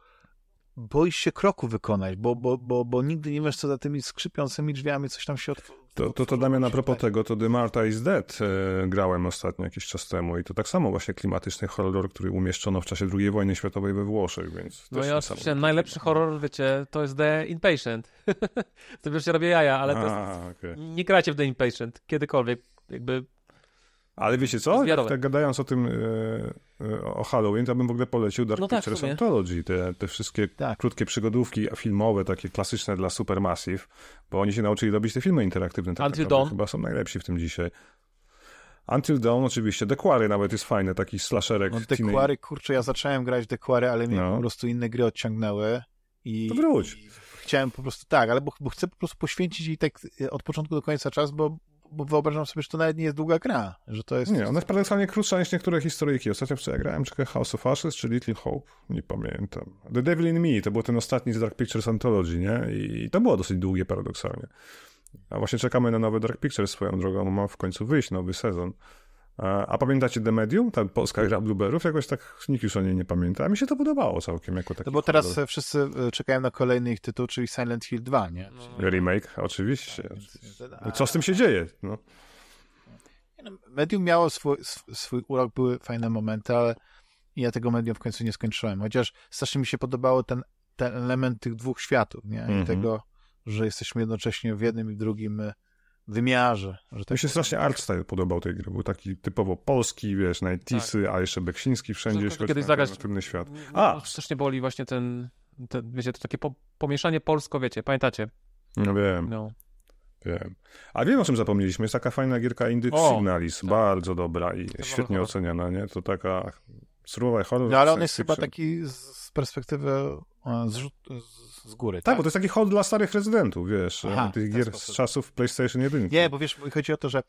boisz się kroku wykonać, bo, bo, bo, bo nigdy nie wiesz, co za tymi skrzypiącymi drzwiami coś tam się od, To, to, to Damian, a propos tego, to The Marta is Dead e, grałem ostatnio jakiś czas temu i to tak samo właśnie klimatyczny horror, który umieszczono w czasie II wojny światowej we Włoszech, więc No ja oczywiście najlepszy horror, wiecie, to jest The Inpatient. to już się robię jaja, ale to jest, A, okej. nie grajcie w The Inpatient kiedykolwiek, jakby Ale wiecie co? Tak, gadając o tym, e, o Halloween, to bym w ogóle polecił Dark No tak, Pictures sumie. Anthology, te, te wszystkie Tak. krótkie przygodówki filmowe, takie klasyczne dla Supermassive, bo oni się nauczyli robić te filmy interaktywne. Tak Until Dawn. Chyba są najlepsi w tym dzisiaj. Until Dawn oczywiście, Dequary nawet jest fajny, taki slasherek. No teenage- Dequary, kurczę, ja zacząłem grać Dequary, ale mnie No. po prostu inne gry odciągnęły i, To wróć. i chciałem po prostu tak, ale bo, bo chcę po prostu poświęcić jej tak e, od początku do końca czas, bo, bo wyobrażam sobie, że to nawet nie jest długa gra, że to jest... Nie, ona jest paradoksalnie krótsza niż niektóre historyjki. Ostatnio w co ja grałem, czy House of Ashes, czy Little Hope, nie pamiętam. The Devil in Me, to był ten ostatni z Dark Pictures Anthology, nie? I to było dosyć długie paradoksalnie. A właśnie czekamy na nowy Dark Pictures swoją drogą, ma w końcu wyjść nowy sezon. A, pamiętacie The Medium? Ta polska gra Blueberów? Jakoś tak nikt już o niej nie pamięta. A mi się to podobało całkiem jako taki No bo teraz horror. wszyscy e, czekają na kolejny ich tytuł, czyli Silent Hill 2, nie? Remake, oczywiście. Więc- No Co z tym się dzieje? No. No, Medium miało swój, sw- swój urok, były fajne momenty, ale ja tego medium w końcu nie skończyłem. Chociaż strasznie mi się podobało ten, ten element tych dwóch światów, nie? I tego, że jesteśmy jednocześnie w jednym i w drugim e, wymiarze. Że tak Mi się strasznie art style podobał tej gry. Był taki typowo polski, wiesz, Nightisy, a jeszcze Beksiński wszędzie. Chodzi kiedyś o zagrać- alternatywny świat. A! A! Strasznie boli właśnie ten, ten wiecie, to takie po, pomieszanie polsko, wiecie, pamiętacie? No wiem, No. wiem. A wiem, o czym zapomnieliśmy. Jest taka fajna gierka Indy O, Signalis. tak. Bardzo dobra i świetnie horror. oceniana, nie? To taka survival horror. No ale on jest chyba taki z, perspektywy e, z, z góry, Tak, tak? bo to jest taki hołd dla starych rezydentów, wiesz, Aha, tych gier sposób. z czasów PlayStation 1. Nie, bo wiesz, chodzi o to, że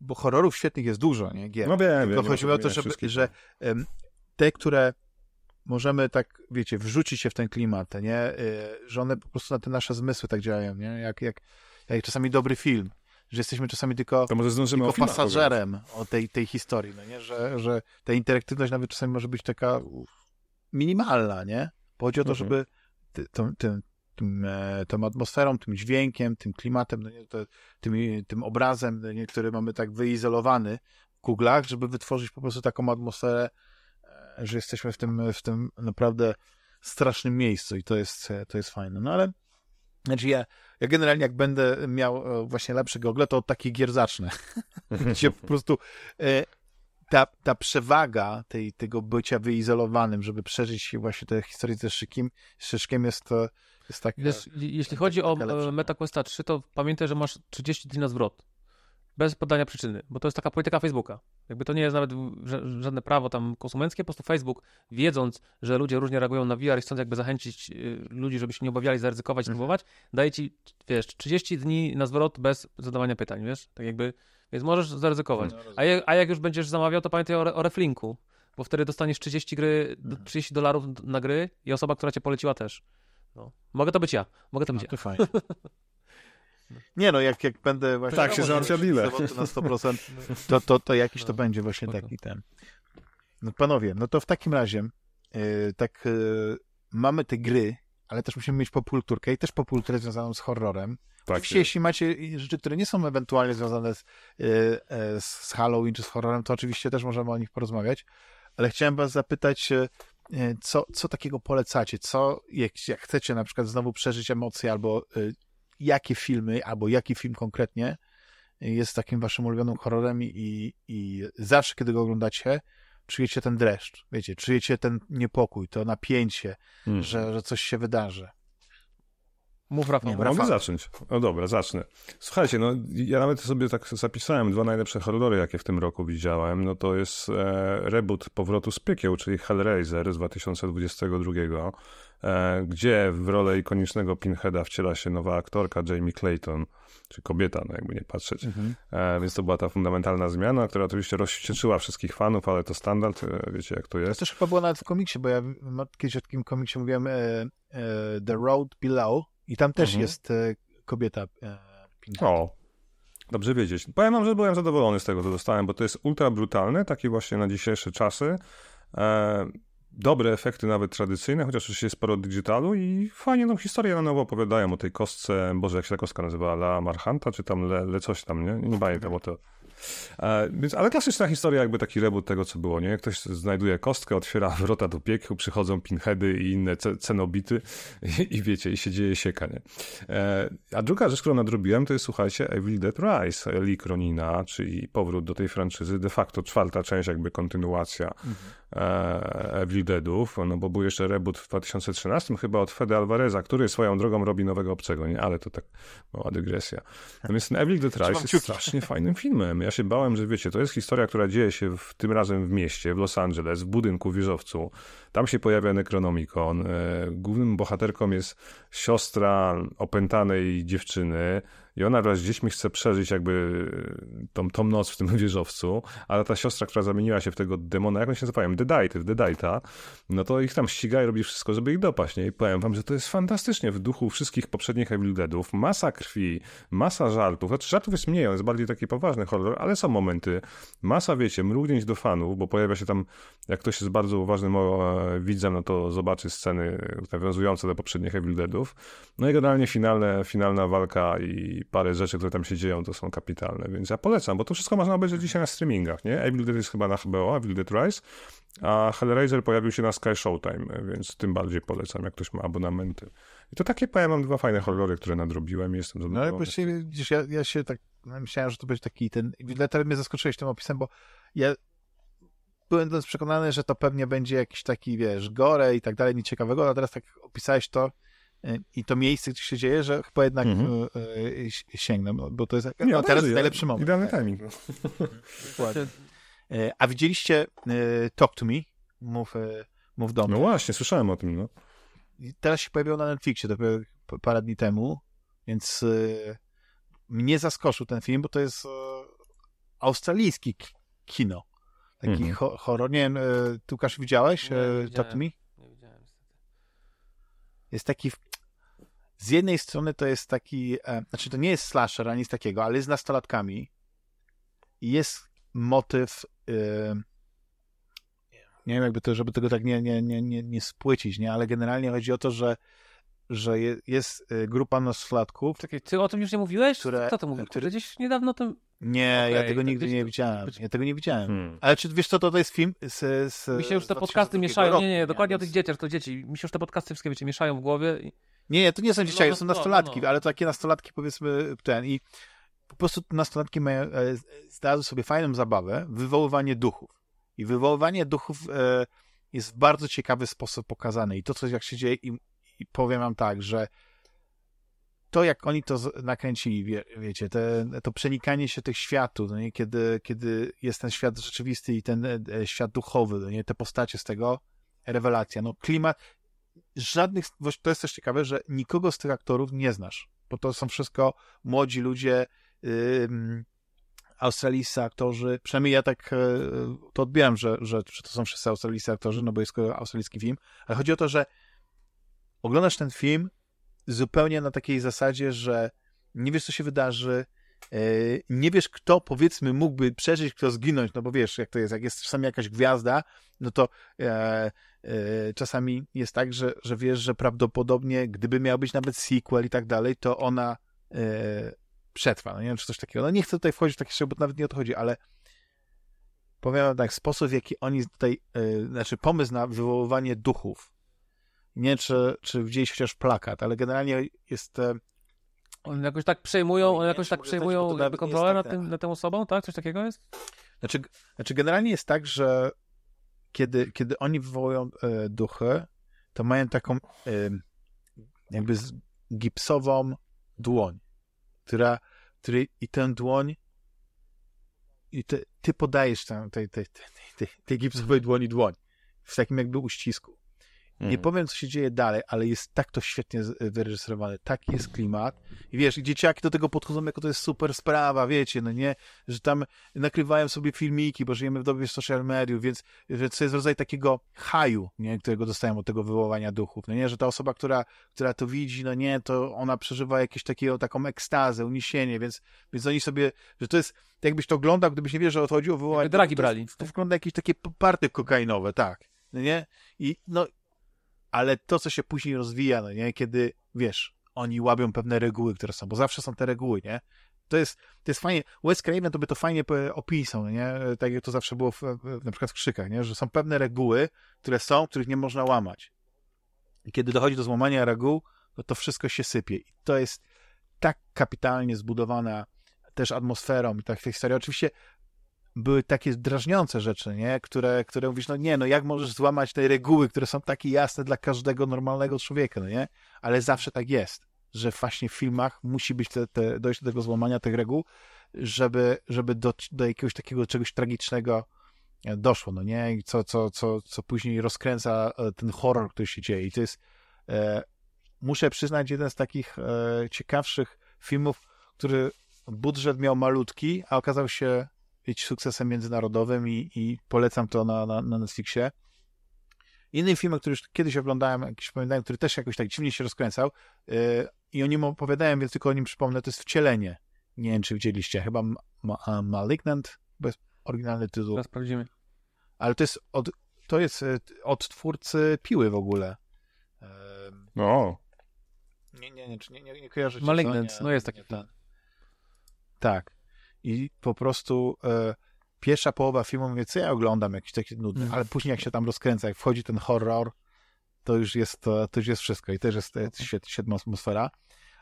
bo horrorów świetnych jest dużo, nie? Gier. No wiem, wiem. Tylko nie chodzi o to, żeby, że em, te, które możemy tak, wiecie, wrzucić się w ten klimat, nie? Y, że one po prostu na te nasze zmysły tak działają, nie? Jak, jak, jak czasami dobry film, że jesteśmy czasami tylko, To może zdążymy tylko o pasażerem o tej, tej historii, no nie? Że, że ta interaktywność nawet czasami może być taka minimalna, nie? Bo chodzi o to, Mhm. żeby ty, tym, tym, e, tą atmosferą, tym dźwiękiem, tym klimatem, no nie, to, tym, tym obrazem, no nie, który mamy tak wyizolowany w Google'ach, żeby wytworzyć po prostu taką atmosferę, e, że jesteśmy w tym, w tym naprawdę strasznym miejscu i to jest, to jest fajne. No ale znaczy ja, ja generalnie jak będę miał e, właśnie lepsze gogle, to od takich gier zacznę. Gdzie po prostu e, ta, ta przewaga tej, tego bycia wyizolowanym, żeby przeżyć właśnie tę historię ze Szykiem, Szyszkiem jest, e, jest tak... Jeśli chodzi o taka lepsza. e, MetaQuesta 3, to pamiętaj, że masz 30 dni na zwrot. Bez podania przyczyny, bo to jest taka polityka Facebooka. Jakby to nie jest nawet żadne prawo tam konsumenckie, po prostu Facebook, wiedząc, że ludzie różnie reagują na VR i chcąc jakby zachęcić y, ludzi, żeby się nie obawiali, zaryzykować, mhm. spróbować, daje ci, wiesz, 30 dni na zwrot bez zadawania pytań, wiesz? Tak jakby, więc możesz zaryzykować. No, a, jak, a jak już będziesz zamawiał, to pamiętaj o, o reflinku, bo wtedy dostaniesz 30 gry, 30 mhm. dolarów na gry i osoba, która cię poleciła też. No. Mogę to być ja, mogę to być ja. To fajnie. Nie no, jak, jak będę właśnie... Tak, się załatwia bile. Na 100%, to, to, to jakiś to no, będzie właśnie taki ten. No panowie, no to w takim razie yy, tak yy, mamy te gry, ale też musimy mieć populturkę i też populturę związaną z horrorem. Tak Oczywiście, jeśli macie rzeczy, które nie są ewentualnie związane z, yy, z Halloween czy z horrorem, to oczywiście też możemy o nich porozmawiać, ale chciałem was zapytać, co, co takiego polecacie? Co, jak, jak chcecie na przykład znowu przeżyć emocje albo jakie filmy, albo jaki film konkretnie jest takim waszym ulubionym horrorem i, i zawsze, kiedy go oglądacie, czujecie ten dreszcz, wiecie, czujecie ten niepokój, to napięcie, hmm. że, że coś się wydarzy. Mów Rafał. Nie, Mogę zacząć. No dobra, zacznę. Słuchajcie, no ja nawet sobie tak zapisałem dwa najlepsze horrory, jakie w tym roku widziałem. No to jest e, reboot Powrotu z piekieł, czyli Hellraiser z 2022, e, gdzie w rolę ikonicznego Pinheada wciela się nowa aktorka Jamie Clayton, czy kobieta, no jakby nie patrzeć. Mhm. E, więc to była ta fundamentalna zmiana, która oczywiście rozwścieczyła wszystkich fanów, ale to standard, e, wiecie jak to jest. To też chyba było nawet w komiksie, bo ja kiedyś o takim komiksie mówiłem e, e, The Road Below, i tam też mhm. jest e, kobieta e, O, dobrze wiedzieć. Powiem wam, że byłem zadowolony z tego, co dostałem, bo to jest ultra brutalne, takie właśnie na dzisiejsze czasy. E, dobre efekty nawet tradycyjne, chociaż już jest sporo digitalu i fajnie tą historię na nowo opowiadają o tej kostce, Boże, jak się ta kostka nazywa? La Marchanta, czy tam Le, Le coś tam, nie? Nie pamiętam, bo to E, więc, ale klasyczna historia, jakby taki reboot tego, co było, nie? Ktoś znajduje kostkę, otwiera wrota do piekieł, przychodzą pinheady i inne cenobity i, i wiecie, i się dzieje sieka, nie? E, a druga rzecz, którą nadrobiłem, to jest, słuchajcie, Evil Dead Rise, Kronina, czyli powrót do tej franczyzy, de facto czwarta część, jakby kontynuacja mhm. Evil Deadów, no bo był jeszcze reboot w 2013 chyba od Fede Alvareza, który swoją drogą robi nowego obcego, nie? Ale to tak mała dygresja. Natomiast Evil Dead Rise jest strasznie fajnym filmem. Ja się bałem, że wiecie, to jest historia, która dzieje się w, tym razem w mieście, w Los Angeles, w budynku wieżowcu. Tam się pojawia Necronomicon. E, głównym bohaterką jest siostra opętanej dziewczyny, i ona wraz z dziećmi chce przeżyć jakby tą, tą noc w tym wieżowcu, ale ta siostra, która zamieniła się w tego demona, jak on się nazywają, Dedite, w Dedaita, no to ich tam ściga i robi wszystko, żeby ich dopaść, nie? I powiem wam, że to jest fantastycznie w duchu wszystkich poprzednich Evil Deadów, masa krwi, masa żartów, znaczy żartów jest mniej, on jest bardziej taki poważny horror, ale są momenty, masa, wiecie, mrugnięć do fanów, bo pojawia się tam, jak ktoś jest bardzo uważnym e, widzem, no to zobaczy sceny nawiązujące do poprzednich Evil Deadów, no i generalnie finalne, finalna walka i parę rzeczy, które tam się dzieją, to są kapitalne, więc ja polecam, bo to wszystko można obejrzeć dzisiaj na streamingach, nie? Evil Dead jest chyba na HBO, Evil Dead Rise, a Hellraiser pojawił się na Sky Showtime, więc tym bardziej polecam, jak ktoś ma abonamenty. I to takie, powiem, mam dwa fajne horrory, które nadrobiłem i jestem zadowolony. No ale właściwie, widzisz, ja, ja się tak, myślałem, że to będzie taki ten, dlatego mnie zaskoczyłeś tym opisem, bo ja byłem przekonany, że to pewnie będzie jakiś taki, wiesz, gore i tak dalej, nic ciekawego, a teraz tak opisałeś to, i to miejsce, gdzie się dzieje, że chyba jednak mm -hmm. sięgnę, bo to jest Nie, no, teraz jest najlepszy moment. Idealny timing. Dokładnie. E, a widzieliście Talk to Me? Mów, mów do mnie. No właśnie, słyszałem o tym, no. teraz się pojawił na Netflixie, dopiero parę dni temu, więc mnie zaskoczył ten film, bo to jest australijski kino. Taki mm -hmm. horror. Nie wiem, ty Łukasz widziałeś nie, Talk to Me? Nie widziałem jest taki z jednej strony to jest taki, e, znaczy to nie jest slasher, ani nic takiego, ale jest z nastolatkami i jest motyw e, nie wiem jakby to, żeby tego tak nie, nie, nie, nie, nie spłycić, nie, ale generalnie chodzi o to, że że je, jest e, grupa nastolatków. Czekaj, ty o tym już nie mówiłeś? Które, Kto to mówił? Które... Gdzieś niedawno tym... Nie, okay, ja tego nigdy nie widziałem. Ja tego nie widziałem. Hmm. Ale czy wiesz co, to, to jest film z, z Mi się już te podcasty mieszają. Roku, nie, nie, dokładnie o tych dzieciach, to dzieci. Mi się już te podcasty wszystkie wiecie, mieszają w głowie. I... Nie, nie, to nie są no, dzieciaki, no, to są nastolatki, no, no. ale to takie nastolatki powiedzmy ten i po prostu nastolatki mają, e, znalazły sobie fajną zabawę, wywoływanie duchów. I wywoływanie duchów e, jest w bardzo ciekawy sposób pokazane. I to, co jak się dzieje, i, i powiem wam tak, że to, jak oni to nakręcili, wie, wiecie, te, to przenikanie się tych światów, no nie? Kiedy, kiedy jest ten świat rzeczywisty i ten e, świat duchowy, no nie? te postacie z tego, rewelacja. No klimat, żadnych, to jest też ciekawe, że nikogo z tych aktorów nie znasz, bo to są wszystko młodzi ludzie, yy, australijscy aktorzy, przynajmniej ja tak yy, to odbieram, że, że, że to są wszyscy australijscy aktorzy, no bo jest australijski film, ale chodzi o to, że oglądasz ten film zupełnie na takiej zasadzie, że nie wiesz, co się wydarzy, nie wiesz, kto powiedzmy mógłby przeżyć, kto zginąć, no bo wiesz, jak to jest, jak jest czasami jakaś gwiazda, no to e, e, czasami jest tak, że, że wiesz, że prawdopodobnie, gdyby miał być nawet sequel i tak dalej, to ona e, przetrwa, no nie wiem, czy coś takiego. No nie chcę tutaj wchodzić w takie szczegóły, bo nawet nie o to chodzi, ale powiem tak, sposób, w jaki oni tutaj, e, znaczy pomysł na wywoływanie duchów, nie wiem, czy, czy widzieliście chociaż plakat, ale generalnie jest... One jakoś tak przejmują, one jakoś tak przejmują kontrolę tak, nad, tym, nad tą osobą, tak? Coś takiego jest? Znaczy, znaczy generalnie jest tak, że kiedy, kiedy oni wywołują e, duchy, to mają taką e, jakby gipsową dłoń, która, której i tę dłoń i te, ty podajesz tej, tej, tej, tej, tej gipsowej dłoni dłoń w takim jakby uścisku. Nie mhm. powiem, co się dzieje dalej, ale jest tak to świetnie wyreżyserowane, taki jest klimat. I wiesz, dzieciaki do tego podchodzą, jako to jest super sprawa, wiecie, no nie? Że tam nakrywają sobie filmiki, bo żyjemy w dobie social mediów, więc że to jest rodzaj takiego haju, nie? Którego dostają od tego wywołania duchów, no nie? Że ta osoba, która, która to widzi, no nie, to ona przeżywa jakieś takiego, taką ekstazę, uniesienie, więc, więc oni sobie, że to jest, tak jakbyś to oglądał, gdybyś nie wiedział, że to chodziło o wywołanie... Dragi brali. To, to wygląda jakieś takie party kokainowe, tak. No nie? I no ale to, co się później rozwija, no nie, kiedy, wiesz, oni łabią pewne reguły, które są, bo zawsze są te reguły, nie? To jest, to jest fajnie, Wes Craven to by to fajnie opisał, no nie? Tak jak to zawsze było w, na przykład w Krzykach, nie? Że są pewne reguły, które są, których nie można łamać. I kiedy dochodzi do złamania reguł, to to wszystko się sypie. I to jest tak kapitalnie zbudowana też atmosferą i tak historia. Oczywiście były takie drażniące rzeczy, nie? Które, które mówisz, no nie, no jak możesz złamać te reguły, które są takie jasne dla każdego normalnego człowieka, no nie? Ale zawsze tak jest, że właśnie w filmach musi być te, te, dojść do tego złamania tych reguł, żeby, żeby do, do jakiegoś takiego czegoś tragicznego e, doszło, no nie? I co, co, co, co później rozkręca e, ten horror, który się dzieje. I to jest, e, muszę przyznać, jeden z takich e, ciekawszych filmów, który budżet miał malutki, a okazał się być sukcesem międzynarodowym i, i polecam to na, na, na Netflixie. Inny film, który już kiedyś oglądałem, jakiś pamiętałem, który też jakoś tak dziwnie się rozkręcał yy, i o nim opowiadałem, więc tylko o nim przypomnę, to jest Wcielenie. Nie wiem, czy widzieliście, chyba ma, Malignant, bo jest oryginalny tytuł. Teraz sprawdzimy. Ale to jest od, to jest e, od twórcy Piły w ogóle. No. Nie, nie, nie, nie, nie, nie kojarzycie. Malignant, no jest taki film. Tak i po prostu e, pierwsza połowa filmu mówię, co ja oglądam, jakiś taki nudny, mm. ale później jak się tam rozkręca, jak wchodzi ten horror, to już jest, to, to już jest wszystko i też jest, jest świetna, świetna atmosfera.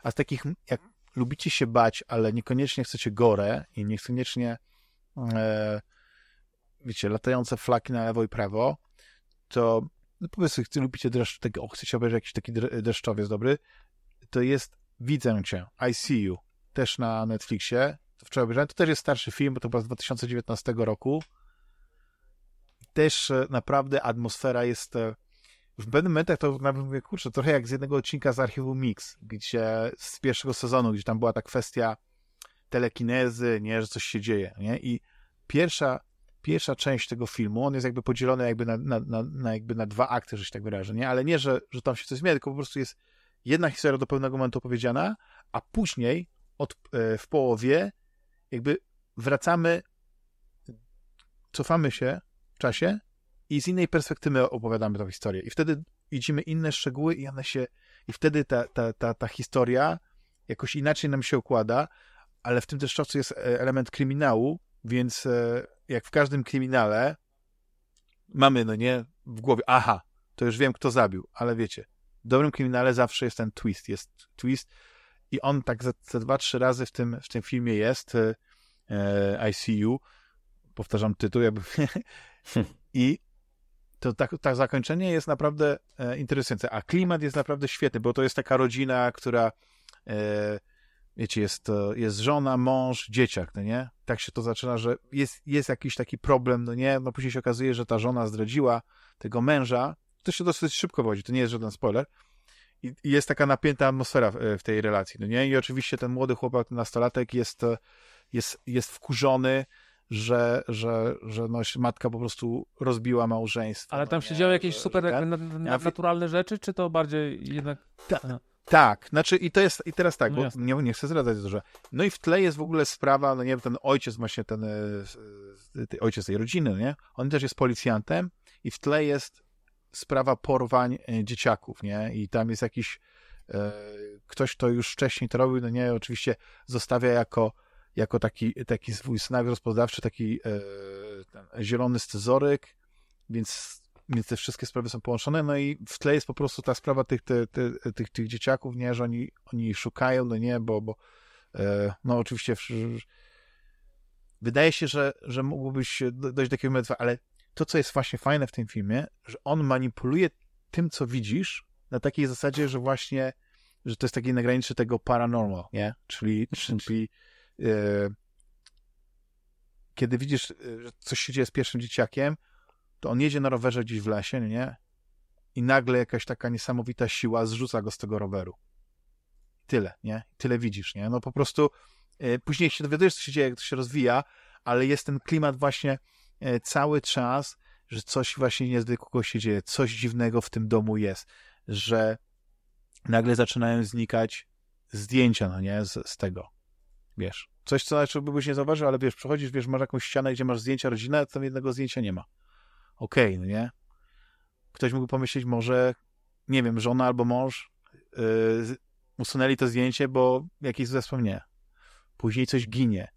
A z takich, jak lubicie się bać, ale niekoniecznie chcecie gore i niekoniecznie e, wiecie, latające flaki na lewo i prawo, to no powiedzmy, chcecie, lubicie dreszcz, taki, o, chcecie obejrzeć jakiś taki deszczowiec dobry, to jest Widzę Cię, I See You, też na Netflixie, to wczoraj obejrzałem. To też jest starszy film, bo to chyba z 2019 roku. Też e, naprawdę atmosfera jest e, w pewnym momentach to nawet mówię, kurczę, trochę jak z jednego odcinka z archiwum Mix, gdzie z pierwszego sezonu, gdzie tam była ta kwestia telekinezy, nie, że coś się dzieje, nie? I pierwsza, pierwsza część tego filmu, on jest jakby podzielony jakby na, na, na, na jakby na dwa akty, że się tak wyrażę, nie? Ale nie, że, że tam się coś zmienia, tylko po prostu jest jedna historia do pewnego momentu opowiedziana, a później od, e, w połowie jakby wracamy, cofamy się w czasie i z innej perspektywy opowiadamy tę historię. I wtedy widzimy inne szczegóły i one się, i wtedy ta, ta, ta, ta historia jakoś inaczej nam się układa, ale w tym też czasu jest e, element kryminału, więc e, jak w każdym kryminale mamy, no nie, w głowie, aha, to już wiem, kto zabił, ale wiecie, w dobrym kryminale zawsze jest ten twist, jest twist, i on tak ze, ze dwa, trzy razy w tym, w tym filmie jest, e, ICU, powtarzam tytuł, jakby, i to tak, tak zakończenie jest naprawdę e, interesujące, a klimat jest naprawdę świetny, bo to jest taka rodzina, która e, wiecie, jest, e, jest żona, mąż, dzieciak, no nie? Tak się to zaczyna, że jest, jest jakiś taki problem, no nie? No później się okazuje, że ta żona zdradziła tego męża. To się dosyć szybko wchodzi, to nie jest żaden spoiler. I, i jest taka napięta atmosfera w, w, tej relacji, no nie? I oczywiście ten młody chłopak, nastolatek jest, jest, jest wkurzony, że, że, że no, matka po prostu rozbiła małżeństwo. Ale tam no się nie? działy jakieś super ten- na, na, naturalne rzeczy, czy to bardziej jednak... Ta- Aha. Tak, znaczy i to jest, i teraz tak, No bo jasne. nie, nie chcę zdradzać za dużo. No i w tle jest w ogóle sprawa, no nie wiem, ten ojciec właśnie, ten, e, ty- ojciec tej rodziny, no nie? On też jest policjantem i w tle jest sprawa porwań e, dzieciaków, nie? I tam jest jakiś e, ktoś, kto już wcześniej to robił, no nie, oczywiście zostawia jako, jako taki, taki swój scenariusz rozpoznawczy, taki e, zielony scyzoryk, więc, więc te wszystkie sprawy są połączone, no i w tle jest po prostu ta sprawa tych, tych, tych, dzieciaków, nie, że oni, oni szukają, no nie, bo, bo e, no oczywiście w, wydaje się, że, że do- dojść do takiego momentu, ale to, co jest właśnie fajne w tym filmie, że on manipuluje tym, co widzisz, na takiej zasadzie, że właśnie, że to jest taki na granicy tego paranormal, nie? Czyli, czyli e, kiedy widzisz, e, że coś się dzieje z pierwszym dzieciakiem, to on jedzie na rowerze gdzieś w lesie, nie? I nagle jakaś taka niesamowita siła zrzuca go z tego roweru. Tyle, nie? Tyle widzisz, nie? No po prostu e, później się dowiadujesz, co się dzieje, jak to się rozwija, ale jest ten klimat właśnie cały czas, że coś właśnie niezwykłego się dzieje, coś dziwnego w tym domu jest, że nagle zaczynają znikać zdjęcia, no nie, z, z tego, wiesz. Coś, co znaczy byś nie zauważył, ale wiesz, przechodzisz, wiesz, masz jakąś ścianę, gdzie masz zdjęcia rodziny, a tam jednego zdjęcia nie ma. Okej, no nie? Ktoś mógł pomyśleć, może, nie wiem, żona albo mąż yy, usunęli to zdjęcie, bo jakieś złe wspomnienie. Później coś ginie.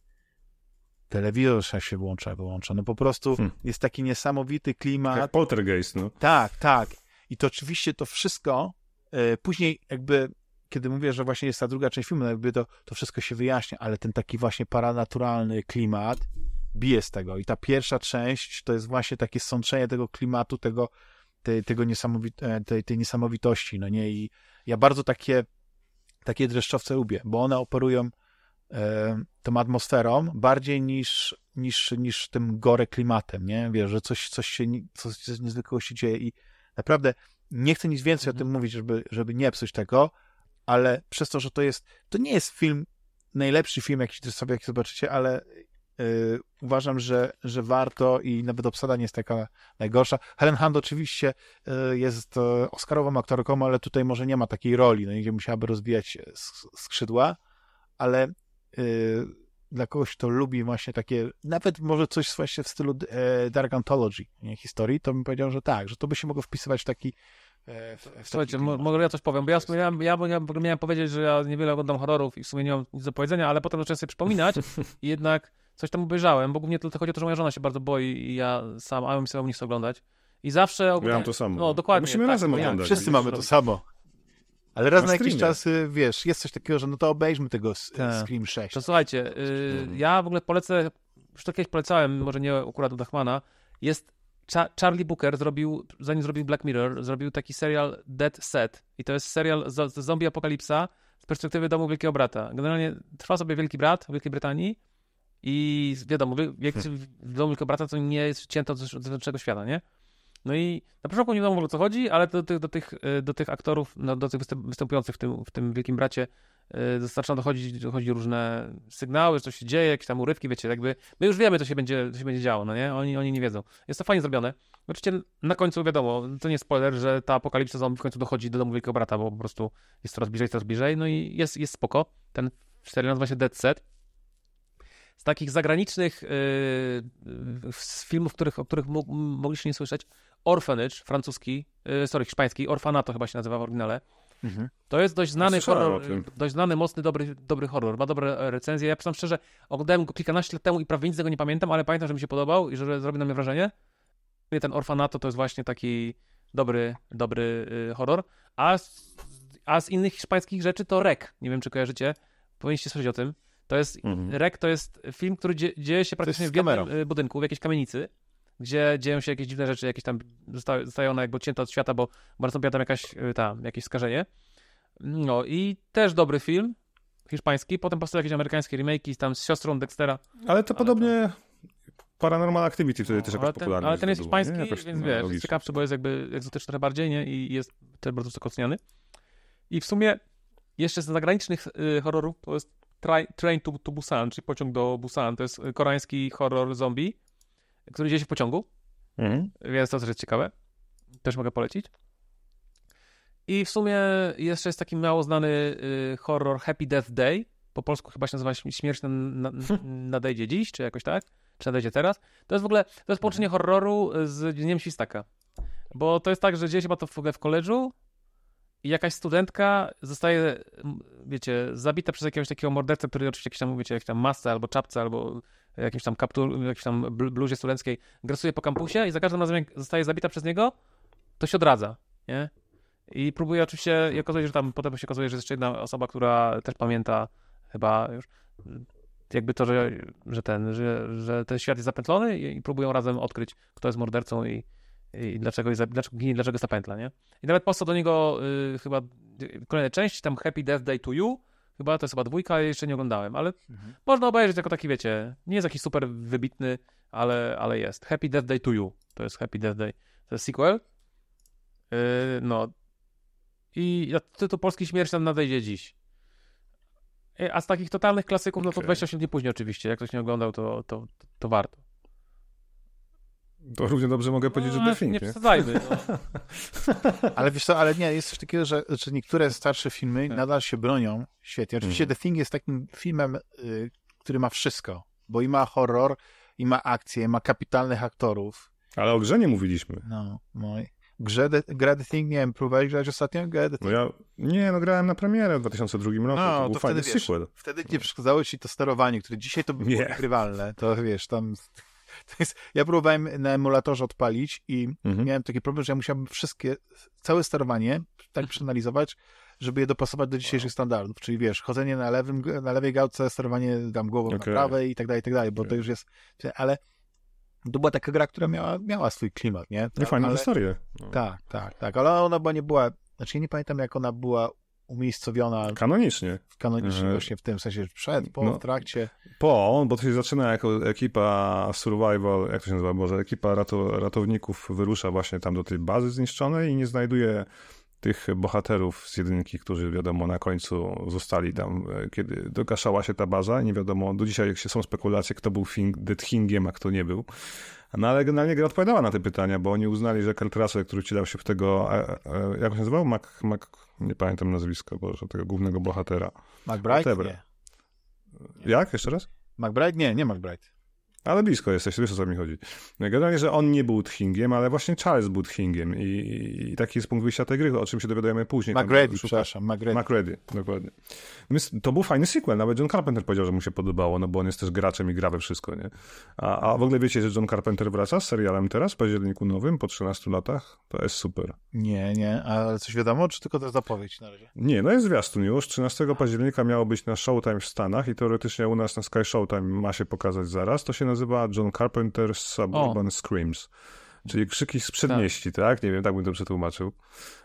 Telewizor się włącza, wyłącza. No po prostu Hmm. jest taki niesamowity klimat. Jak poltergeist, no. Tak, tak. I to oczywiście to wszystko e, później jakby, kiedy mówię, że właśnie jest ta druga część filmu, no jakby to, to wszystko się wyjaśnia, ale ten taki właśnie paranaturalny klimat bije z tego. I ta pierwsza część to jest właśnie takie sączenie tego klimatu, tego, tej, tego niesamowit, e, tej, tej niesamowitości, no nie? I ja bardzo takie, takie dreszczowce lubię, bo one operują tą atmosferą bardziej niż, niż, niż tym gore klimatem, nie? Wiesz, że coś, coś się, coś, coś niezwykłego się dzieje i naprawdę nie chcę nic więcej o tym mówić, żeby, żeby nie psuć tego, ale przez to, że to jest, to nie jest film, najlepszy film, jaki sobie jaki zobaczycie, ale y, uważam, że, że warto i nawet obsada nie jest taka najgorsza. Helen Hunt oczywiście y, jest y, oscarową aktorką, ale tutaj może nie ma takiej roli, no, gdzie musiałaby rozbijać skrzydła, ale dla kogoś, kto lubi właśnie takie, nawet może coś właśnie w stylu e, Dark Anthology nie, historii, to bym powiedział, że tak, że to by się mogło wpisywać w taki e, w, Słuchajcie, może ja coś powiem, bo ja, ja, ja w ogóle miałem powiedzieć, że ja niewiele oglądam horrorów i w sumie nie mam nic do powiedzenia, ale potem zacząłem sobie przypominać i jednak coś tam obejrzałem, bo głównie tylko chodzi o to, że moja żona się bardzo boi i ja sam, a mi sobie nie chcę oglądać. I zawsze... Ja ogólnie- mam to samo. No, dokładnie. Musimy tak, razem ja- oglądać. Wszyscy tak, mamy to samo. Ale raz Na na, jakiś czas, y, wiesz, jest coś takiego, że no to obejrzmy tego Tak. Scream 6. To słuchajcie, y, ja w ogóle polecę, już to kiedyś polecałem, może nie akurat u Dachmana, jest Cha- Charlie Booker zrobił, zanim zrobił Black Mirror, zrobił taki serial Dead Set i to jest serial z, z zombie apokalipsa z perspektywy domu Wielkiego Brata. Generalnie trwa sobie Wielki Brat w Wielkiej Brytanii i wiadomo, wie- wielki, w domu Wielkiego Brata to nie jest cięto od zewnętrznego świata, nie? No i na początku nie wiadomo o co chodzi, ale do, tych- do, tych, y, do tych aktorów, no, do tych występ, występujących w tym, w tym Wielkim Bracie y, zaczynają dochodzić, dochodzić różne sygnały, że coś się dzieje, jakieś tam urywki, wiecie, jakby my już wiemy, co się będzie, co się będzie działo, no nie? Oni, oni nie wiedzą. Jest to fajnie zrobione. Oczywiście na końcu wiadomo, to nie spoiler, że ta apokalipsa zombie w końcu dochodzi do domu Wielkiego Brata, bo po prostu jest coraz bliżej, coraz bliżej, no i jest, jest spoko. Ten serial nazywa się Dead Set. Z takich zagranicznych yy, yy, z filmów, których, o których mogliście nie słyszeć, Orphanage, francuski, yy, sorry, hiszpański, Orfanato chyba się nazywa w oryginale. Mhm. To jest dość znany horror, dość znany, mocny, dobry, dobry horror. Ma dobre e, recenzje. Ja przyznam szczerze, oglądałem go kilkanaście lat temu i prawie nic z tego nie pamiętam, ale pamiętam, że mi się podobał i że zrobił na mnie wrażenie. I Ten Orfanato to jest właśnie taki dobry, dobry y, horror. A z, a z innych hiszpańskich rzeczy to Rek. Nie wiem, czy kojarzycie. Powinniście słyszeć o tym. To jest, Mhm. Rek to jest film, który dzie, dzieje się praktycznie w jednym y, budynku, w jakiejś kamienicy, gdzie dzieją się jakieś dziwne rzeczy, jakieś tam zostały, zostają one jakby odcięte od świata, bo bardzo pamiętam jakaś, y, ta, jakieś skażenie. No i też dobry film, hiszpański, potem powstały jakieś amerykańskie remake'i tam z siostrą Dextera. Ale to podobnie Paranormal Activity wtedy też No, ale jakoś popularny ale ten jest nie? hiszpański, Jakoś, więc no, wiesz, jest ciekawszy, bo jest jakby egzotyczny trochę bardziej, nie? I jest też bardzo wysoko oceniany. I w sumie jeszcze z zagranicznych y, horrorów to jest Tra- Train to, to Busan, czyli pociąg do Busan. To jest koreański horror zombie, który dzieje się w pociągu, Mhm. więc to też jest ciekawe. Też mogę polecić. I w sumie jeszcze jest taki mało znany y, horror Happy Death Day. Po polsku chyba się nazywa Śmierć na, na, nadejdzie dziś, czy jakoś tak? Czy nadejdzie teraz? To jest w ogóle, to jest połączenie horroru z Dniem Świstaka. Bo to jest tak, że dzieje się chyba to w ogóle w koledżu i jakaś studentka zostaje, wiecie, zabita przez jakiegoś takiego mordercę, który oczywiście jakiś tam, wiecie, jakiś tam masce albo czapce, albo jakimś tam kaptur, jakiejś tam bl- bluzie studenckiej grasuje po kampusie i za każdym razem jak zostaje zabita przez niego, to się odradza, nie? I próbuje oczywiście, i okazuje się, że tam potem się okazuje, że jest jeszcze jedna osoba, która też pamięta chyba już jakby to, że, że ten, że, że ten świat jest zapętlony i, i próbują razem odkryć, kto jest mordercą i, i dlaczego, jest, dlaczego ginie, dlaczego jest ta pętla, nie? I nawet powstał do niego y, chyba y, kolejne części, tam Happy Death Day to You, chyba to jest chyba dwójka, jeszcze nie oglądałem, ale Mhm. można obejrzeć jako taki, wiecie, nie jest jakiś super wybitny, ale, ale jest. Happy Death Day to You, to jest Happy Death Day, to jest sequel. Yy, no. I tytuł polski Śmierć nam nadejdzie dziś. Yy, A z takich totalnych klasyków, no to Okej. 28 dni później oczywiście. Jak ktoś nie oglądał, to, to, to warto. To równie dobrze mogę powiedzieć, że No, The Thing, nie nie? przesadzajmy. No. Ale wiesz co, ale nie, jest coś takiego, że, że niektóre starsze filmy Tak. nadal się bronią świetnie. Oczywiście Mhm. The Thing jest takim filmem, y, który ma wszystko, bo i ma horror, i ma akcję, ma kapitalnych aktorów. Ale o grze nie mówiliśmy. No, no. i Grze The, gra The Thing, nie wiem, próbowałeś grać ostatnio? Grę The No Thing. ja, nie, no grałem na premierę w 2002 roku, No, to był to fajny wtedy wiesz, sequel. Wtedy nie przeszkadzało ci to sterowanie, które dzisiaj to by było Nie. niegrywalne. To wiesz, tam... To jest, ja próbowałem na emulatorze odpalić i Mhm. miałem taki problem, że ja musiałem wszystkie, całe sterowanie tak przeanalizować, żeby je dopasować do dzisiejszych standardów. Czyli wiesz, chodzenie na, lewym, na lewej gałce, sterowanie tam głową na Okej. prawej i tak dalej, i tak dalej, bo to Okej. już jest... Ale to była taka gra, która miała, miała swój klimat, nie? Nie fajną ale, historię. No. Tak, tak, tak, ale ona była nie była... Znaczy ja nie pamiętam, jak ona była umiejscowiona Kanonicznie. w kanonicznie Mhm. właśnie w tym sensie przed, po, No. w trakcie. Po, bo to się zaczyna jako ekipa survival, jak to się nazywa, Boże, ekipa rato, ratowników wyrusza właśnie tam do tej bazy zniszczonej i nie znajduje tych bohaterów z jedynki, którzy wiadomo na końcu zostali tam, e, kiedy dokaszała się ta baza nie wiadomo, do dzisiaj jak się są spekulacje, kto był Thing, Dead Thingiem, a kto nie był. No ale generalnie gra odpowiadała na te pytania, bo oni uznali, że Kurt Russell, który wcielał się w tego, jak się nazywał? Mac, Mac, nie pamiętam nazwiska, Boże, tego głównego bohatera. McBride? Whatever. Nie. Jak? Jeszcze raz? McBride? Nie, nie McBride. Ale blisko jesteś, wiesz o co mi chodzi. Generalnie, że on nie był Tchingiem, ale właśnie Charles był Tchingiem i, i taki jest punkt wyjścia tej gry, o czym się dowiadujemy później. Tam McGrady, szuka- przepraszam, McGrady. McReady, dokładnie. Więc to był fajny sequel, nawet John Carpenter powiedział, że mu się podobało, no bo on jest też graczem i gra we wszystko, nie? A, a w ogóle wiecie, że John Carpenter wraca z serialem teraz, w październiku nowym, po 13 latach? To jest super. Nie, nie, ale coś wiadomo, czy tylko to zapowiedź na razie? Nie, no jest zwiastun już. 13 października miało być na Showtime w Stanach i teoretycznie u nas na Sky Showtime ma się pokazać zaraz. To się nazywa John Carpenter's Suburban Screams. Czyli krzyki z przedmieści, tak. Nie wiem, tak bym to przetłumaczył.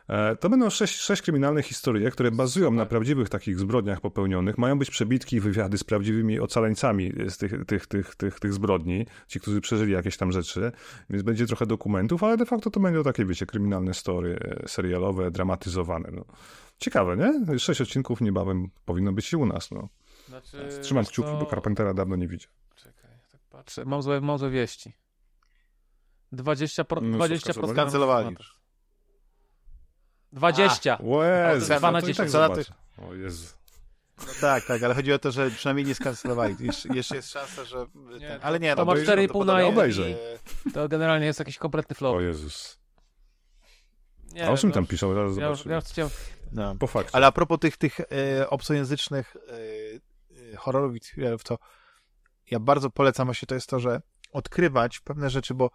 E, To będą sześć, sześć kryminalnych historii, które bazują na prawdziwych takich zbrodniach popełnionych. Mają być przebitki i wywiady z prawdziwymi ocaleńcami z tych, tych, tych, tych, tych zbrodni, ci, którzy przeżyli jakieś tam rzeczy, więc będzie trochę dokumentów, ale de facto to będą takie, wiecie, kryminalne story e, serialowe, dramatyzowane. No. Ciekawe, nie? Sześć odcinków niebawem powinno być i u nas, no. Znaczy, Trzymam kciuki, bo Carpentera dawno nie widział. Patrzę. Mam złe, mam złe wieści. 20%. Pro, No, 20% skasowali? Skancelowali już. 20. Łez, to dwa na to i 10. tak. O Jezu. No tak, tak, ale chodzi o to, że przynajmniej nie skancelowali. Jeszcze, jeszcze jest szansa, że... Nie, ten, ale nie, to no, ma bo już 4,5 na. Obejrzej. To generalnie jest jakiś kompletny flop. O Jezus. Nie, A o czym no, tam piszą? Zaraz Ja już, ja już chciałem... No. Po fakcie. Ale a propos tych, tych e, obcojęzycznych e, e, horrorów i thrillerów, to ja bardzo polecam właśnie to jest to, że odkrywać pewne rzeczy, bo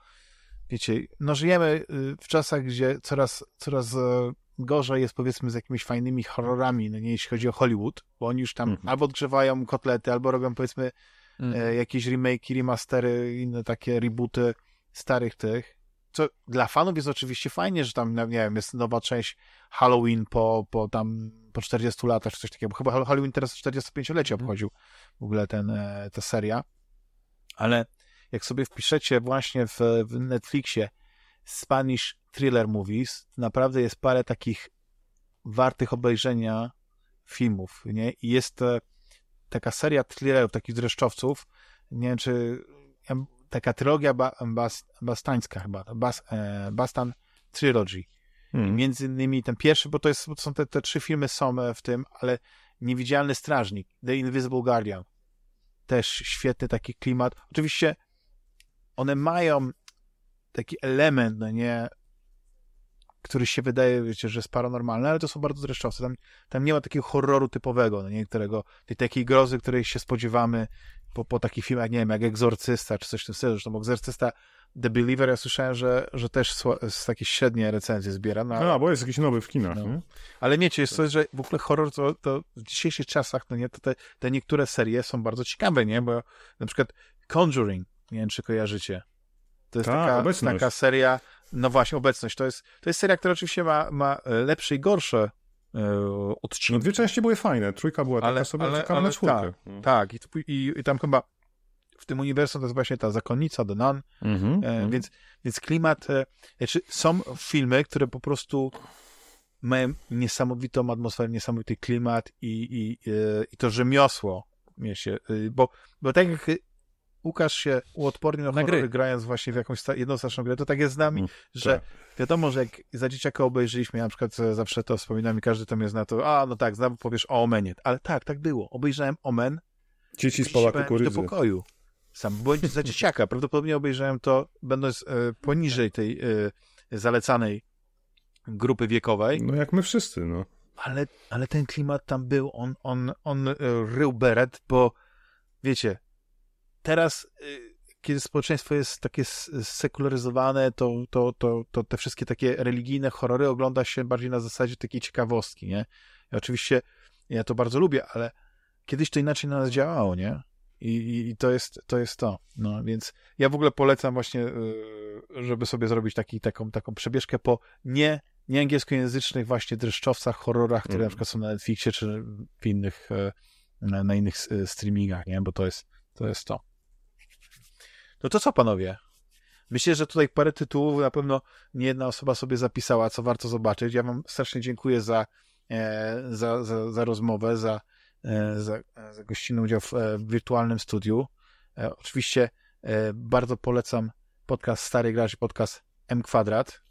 wiecie, no żyjemy y, w czasach, gdzie coraz, coraz e, gorzej jest powiedzmy z jakimiś fajnymi horrorami, no nie jeśli chodzi o Hollywood, bo oni już tam Mhm. albo odgrzewają kotlety, albo robią powiedzmy e, jakieś remake'i, remastery, inne takie rebooty starych tych, co dla fanów jest oczywiście fajnie, że tam, no, nie wiem, jest nowa część Halloween po, po tam po 40 latach, czy coś takiego, bo chyba Halloween teraz 45-lecie Mhm. obchodził w ogóle ten, e, ta seria, ale jak sobie wpiszecie właśnie w, w Netflixie Spanish Thriller Movies, to naprawdę jest parę takich wartych obejrzenia filmów, nie? I jest e, taka seria thrillerów, takich dreszczowców, nie wiem, czy em, taka trylogia ba, bas, bastańska chyba, Bas, e, Bastan Trilogy. Hmm. Między innymi ten pierwszy, bo to, jest, bo to są te, te trzy filmy są e, w tym, ale Niewidzialny Strażnik, The Invisible Guardian, też świetny taki klimat. Oczywiście one mają taki element, no nie, który się wydaje, wiecie, że jest paranormalny, ale to są bardzo dreszczowce. Tam, tam nie ma takiego horroru typowego, no nie, którego, tej takiej grozy, której się spodziewamy po, po takich filmach, nie wiem, jak Egzorcysta, czy coś w tym stylu. Zresztą Egzorcysta The Believer, ja słyszałem, że, że też z takie średnie recenzje zbiera, no, ale, A, bo jest jakiś nowy w kinach, No. nie? ale wiecie, jest coś, że w ogóle horror to, to w dzisiejszych czasach, no nie, to te, te niektóre serie są bardzo ciekawe, nie, bo na przykład Conjuring, nie wiem, czy kojarzycie. To jest Tak, taka, obecność. taka seria, no właśnie, obecność. To jest, to jest seria, która oczywiście ma, ma e, lepsze i gorsze e, No odcinki. dwie części były fajne, trójka była taka Ale- sobie, ale- ale na czwórkę. No. Tak, i, i, i tam chyba w tym uniwersum to jest właśnie ta zakonnica, The Nun, Mhm. E, mhm. więc, więc klimat, e, znaczy są filmy, które po prostu mają niesamowitą atmosferę, niesamowity klimat i, i, i to rzemiosło, e, bo, bo tak jak Łukasz się uodpornił na, Na horrory, gry. grając właśnie w jakąś straszną grę, to tak jest z nami, Mm, że tak. wiadomo, że jak za dzieciaka obejrzeliśmy, ja na przykład e, zawsze to wspominam i każdy to mnie zna, to a, no tak, znowu powiesz o Omenie, ale tak, tak było, obejrzałem Omen, Dzieci z śpałem Kukurydzy. do pokoju. Sam bądź za dzieciaka. Prawdopodobnie obejrzałem to, będąc e, poniżej tej e, zalecanej grupy wiekowej, No jak my wszyscy, no. ale, ale ten klimat tam był. On, on, on e, rył beret, bo wiecie, teraz, e, kiedy społeczeństwo jest takie sekularyzowane, to, to, to, to te wszystkie takie religijne horrory ogląda się bardziej na zasadzie takiej ciekawostki, nie? I oczywiście ja to bardzo lubię, ale kiedyś to inaczej na nas działało, nie? I, i, to, jest, to jest to. No, więc ja w ogóle polecam właśnie, yy, żeby sobie zrobić taki, taką, taką przebieżkę po nie, nie angielskojęzycznych właśnie dreszczowcach, horrorach, które Mhm. na przykład są na Netflixie czy w innych, e, na, na innych streamingach, nie? Bo to jest to. Jest to. No to co, panowie? Myślę, że tutaj parę tytułów na pewno nie jedna osoba sobie zapisała, co warto zobaczyć. Ja wam strasznie dziękuję za, e, za, za, za rozmowę, za, e, za, za gościnny udział w, e, w wirtualnym studiu. E, oczywiście e, bardzo polecam podcast Stary Gracz i podcast M Kwadrat,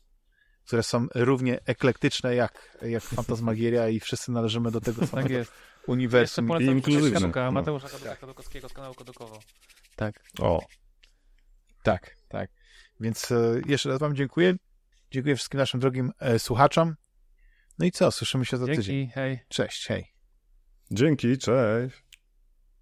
które są równie eklektyczne jak, jak Fantasmagieria i wszyscy należymy do tego Tak samego. Jeszcze uniwersum. polecam inkluzywne. Kaduka, No. Mateusza Kaduka, z kanału Kodukowo. Tak, O, tak, tak. Więc e, jeszcze raz wam dziękuję. Dziękuję wszystkim naszym drogim e, słuchaczom. No i co, słyszymy się za tydzień. Dzięki, hej. Cześć, hej. dzięki, cześć.